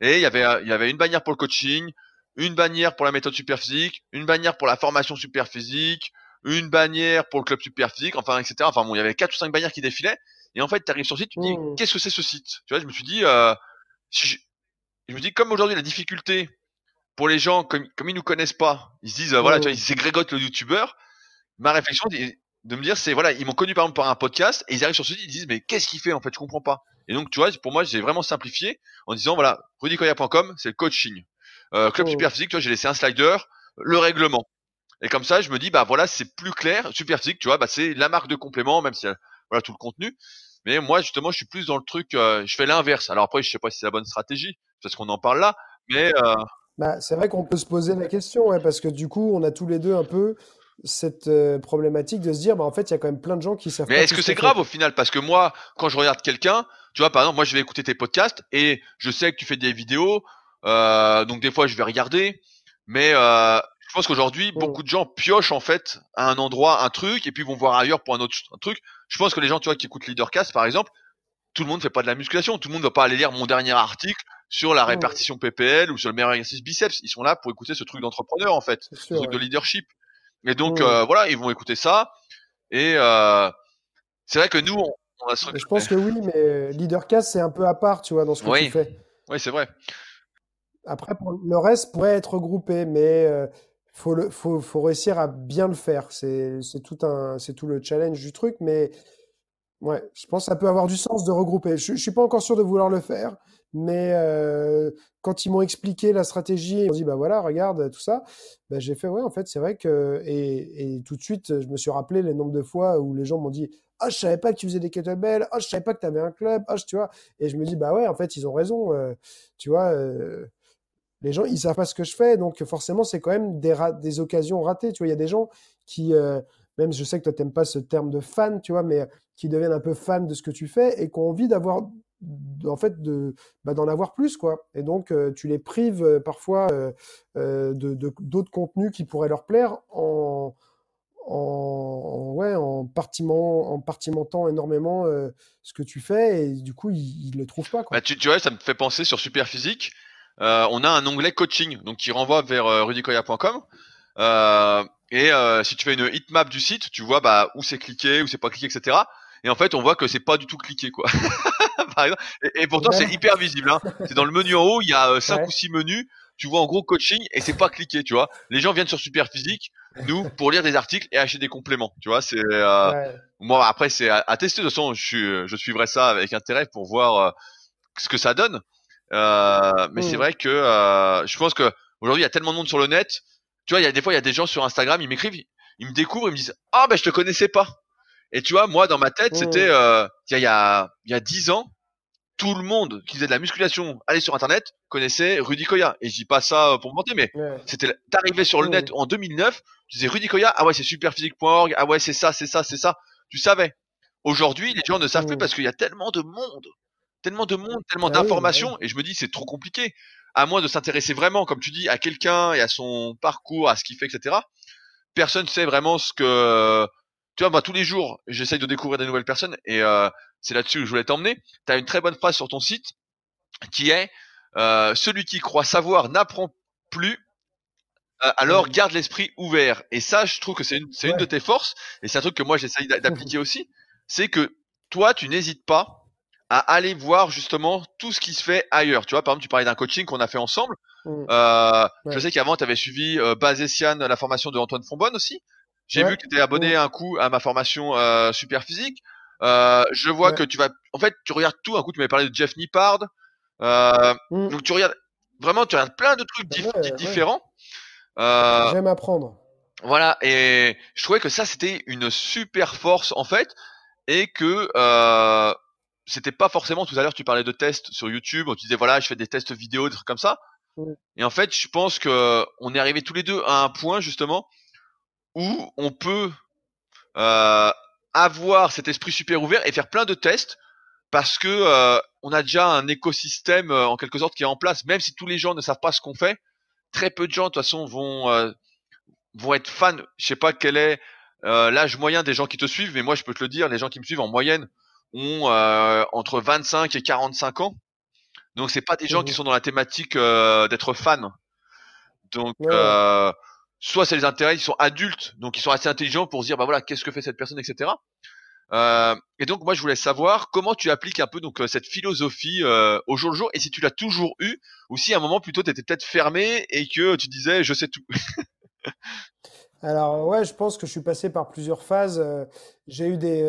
et il y avait il y avait une bannière pour le coaching, une bannière pour la méthode super physique, une bannière pour la formation super physique, une bannière pour le club super physique, enfin etc. Enfin bon, il y avait quatre ou cinq bannières qui défilaient. Et en fait, tu arrives sur le site, tu te dis mmh. qu'est-ce que c'est ce site? Tu vois, je me suis dit si je, me dis comme aujourd'hui la difficulté pour les gens comme, comme ils nous connaissent pas, ils se disent euh, voilà, tu vois, c'est Grégotte le youtubeur. Ma réflexion de me dire c'est voilà, ils m'ont connu par exemple par un podcast et ils arrivent sur ce site, ils disent mais qu'est-ce qu'il fait en fait, je comprends pas. Et donc tu vois, pour moi, j'ai vraiment simplifié en disant voilà, rudicoya.com, c'est le coaching. Euh, Club Super Physique, tu vois, j'ai laissé un slider, le règlement. Et comme ça, je me dis bah voilà, c'est plus clair. Super Physique, tu vois, bah c'est la marque de complément, même si voilà tout le contenu. Mais moi justement, je suis plus dans le truc, euh, je fais l'inverse. Alors après, je sais pas si c'est la bonne stratégie parce qu'on en parle là. Mais euh, bah, c'est vrai qu'on peut se poser la question, parce que du coup, on a tous les deux un peu cette euh, problématique de se dire, bah, en fait, il y a quand même plein de gens qui savent. Mais est-ce que c'est grave au final? Parce que moi, quand je regarde quelqu'un, tu vois, par exemple, moi, je vais écouter tes podcasts et je sais que tu fais des vidéos, euh, donc des fois, je vais regarder, mais je pense qu'aujourd'hui, beaucoup de gens piochent en fait à un endroit un truc et puis vont voir ailleurs pour un autre truc. Je pense que les gens, tu vois, qui écoutent Leadercast, par exemple, tout le monde fait pas de la musculation. Tout le monde ne va pas aller lire mon dernier article sur la répartition PPL ou sur le meilleur exercice biceps. Ils sont là pour écouter ce truc d'entrepreneur en fait, ce truc de leadership. Et donc euh, voilà, ils vont écouter ça. Et euh, c'est vrai que nous, on, a Je pense que oui, mais Leadercast c'est un peu à part, tu vois, dans ce que tu fais. Oui, c'est vrai. Après, le reste pourrait être regroupé, mais euh, faut, faut, réussir à bien le faire. C'est tout le challenge du truc, mais Ouais, je pense que ça peut avoir du sens de regrouper. Je, ne suis pas encore sûr de vouloir le faire, mais euh, quand ils m'ont expliqué la stratégie, ils m'ont dit bah voilà, regarde tout ça, bah, j'ai fait ouais, en fait, c'est vrai que et, tout de suite, je me suis rappelé les nombres de fois où les gens m'ont dit ah je savais pas que tu faisais des kettlebells, ah je savais pas que tu avais un club, ah tu vois, et je me dis bah ouais, en fait ils ont raison, euh, tu vois. Euh, les gens, ils savent pas ce que je fais, donc forcément, c'est quand même des, occasions ratées. Tu vois, il y a des gens qui, même je sais que toi, t'aimes pas ce terme de fan, tu vois, mais qui deviennent un peu fans de ce que tu fais et qui ont envie d'avoir en fait de bah, d'en avoir plus quoi et donc euh, tu les prives euh, parfois euh, de d'autres contenus qui pourraient leur plaire en en, en partiment en partimentant énormément ce que tu fais et du coup ils, ne le trouvent pas. Bah, tu, tu, vois ça me fait penser sur Super Physique on a un onglet coaching donc qui renvoie vers rudicoya.com et si tu fais une heatmap du site tu vois bah où c'est cliqué où c'est pas cliqué etc et en fait on voit que c'est pas du tout cliqué quoi. (laughs) Par exemple, et, pourtant c'est hyper visible. Hein. C'est dans le menu en haut, il y a euh, cinq ou six menus. tu vois en gros coaching et c'est pas cliqué, tu vois. Les gens viennent sur Super Physique, nous, pour lire des articles et acheter des compléments, tu vois. C'est euh, moi après c'est à, tester. De toute façon, je, je suivrai ça avec intérêt pour voir euh, ce que ça donne. Euh, mais c'est mm. vrai que euh, je pense que aujourd'hui il y a tellement de monde sur le net. Tu vois, il y a des fois il y a des gens sur Instagram, ils m'écrivent, ils me découvrent, ils me disent ah ben je te connaissais pas. Et tu vois, moi dans ma tête c'était euh, il y a il y a dix ans, tout le monde qui faisait de la musculation, allait sur internet, connaissait Rudy Koya. Et je dis pas ça pour me mentir, mais c'était t'arrivais sur le net en 2009, tu disais Rudy Koya, ah ouais c'est superphysique.org, ah ouais c'est ça, c'est ça, c'est ça. Tu savais. Aujourd'hui, les gens ne savent plus parce qu'il y a tellement de monde tellement de monde, tellement bah d'informations, bah et je me dis c'est trop compliqué. À moins de s'intéresser vraiment, comme tu dis, à quelqu'un et à son parcours, à ce qu'il fait, etc. Personne ne sait vraiment ce que. Tu vois, moi tous les jours, j'essaye de découvrir des nouvelles personnes, et euh, c'est là-dessus que je voulais t'emmener. Tu as une très bonne phrase sur ton site qui est euh, celui qui croit savoir n'apprend plus. Euh, alors garde l'esprit ouvert. Et ça, je trouve que c'est une, c'est une de tes forces, et c'est un truc que moi j'essaye (laughs) d'appliquer aussi. C'est que toi, tu n'hésites pas à aller voir justement tout ce qui se fait ailleurs. Tu vois, par exemple, tu parlais d'un coaching qu'on a fait ensemble. Mm. Euh, Je sais qu'avant, tu avais suivi euh, Bazessian, la formation de Antoine Fonbonne aussi. J'ai vu que tu étais abonné un coup à ma formation euh, super physique. Euh, je vois que tu vas, en fait, tu regardes tout. Un coup, tu m'avais parlé de Jeff Nippard. Euh, mm. Donc, tu regardes vraiment, tu regardes plein de trucs différents. Euh, J'aime apprendre. Voilà, et je trouvais que ça, c'était une super force en fait, et que euh, c'était pas forcément tout à l'heure tu parlais de tests sur YouTube, tu disais voilà je fais des tests vidéo, des trucs comme ça. Et en fait je pense que on est arrivé tous les deux à un point justement où on peut euh, avoir cet esprit super ouvert et faire plein de tests parce que euh, on a déjà un écosystème euh, en quelque sorte qui est en place. Même si tous les gens ne savent pas ce qu'on fait, très peu de gens de toute façon vont vont être fans. Je sais pas quel est l'âge moyen des gens qui te suivent, mais moi je peux te le dire, les gens qui me suivent en moyenne ont euh, entre 25 et 45 ans. Donc c'est pas des gens qui mmh sont dans la thématique euh, d'être fans. Donc euh, soit ça les intéresse, ils sont adultes, donc ils sont assez intelligents pour se dire bah voilà qu'est-ce que fait cette personne, etc. Et donc moi je voulais savoir comment tu appliques un peu donc cette philosophie au jour le jour et si tu l'as toujours eu ou si à un moment plutôt tu étais peut-être fermé et que tu disais je sais tout. (laughs) Alors ouais, je pense que je suis passé par plusieurs phases. J'ai eu des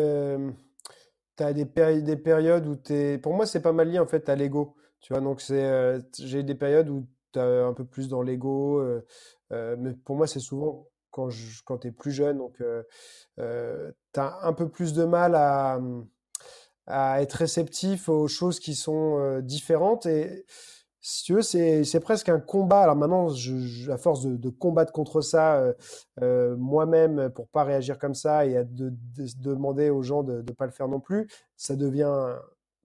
tu as des, des périodes où tu es. Pour moi, c'est pas mal lié en fait à l'ego. Tu vois, donc euh, j'ai des périodes où tu es un peu plus dans l'ego. Euh, euh, mais pour moi, c'est souvent quand, quand tu es plus jeune. Donc, tu as un peu plus de mal à, à être réceptif aux choses qui sont différentes. Et si tu veux, c'est presque un combat. Alors maintenant, à force de, combattre contre ça euh, euh, moi-même pour pas réagir comme ça et de, demander aux gens de ne pas le faire non plus, ça devient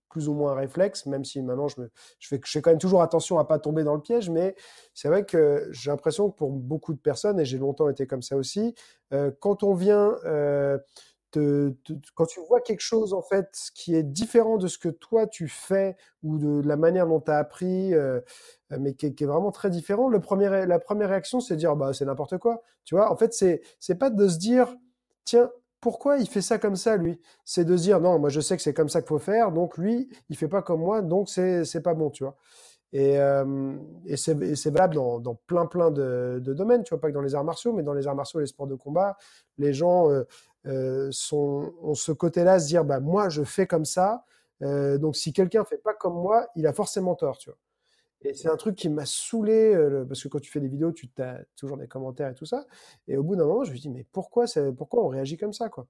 plus ou moins un réflexe, même si maintenant je, fais, je fais quand même toujours attention à pas tomber dans le piège, mais c'est vrai que j'ai l'impression que pour beaucoup de personnes, et j'ai longtemps été comme ça aussi, euh, quand on vient quand tu vois quelque chose en fait qui est différent de ce que toi tu fais ou de la manière dont tu as appris, euh, mais qui est, vraiment très différent, la première réaction c'est de dire bah c'est n'importe quoi. Tu vois, en fait c'est c'est pas de se dire tiens pourquoi il fait ça comme ça lui? C'est de se dire non moi je sais que c'est comme ça qu'il faut faire donc lui il fait pas comme moi donc c'est c'est pas bon tu vois? Et, euh, c'est valable dans, plein plein de, domaines, tu vois, pas que dans les arts martiaux, mais dans les arts martiaux et les sports de combat, les gens euh, euh, ce côté-là, se dire, bah, moi, je fais comme ça, euh, donc si quelqu'un fait pas comme moi, il a forcément tort, tu vois. Et c'est un truc qui m'a saoulé, euh, parce que quand tu fais des vidéos, tu as toujours des commentaires et tout ça. Et au bout d'un moment, je me dis, mais pourquoi, pourquoi on réagit comme ça, quoi?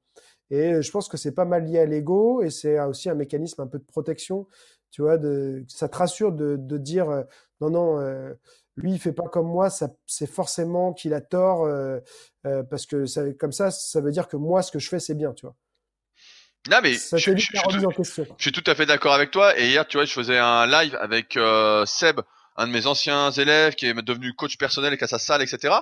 Et je pense que c'est pas mal lié à l'ego, et c'est aussi un mécanisme un peu de protection, tu vois, de, ça te rassure de dire, non, non, lui il fait pas comme moi, c'est forcément qu'il a tort euh, euh, parce que ça, comme ça, ça veut dire que moi ce que je fais c'est bien, tu vois. Non mais je, je, je, suis tout à fait d'accord avec toi. Et hier, tu vois, je faisais un live avec euh, Seb, un de mes anciens élèves qui est devenu coach personnel et qui a sa salle, etc.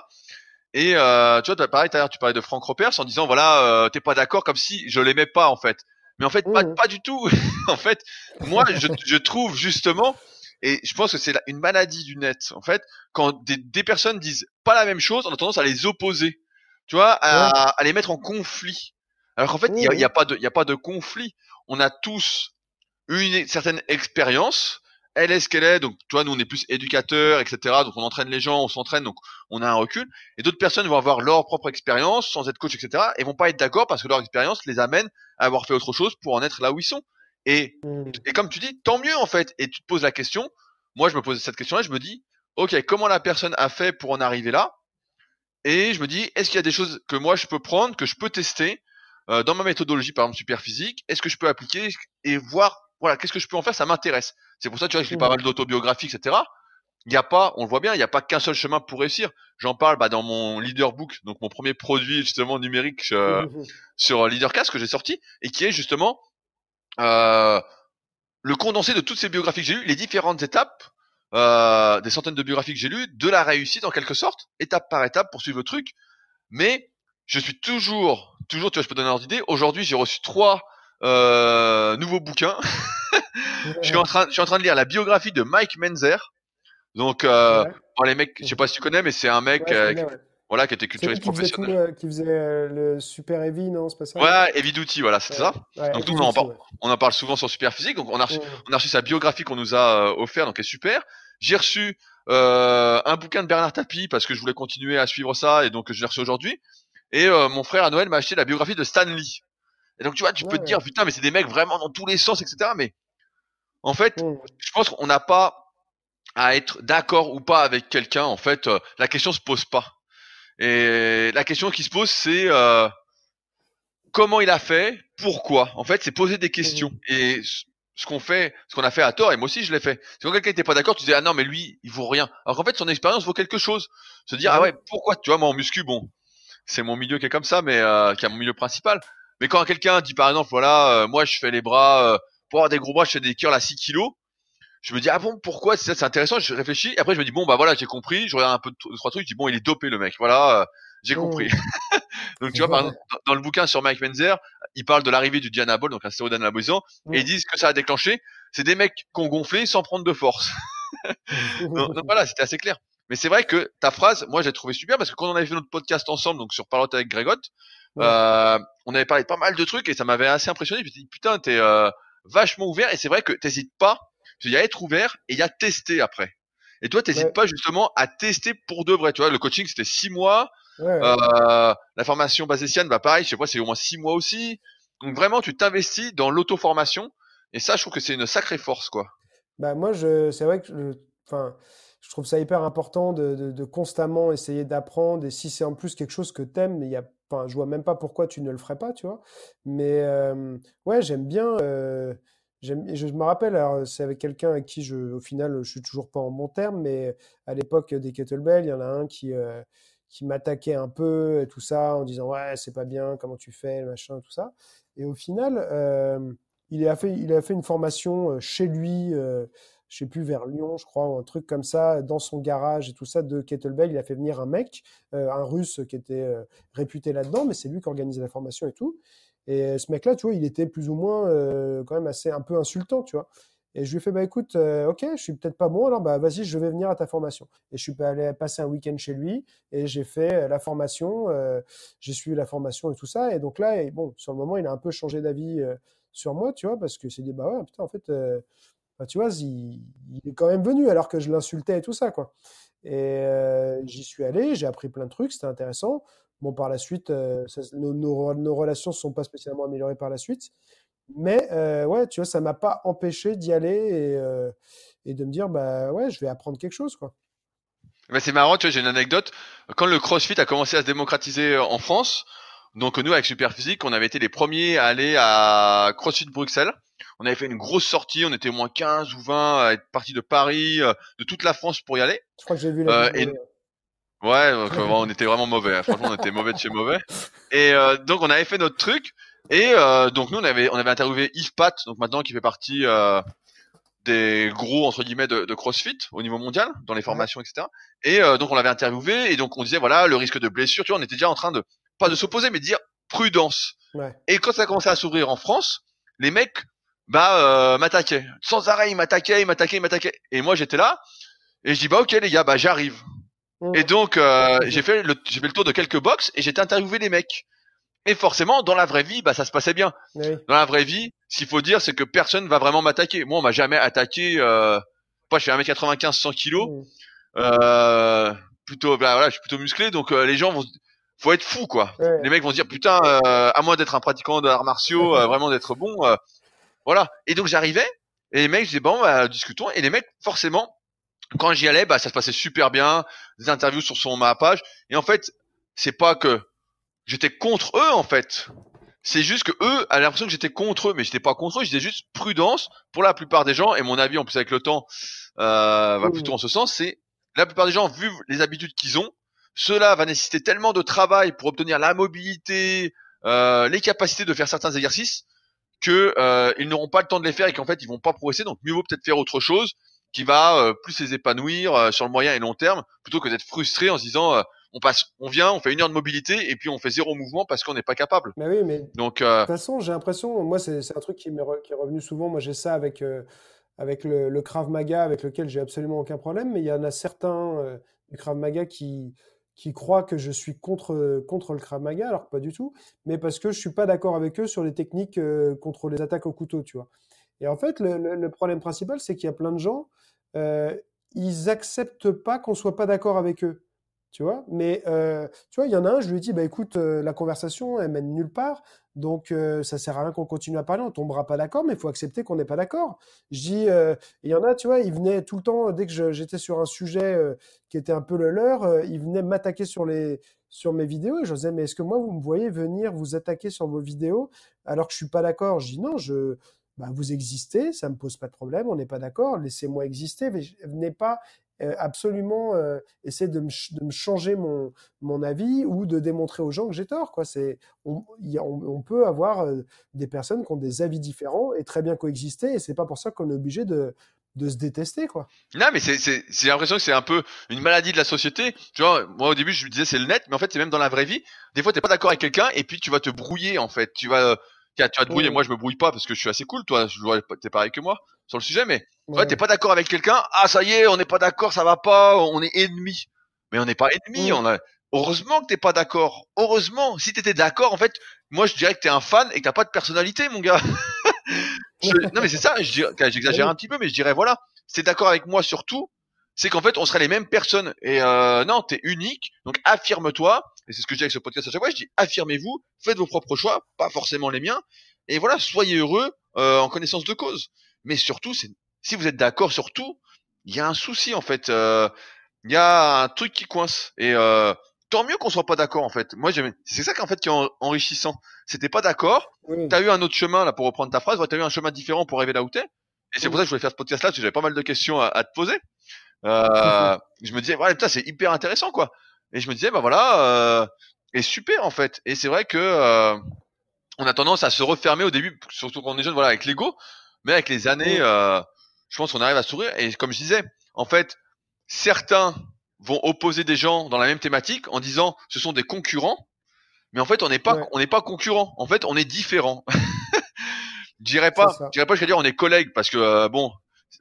Et tu vois, pareil, tu parlais de Franck Repers en disant voilà, t'es pas d'accord comme si je l'aimais pas en fait. Mais en fait, pas, mmh. pas du tout. (laughs) en fait, moi, je, je trouve justement et je pense que c'est une maladie du net. En fait, quand des, des, personnes disent pas la même chose, on a tendance à les opposer. Tu vois, à, à les mettre en conflit. Alors qu'en fait, il n'y a, a, pas de, il y a pas de conflit. On a tous une certaine expérience elle est ce qu'elle est, donc tu vois, nous on est plus éducateurs, etc. Donc on entraîne les gens, on s'entraîne, donc on a un recul. Et d'autres personnes vont avoir leur propre expérience sans être coach, etc. Et vont pas être d'accord parce que leur expérience les amène à avoir fait autre chose pour en être là où ils sont. Et, Mmh. et comme tu dis, tant mieux en fait. Et tu te poses la question. Moi, je me pose cette question-là. Je me dis, ok, comment la personne a fait pour en arriver là? Et je me dis, est-ce qu'il y a des choses que moi je peux prendre, que je peux tester euh, dans ma méthodologie, par exemple super physique? Est-ce que je peux appliquer? Et voir, voilà, qu'est-ce que je peux en faire? Ça m'intéresse. C'est pour ça, tu vois, je lis pas Mmh. mal d'autobiographies, etc. Il n'y a pas, on le voit bien, il n'y a pas qu'un seul chemin pour réussir. J'en parle bah, dans mon leader book, donc mon premier produit justement numérique euh, Mmh. sur Leadercast que j'ai sorti et qui est justement euh, le condensé de toutes ces biographies que j'ai lues, les différentes étapes, euh, des centaines de biographies que j'ai lues, de la réussite en quelque sorte, étape par étape pour suivre le truc. Mais je suis toujours, toujours, tu vois, je peux donner un ordre d'idée. Aujourd'hui, j'ai reçu trois euh, nouveaux bouquins. (laughs) je suis en train, je suis en train de lire la biographie de Mike Menzer. Donc, euh, Ouais. bon, les mecs, je sais pas si tu connais, mais c'est un mec, Ouais, je euh, connais, ouais. Voilà, qui était C'est culturiste qui faisait, tout, professionnel. euh, qui faisait euh, le Super Heavy, non C'est pas ça? Ouais, Heavy Duty, voilà, Ouais. ça. Ouais, Donc, nous, on en parle. ouais. On en parle souvent sur Super Physique, donc on a reçu, on a reçu sa biographie qu'on nous a euh, offert, donc elle est super. J'ai reçu euh, un bouquin de Bernard Tapie parce que je voulais continuer à suivre ça et donc je l'ai reçu aujourd'hui. Et euh, mon frère à Noël m'a acheté la biographie de Stan Lee. Et donc tu vois, tu peux te dire putain, mais c'est des mecs vraiment dans tous les sens, etc. Mais en fait, je pense qu'on n'a pas à être d'accord ou pas avec quelqu'un. En fait, euh, la question se pose pas. Et la question qui se pose, c'est euh, comment il a fait, pourquoi? En fait, c'est poser des questions. Et ce- qu'on fait, ce qu'on a fait à tort, et moi aussi je l'ai fait. C'est quand quelqu'un n'était pas d'accord, tu disais ah non mais lui il vaut rien. Alors qu'en fait son expérience vaut quelque chose. Se dire ah Ouais. ouais pourquoi? Tu vois moi en muscu bon c'est mon milieu qui est comme ça mais euh, qui est mon milieu principal. Mais quand quelqu'un dit par exemple voilà euh, moi je fais les bras euh, pour avoir des gros bras je fais des curls à 6 kilos. Je me dis ah bon pourquoi c'est ça c'est intéressant je réfléchis et après je me dis bon bah voilà j'ai compris je regarde un peu de deux, trois trucs je dis bon il est dopé le mec voilà euh, j'ai compris. (laughs) (laughs) Donc tu vois par exemple dans- le bouquin sur Mike Menzer il parle de l'arrivée du Dianabol donc un stéroïde anabolisant et ils disent que ça a déclenché c'est des mecs qui ont gonflé sans prendre de force. (laughs) Donc, donc voilà c'était assez clair. Mais c'est vrai que ta phrase moi j'ai trouvé super parce que quand on avait fait notre podcast ensemble donc sur Parlotte avec Grégotte euh, on avait parlé de pas mal de trucs et ça m'avait assez impressionné je me dit putain t'es euh, vachement ouvert et c'est vrai que t'hésites pas qu'il y a être ouvert et il y a tester après et toi t'hésites Ouais. pas justement à tester pour de vrai tu vois le coaching c'était six mois Ouais, ouais. euh, la formation basésienne, bah pareil, je sais pas, c'est au moins six mois aussi. Donc vraiment, tu t'investis dans l'auto-formation. Et ça, je trouve que c'est une sacrée force, quoi. Bah, moi, je, c'est vrai que je, enfin, je trouve ça hyper important de, de- de constamment essayer d'apprendre. Et si c'est en plus quelque chose que t'aimes, il y a, enfin, je vois même pas pourquoi tu ne le ferais pas, tu vois. Mais euh, ouais, j'aime bien. euh, je, me rappelle, alors, c'est avec quelqu'un avec qui je, au final, je suis toujours pas en bon terme, mais à l'époque des kettlebells, il y en a un qui, euh, qui m'attaquait un peu et tout ça en disant ouais, c'est pas bien, comment tu fais, machin, tout ça. Et au final, euh, il a fait, il a fait une formation euh, chez lui, euh, je sais plus, vers Lyon, je crois, ou un truc comme ça, dans son garage et tout ça, de kettlebell. Il a fait venir un mec, euh, un russe qui était euh, réputé là-dedans, mais c'est lui qui organisait la formation et tout. Et ce mec-là, tu vois, il était plus ou moins euh, quand même assez un peu insultant, tu vois. Et je lui ai fait, bah écoute, euh, ok, je suis peut-être pas bon, alors bah vas-y, je vais venir à ta formation. Et je suis allé passer un week-end chez lui et j'ai fait euh, la formation, euh, j'ai suivi la formation et tout ça. Et donc là, bon, sur le moment, il a un peu changé d'avis euh, sur moi, tu vois, parce que c'est dit, bah ouais, putain, en fait, euh, bah, tu vois, il, il est quand même venu alors que je l'insultais et tout ça, quoi. Et euh, j'y suis allé, j'ai appris plein de trucs, c'était intéressant. Bon, par la suite, euh, ça- nos, nos- nos relations ne sont pas spécialement améliorées par la suite. Mais euh, ouais, tu vois, ça m'a pas empêché d'y aller et, euh, et de me dire, bah ouais, je vais apprendre quelque chose, quoi. Mais c'est marrant, tu vois, j'ai une anecdote. Quand le CrossFit a commencé à se démocratiser euh, en France, donc nous, avec Superphysique, on avait été les premiers à aller à CrossFit Bruxelles. On avait fait une grosse sortie, on était au moins 15 ou 20 à être partis de Paris, de toute la France pour y aller. Je crois que j'ai vu la vidéo. Ouais, donc, euh, on était vraiment mauvais. hein. Franchement, on était mauvais de chez mauvais. Et euh, donc, on avait fait notre truc. Et euh, donc, nous, on avait, on avait interviewé Yves Pat, donc maintenant qui fait partie euh, des gros entre guillemets de, de CrossFit au niveau mondial, dans les formations, etc. Et euh, donc, on l'avait interviewé. Et donc, on disait voilà le risque de blessure. Tu vois, on était déjà en train de pas de s'opposer, mais de dire prudence. Ouais. Et quand ça a commencé à s'ouvrir en France, les mecs bah euh, m'attaquaient sans arrêt. Ils m'attaquaient, ils m'attaquaient, ils m'attaquaient. Et moi, j'étais là. Et je dis bah ok les gars, bah j'arrive. Et donc, euh, j'ai fait le, j'ai fait le tour de quelques box et j'ai interviewé les mecs. Et forcément, dans la vraie vie, bah ça se passait bien. Oui. Dans la vraie vie, ce qu'il faut dire, c'est que personne va vraiment m'attaquer. Moi, on m'a jamais attaqué euh, moi je fais 1m95 100 kilos mmh. euh, plutôt bah, voilà je suis plutôt musclé donc euh, les gens vont faut être fou quoi les mecs vont se dire putain euh, à moins d'être un pratiquant d'arts martiaux vraiment d'être bon voilà et donc j'arrivais et les mecs je disais bon bah, discutons et les mecs forcément quand j'y allais bah ça se passait super bien des interviews sur son ma page et en fait c'est pas que j'étais contre eux en fait c'est juste que eux avaient l'impression que j'étais contre eux, mais j'étais pas contre eux. J'étais juste prudence pour la plupart des gens. Et mon avis, en plus avec le temps, euh, va plutôt en ce sens. C'est la plupart des gens, vu les habitudes qu'ils ont, cela va nécessiter tellement de travail pour obtenir la mobilité, euh, les capacités de faire certains exercices, que euh, ils n'auront pas le temps de les faire et qu'en fait ils vont pas progresser. Donc mieux vaut peut-être faire autre chose qui va euh, plus les épanouir euh, sur le moyen et long terme, plutôt que d'être frustré en se disant euh, on passe, on vient, on fait une heure de mobilité et puis on fait zéro mouvement parce qu'on n'est pas capable. Mais oui, mais donc euh, de toute façon, j'ai l'impression, moi c'est un truc qui, re, qui, est revenu souvent. Moi j'ai ça avec euh, avec le, le, Krav Maga, avec lequel j'ai absolument aucun problème. Mais il y en a certains euh, du Krav Maga qui qui croient que je suis contre contre le Krav Maga, alors que pas du tout. Mais parce que je suis pas d'accord avec eux sur les techniques contre les attaques au couteau, tu vois. Et en fait, le, problème principal, c'est qu'il y a plein de gens, ils acceptent pas qu'on soit pas d'accord avec eux tu vois? Mais euh, tu vois, il y en a un, je lui dit, bah écoute, euh, la conversation, elle mène nulle part, donc euh, ça sert à rien qu'on continue à parler, on tombera pas d'accord, mais il faut accepter qu'on n'est pas d'accord. Je dis, il y en a, tu vois, il venait tout le temps, dès que j'étais sur un sujet qui était un peu le leur, il venait m'attaquer sur sur mes vidéos et je disais mais est-ce que moi vous me voyez venir vous attaquer sur vos vidéos alors que je suis pas d'accord? Je dis non je bah, vous existez, ça me pose pas de problème, on n'est pas d'accord, laissez-moi exister, venez pas euh, absolument euh, essayer de me, changer mon, mon avis ou de démontrer aux gens que j'ai tort. C'est, on, peut avoir euh, des personnes qui ont des avis différents et très bien coexister, et c'est pas pour ça qu'on est obligé de, de se détester quoi. Non mais c'est j'ai l'impression que c'est un peu une maladie de la société. Vois, moi au début je me disais c'est le net, mais en fait c'est même dans la vraie vie. Des fois t'es pas d'accord avec quelqu'un et puis tu vas te brouiller en fait. Tu vas tu vas te brouiller. Moi je me brouille pas parce que je suis assez cool. Toi, t'es pareil que moi sur le sujet, mais ouais. t'es pas d'accord avec quelqu'un, ah ça y est, on n'est pas d'accord, ça va pas, on est ennemis. Mais on n'est pas ennemis, on a. Heureusement que t'es pas d'accord. Heureusement, si t'étais d'accord, en fait, moi je dirais que t'es un fan et que t'as pas de personnalité, mon gars. (laughs) non mais c'est ça, j'exagère un petit peu, mais je dirais voilà, si t'es d'accord avec moi surtout, c'est qu'en fait on serait les mêmes personnes. Et euh, non, t'es unique, donc affirme-toi. Et c'est ce que je dis avec ce podcast à chaque fois. Je dis affirmez-vous, faites vos propres choix, pas forcément les miens. Et voilà, soyez heureux euh, en connaissance de cause mais surtout, si vous êtes d'accord sur tout, il y a un souci en fait. Euh, il y a un truc qui coince. Et euh, tant mieux qu'on soit pas d'accord en fait. Moi, c'est ça qu'en fait qui est enrichissant. C'était pas d'accord. tu T'as eu un autre chemin là pour reprendre ta phrase. T'as eu un chemin différent pour arriver là où t'es. Et c'est pour ça que je voulais faire ce podcast là parce que j'avais pas mal de questions à, te poser. Euh, je me disais, ouais, putain, c'est hyper intéressant quoi. Et je me disais, bah voilà, euh, et super en fait. Et c'est vrai que euh, on a tendance à se refermer au début, surtout quand on est jeune, voilà, avec l'ego. Mais avec les années, euh, je pense qu'on arrive à sourire. Et comme je disais, en fait, certains vont opposer des gens dans la même thématique en disant ce sont des concurrents. Mais en fait, on n'est pas, on n'est pas concurrents. En fait, on est différents. (laughs) je dirais pas, je dirais pas, je vais dire on est collègues parce que euh, bon,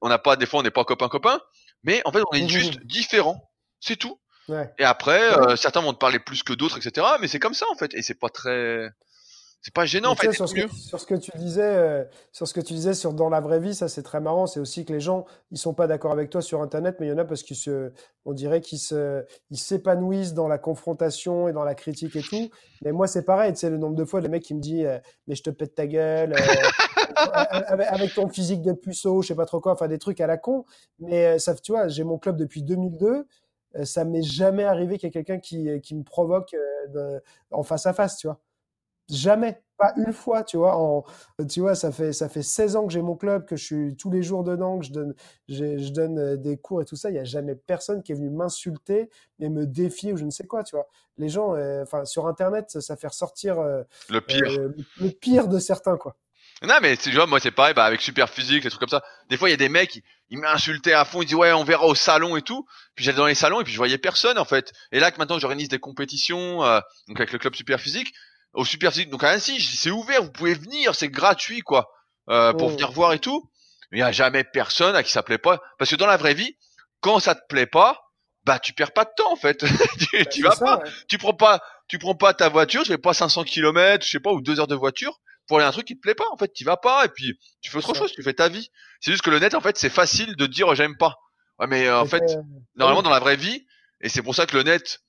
on n'a pas, des fois, on n'est pas copains copains. Mais en fait, on est mmh juste différents. C'est tout. Ouais. Et après, euh, certains vont te parler plus que d'autres, etc. Mais c'est comme ça en fait, et c'est pas très, c'est pas gênant en fait. Sur ce, que, sur ce, que, tu disais, euh, sur ce que tu disais sur dans la vraie vie, ça c'est très marrant. C'est aussi que les gens, ils sont pas d'accord avec toi sur Internet, mais il y en a parce qu'ils se, on dirait qu'ils se, ils s'épanouissent dans la confrontation et dans la critique et tout. Mais moi c'est pareil. Tu sais le nombre de fois les mecs qui me disent, euh, mais je te pète ta gueule. (laughs) Avec, ton physique de puceau, je sais pas trop quoi, enfin des trucs à la con. Mais ça, tu vois, j'ai mon club depuis 2002 ça m'est jamais arrivé qu'il y ait quelqu'un qui, qui me provoque en face à face, tu vois. Jamais, pas une fois, tu vois. En, tu vois, ça fait ça fait 16 ans que j'ai mon club, que je suis tous les jours dedans, que je donne je donne euh, des cours et tout ça. Il y a jamais personne qui est venu m'insulter et me défier ou je ne sais quoi, tu vois. Les gens, euh, sur Internet, ça, fait ressortir euh, le pire, le, pire de certains, quoi. Non, mais tu vois, moi c'est pareil, bah, avec super physique, des trucs comme ça. Des fois, il y a des mecs, ils, m'insultaient à fond, ils disent ouais, on verra au salon et tout. Puis j'allais dans les salons et puis je voyais personne en fait. Et là que maintenant j'organise des compétitions, donc avec le club super physique, au Super Physique. Donc à Annecy, c'est ouvert, vous pouvez venir, c'est gratuit quoi, euh, pour venir voir et tout. Il y a jamais personne à qui ça plaît pas, parce que dans la vraie vie, quand ça te plaît pas, bah tu perds pas de temps en fait. (laughs) tu, vas pas, tu prends pas, tu prends pas ta voiture, tu fais pas 500 km, je sais pas, ou deux heures de voiture. Pour aller à un truc qui te plaît pas. En fait, tu vas pas et puis tu fais autre chose, tu fais ta vie. C'est juste que le net, en fait, c'est facile de dire j'aime pas. Ouais, mais euh, en fait, normalement dans la vraie vie, et c'est pour ça que le net,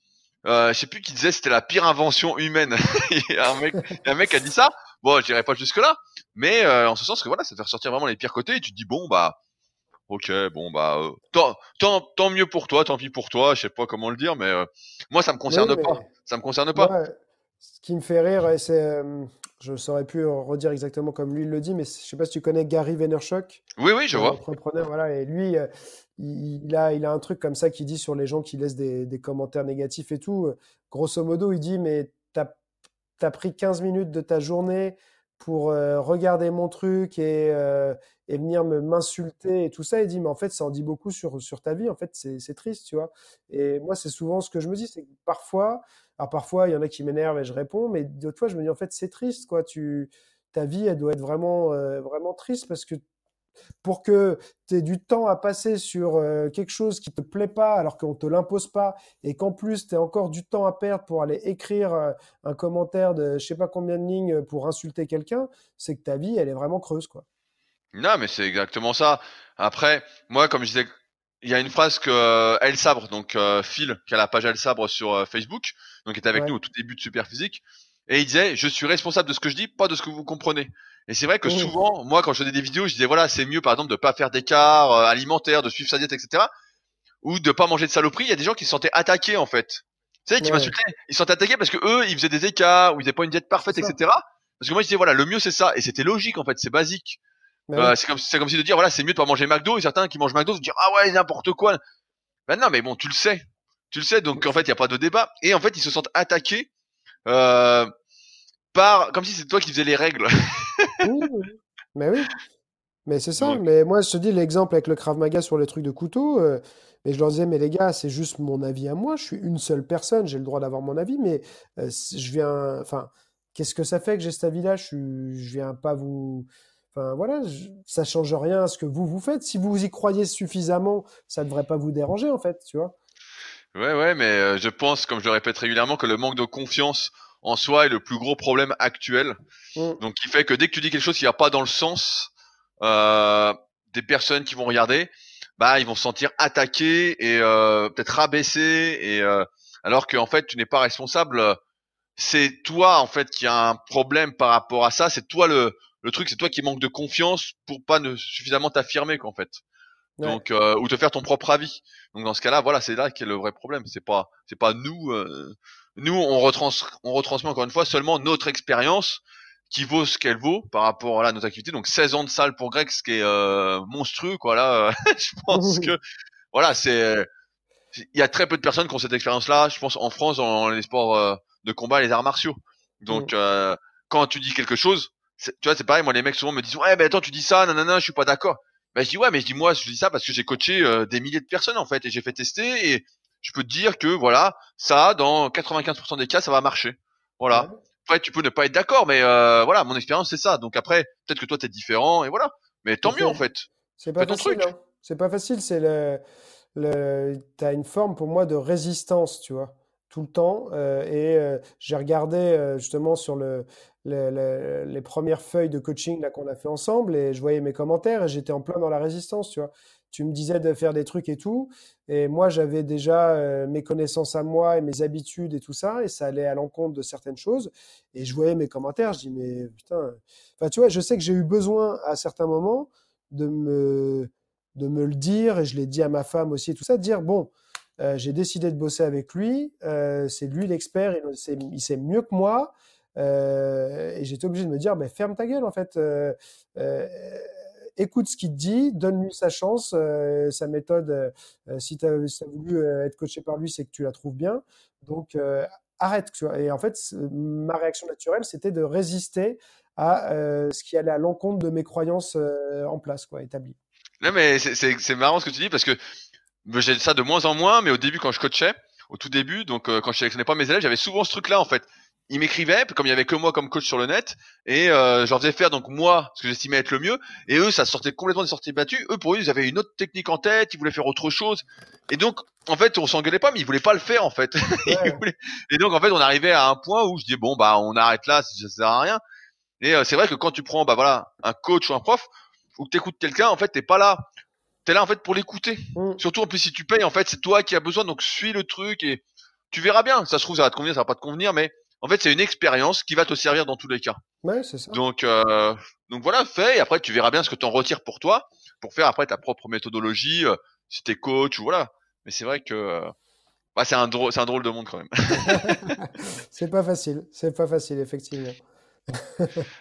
euh, je sais plus qui disait c'était la pire invention humaine. (laughs) il, y a un mec, il y a un mec qui a dit ça. Bon, je dirais pas jusque là, mais euh, en ce sens que voilà, ça fait ressortir vraiment les pires côtés et tu te dis bon bah ok bon bah euh, tant, tant tant mieux pour toi, tant pis pour toi, je sais pas comment le dire, mais euh, moi ça me concerne pas, ça me concerne pas. ce qui me fait rire, c'est je saurais plus redire exactement comme lui il le dit, mais je sais pas si tu connais Gary Vaynerchuk. Oui, oui, je vois. Entrepreneur, voilà. Et lui, il, a, il a un truc comme ça qui dit sur les gens qui laissent des, des commentaires négatifs et tout. Grosso modo, il dit, mais tu as, as, pris 15 minutes de ta journée pour euh, regarder mon truc et, euh, et venir me m'insulter et tout ça. Il dit, mais en fait, ça en dit beaucoup sur, sur ta vie. En fait, c'est triste, tu vois. Et moi, c'est souvent ce que je me dis, c'est que parfois, alors parfois, il y en a qui m'énervent et je réponds, mais d'autres fois, je me dis, en fait, c'est triste, quoi. Tu, ta vie, elle doit être vraiment, euh, vraiment triste parce que pour que tu aies du temps à passer sur euh, quelque chose qui te plaît pas alors qu'on te l'impose pas et qu'en plus tu as encore du temps à perdre pour aller écrire euh, un commentaire de je sais pas combien de lignes pour insulter quelqu'un, c'est que ta vie elle est vraiment creuse quoi. Non, mais c'est exactement ça. Après, moi comme je disais il y a une phrase que euh, El Sabre, donc Phil, qui a la page El Sabre sur Facebook, donc qui était avec nous au tout début de Super Physique, et il disait je suis responsable de ce que je dis, pas de ce que vous comprenez. Et c'est vrai que souvent, moi, quand je faisais des vidéos, je disais voilà, c'est mieux, par exemple, de pas faire d'écart euh, alimentaire, de suivre sa diète, etc. Ou de pas manger de saloperies. Il y a des gens qui se sentaient attaqués, en fait. Tu sais, qui m'insultaient. Ils se sentaient attaqués parce que eux, ils faisaient des écarts, ou ils n'avaient pas une diète parfaite, etc. Parce que moi, je disais voilà, le mieux c'est ça. Et c'était logique, en fait, c'est basique. Euh, c'est comme, c'est comme si de dire voilà, c'est mieux de pas manger McDo. Et certains qui mangent McDo se disent ah ouais, n'importe quoi. Ben non, mais bon, tu le sais. Tu le sais, donc en fait, il y a pas de débat. Et en fait, ils se sentent attaqués. Euh, par comme si c'était toi qui faisais les règles. (laughs) Mais oui. Mais c'est ça. Mais moi, je te dis l'exemple avec le Krav Maga sur les trucs de couteau. Euh, mais je leur disais, mais les gars, c'est juste mon avis à moi. Je suis une seule personne. J'ai le droit d'avoir mon avis. Mais euh, je viens. Enfin, qu'est-ce que ça fait que j'ai cet avis-là? Je, je viens pas vous. Enfin, voilà, ça change rien à ce que vous vous faites. Si vous y croyez suffisamment, ça devrait pas vous déranger, en fait, tu vois. Ouais, ouais, mais euh, je pense, comme je le répète régulièrement, que le manque de confiance en soi est le plus gros problème actuel. Mm. Donc, qui fait que dès que tu dis quelque chose qui va pas dans le sens euh, des personnes qui vont regarder, bah, ils vont se sentir attaqués et euh, peut-être rabaissés. Et euh, alors qu'en fait, tu n'es pas responsable. C'est toi en fait qui a un problème par rapport à ça. C'est toi le le truc, c'est toi qui manque de confiance pour pas ne suffisamment t'affirmer qu'en fait. Donc euh, ou te faire ton propre avis. Donc dans ce cas-là, voilà, c'est là qu'est le vrai problème. C'est pas c'est pas nous euh, nous, on, retrans on retransmet encore une fois seulement notre expérience qui vaut ce qu'elle vaut par rapport à notre activité. Donc 16 ans de salle pour Greg, ce qui est euh, monstrueux, quoi. Là, (laughs) je (laughs) pense que voilà, c'est il y a très peu de personnes qui ont cette expérience-là. Je pense en France dans les sports euh, de combat, les arts martiaux. Donc mm. euh, quand tu dis quelque chose, tu vois, c'est pareil. Moi, les mecs souvent me disent ouais, mais attends, tu dis ça, nanana, je suis pas d'accord. Ben je dis ouais, mais je dis moi, je dis ça parce que j'ai coaché des milliers de personnes en fait et j'ai fait tester et je peux te dire que voilà, ça, dans 95% des cas, ça va marcher. Voilà. Après, tu peux ne pas être d'accord, mais euh, voilà, mon expérience c'est ça. Donc après, peut-être que toi t'es différent et voilà. Mais tant mieux en fait. C'est pas, facile. Hein. C'est pas facile. C'est le, le, t'as une forme pour moi de résistance, tu vois, tout le temps. Euh, et euh, j'ai regardé euh, justement sur le, le, les premières feuilles de coaching là qu'on a fait ensemble et je voyais mes commentaires et j'étais en plein dans la résistance, tu vois tu me disais de faire des trucs et tout. Et moi, j'avais déjà mes connaissances à moi et mes habitudes et tout ça. Et ça allait à l'encontre de certaines choses. Et je voyais mes commentaires. Je dis, mais putain. Enfin, tu vois, je sais que j'ai eu besoin à certains moments de me, de me le dire. Et je l'ai dit à ma femme aussi, et tout ça, de dire, bon, euh, j'ai décidé de bosser avec lui. Euh, c'est lui l'expert. Il, il, sait mieux que moi. et j'étais obligé de me dire, ben, ferme ta gueule, en fait écoute ce qu'il te dit, donne-lui sa chance, euh, sa méthode. Euh, si tu as, voulu euh, être coaché par lui, c'est que tu la trouves bien. Donc, arrête. Et en fait, ma réaction naturelle, c'était de résister à ce qui allait à l'encontre de mes croyances en place, quoi, établies. Non, mais c'est marrant ce que tu dis parce que j'ai ça de moins en moins, mais au début, quand je coachais, au tout début, donc quand je sélectionnais pas mes élèves, j'avais souvent ce truc-là en fait ils m'écrivaient, comme il y avait que moi comme coach sur le net, et euh, je leur faisais faire donc moi ce que j'estimais être le mieux, et eux ça sortait complètement des sorties battues. Eux pour eux ils avaient une autre technique en tête, ils voulaient faire autre chose, et donc en fait on s'engueulait pas, mais ils voulaient pas le faire en fait. (laughs) Et donc en fait on arrivait à un point où je dis bon bah on arrête là, ça sert à rien. Et c'est vrai que quand tu prends, bah voilà, un coach ou un prof, ou que t'écoutes quelqu'un, en fait, t'es pas là. T'es là en fait pour l'écouter. Mm. Surtout en plus si tu payes, en fait, c'est toi qui as besoin, donc suis le truc et tu verras bien. Ça se trouve, ça va te convenir, ça va pas te convenir, mais en fait, c'est une expérience qui va te servir dans tous les cas. Ouais, c'est ça. Donc, euh, donc voilà, fais et après tu verras bien ce que tu en retires pour toi, pour faire après ta propre méthodologie, euh, si t'es coach ou voilà. Mais c'est vrai que euh, bah, c'est un drôle, c'est un drôle de monde quand même. (laughs) c'est pas facile, c'est pas facile effectivement.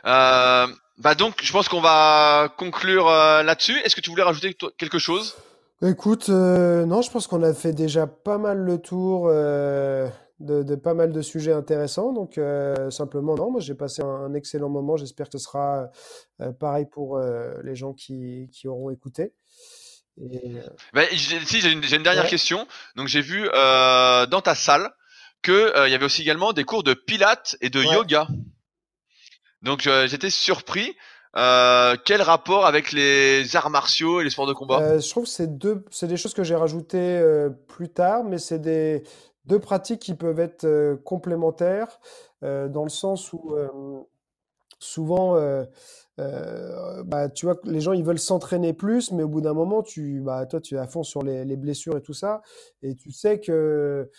euh, bah donc, je pense qu'on va conclure euh, là-dessus. Est-ce que tu voulais rajouter quelque chose? Écoute, euh, non, je pense qu'on a fait déjà pas mal le tour euh, de, pas mal de sujets intéressants. Donc, simplement, non, moi j'ai passé un, excellent moment. J'espère que ce sera pareil pour les gens qui, qui auront écouté. Bah, si, j'ai une, une, dernière question. Donc, j'ai vu dans ta salle qu'il il y avait aussi également des cours de pilates et de yoga. Donc euh, j'étais surpris. Euh, quel rapport avec les arts martiaux et les sports de combat? Euh, Je trouve que c'est deux, c'est des choses que j'ai rajoutées plus tard, mais c'est des deux pratiques qui peuvent être complémentaires dans le sens où souvent, bah, tu vois, les gens ils veulent s'entraîner plus, mais au bout d'un moment, tu, bah, toi, tu es à fond sur les, les blessures et tout ça, et tu sais que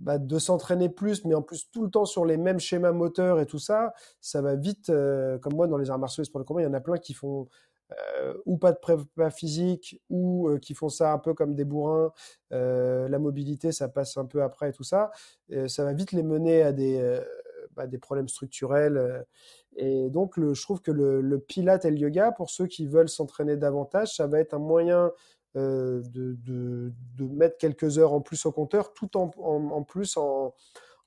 bah, de s'entraîner plus, mais en plus tout le temps sur les mêmes schémas moteurs et tout ça, ça va vite. Euh, comme moi, dans les arts martiaux et sports de combat, il y en a plein qui font euh, ou pas de prépa physique, ou euh, qui font ça un peu comme des bourrins. la mobilité, ça passe un peu après et tout ça. Ça va vite les mener à des, bah, problèmes structurels. et donc, je trouve que le, le pilate et le yoga, pour ceux qui veulent s'entraîner davantage, ça va être un moyen de, de, de, mettre quelques heures en plus au compteur, tout en, en, plus en,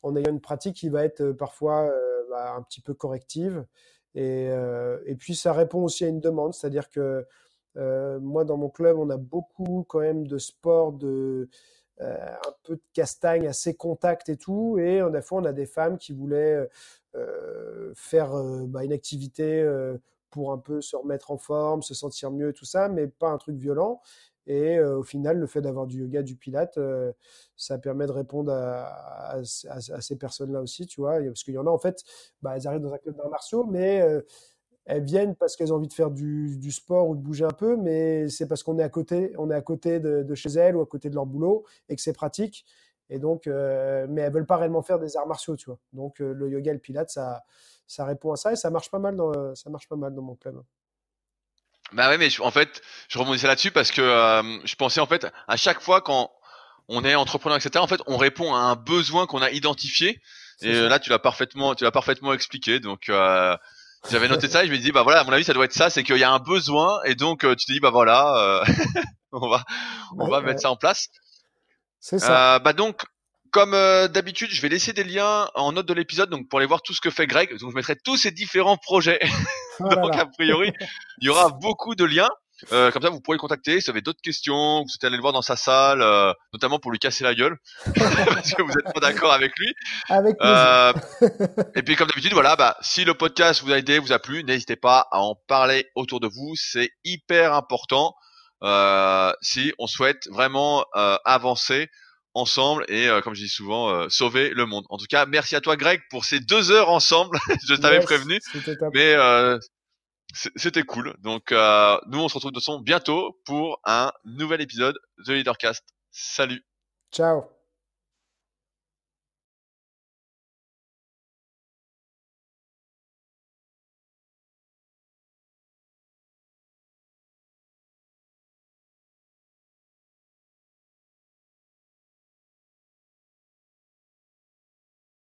en, ayant une pratique qui va être euh, parfois euh, bah, un petit peu corrective. Et, et, puis ça répond aussi à une demande, c'est-à-dire que moi dans mon club, on a beaucoup quand même de sport de un peu de castagne, assez contact et tout. Et en fois, on a des femmes qui voulaient faire bah, une activité pour un peu se remettre en forme, se sentir mieux et tout ça, mais pas un truc violent. Et au final, le fait d'avoir du yoga, du pilate, ça permet de répondre à, ces personnes-là aussi, tu vois. Parce qu'il y en a, en fait, bah, elles arrivent dans un club d'arts martiaux, mais elles viennent parce qu'elles ont envie de faire du, sport ou de bouger un peu, mais c'est parce qu'on est à côté, on est à côté de, chez elles ou à côté de leur boulot et que c'est pratique. Et donc, mais elles veulent pas réellement faire des arts martiaux, tu vois. Donc, le yoga le pilate, ça, répond à ça et ça marche pas mal ça marche pas mal dans mon club. Bah ouais, mais en fait, je rebondissais là-dessus parce que euh, je pensais en fait à chaque fois quand on est entrepreneur, etc. En fait, on répond à un besoin qu'on a identifié. Et là, tu l'as parfaitement, tu l'as parfaitement expliqué. Donc, euh, j'avais noté ça et je me dis, bah voilà, à mon avis, ça doit être ça, c'est qu'il y a un besoin et donc euh, tu te dis, bah voilà, euh, (laughs) on va, on va mettre ça en place. C'est ça. bah donc, comme d'habitude, je vais laisser des liens en note de l'épisode, donc pour aller voir tout ce que fait Greg. Donc, je mettrai tous ces différents projets. (laughs) Oh Donc a priori, il y aura beaucoup de liens. Euh, comme ça, vous pourrez le contacter si vous avez d'autres questions, vous souhaitez aller le voir dans sa salle, euh, notamment pour lui casser la gueule, (laughs) parce que vous êtes pas d'accord avec lui. Avec euh, Et puis, comme d'habitude, voilà, bah, si le podcast vous a aidé, vous a plu, n'hésitez pas à en parler autour de vous. C'est hyper important euh, si on souhaite vraiment euh, avancer ensemble et euh, comme je dis souvent euh, sauver le monde. En tout cas, merci à toi Greg pour ces deux heures ensemble. (laughs) je t'avais prévenu, mais euh, c'était cool. Donc nous on se retrouve de son bientôt pour un nouvel épisode de Leadercast. Salut. Ciao.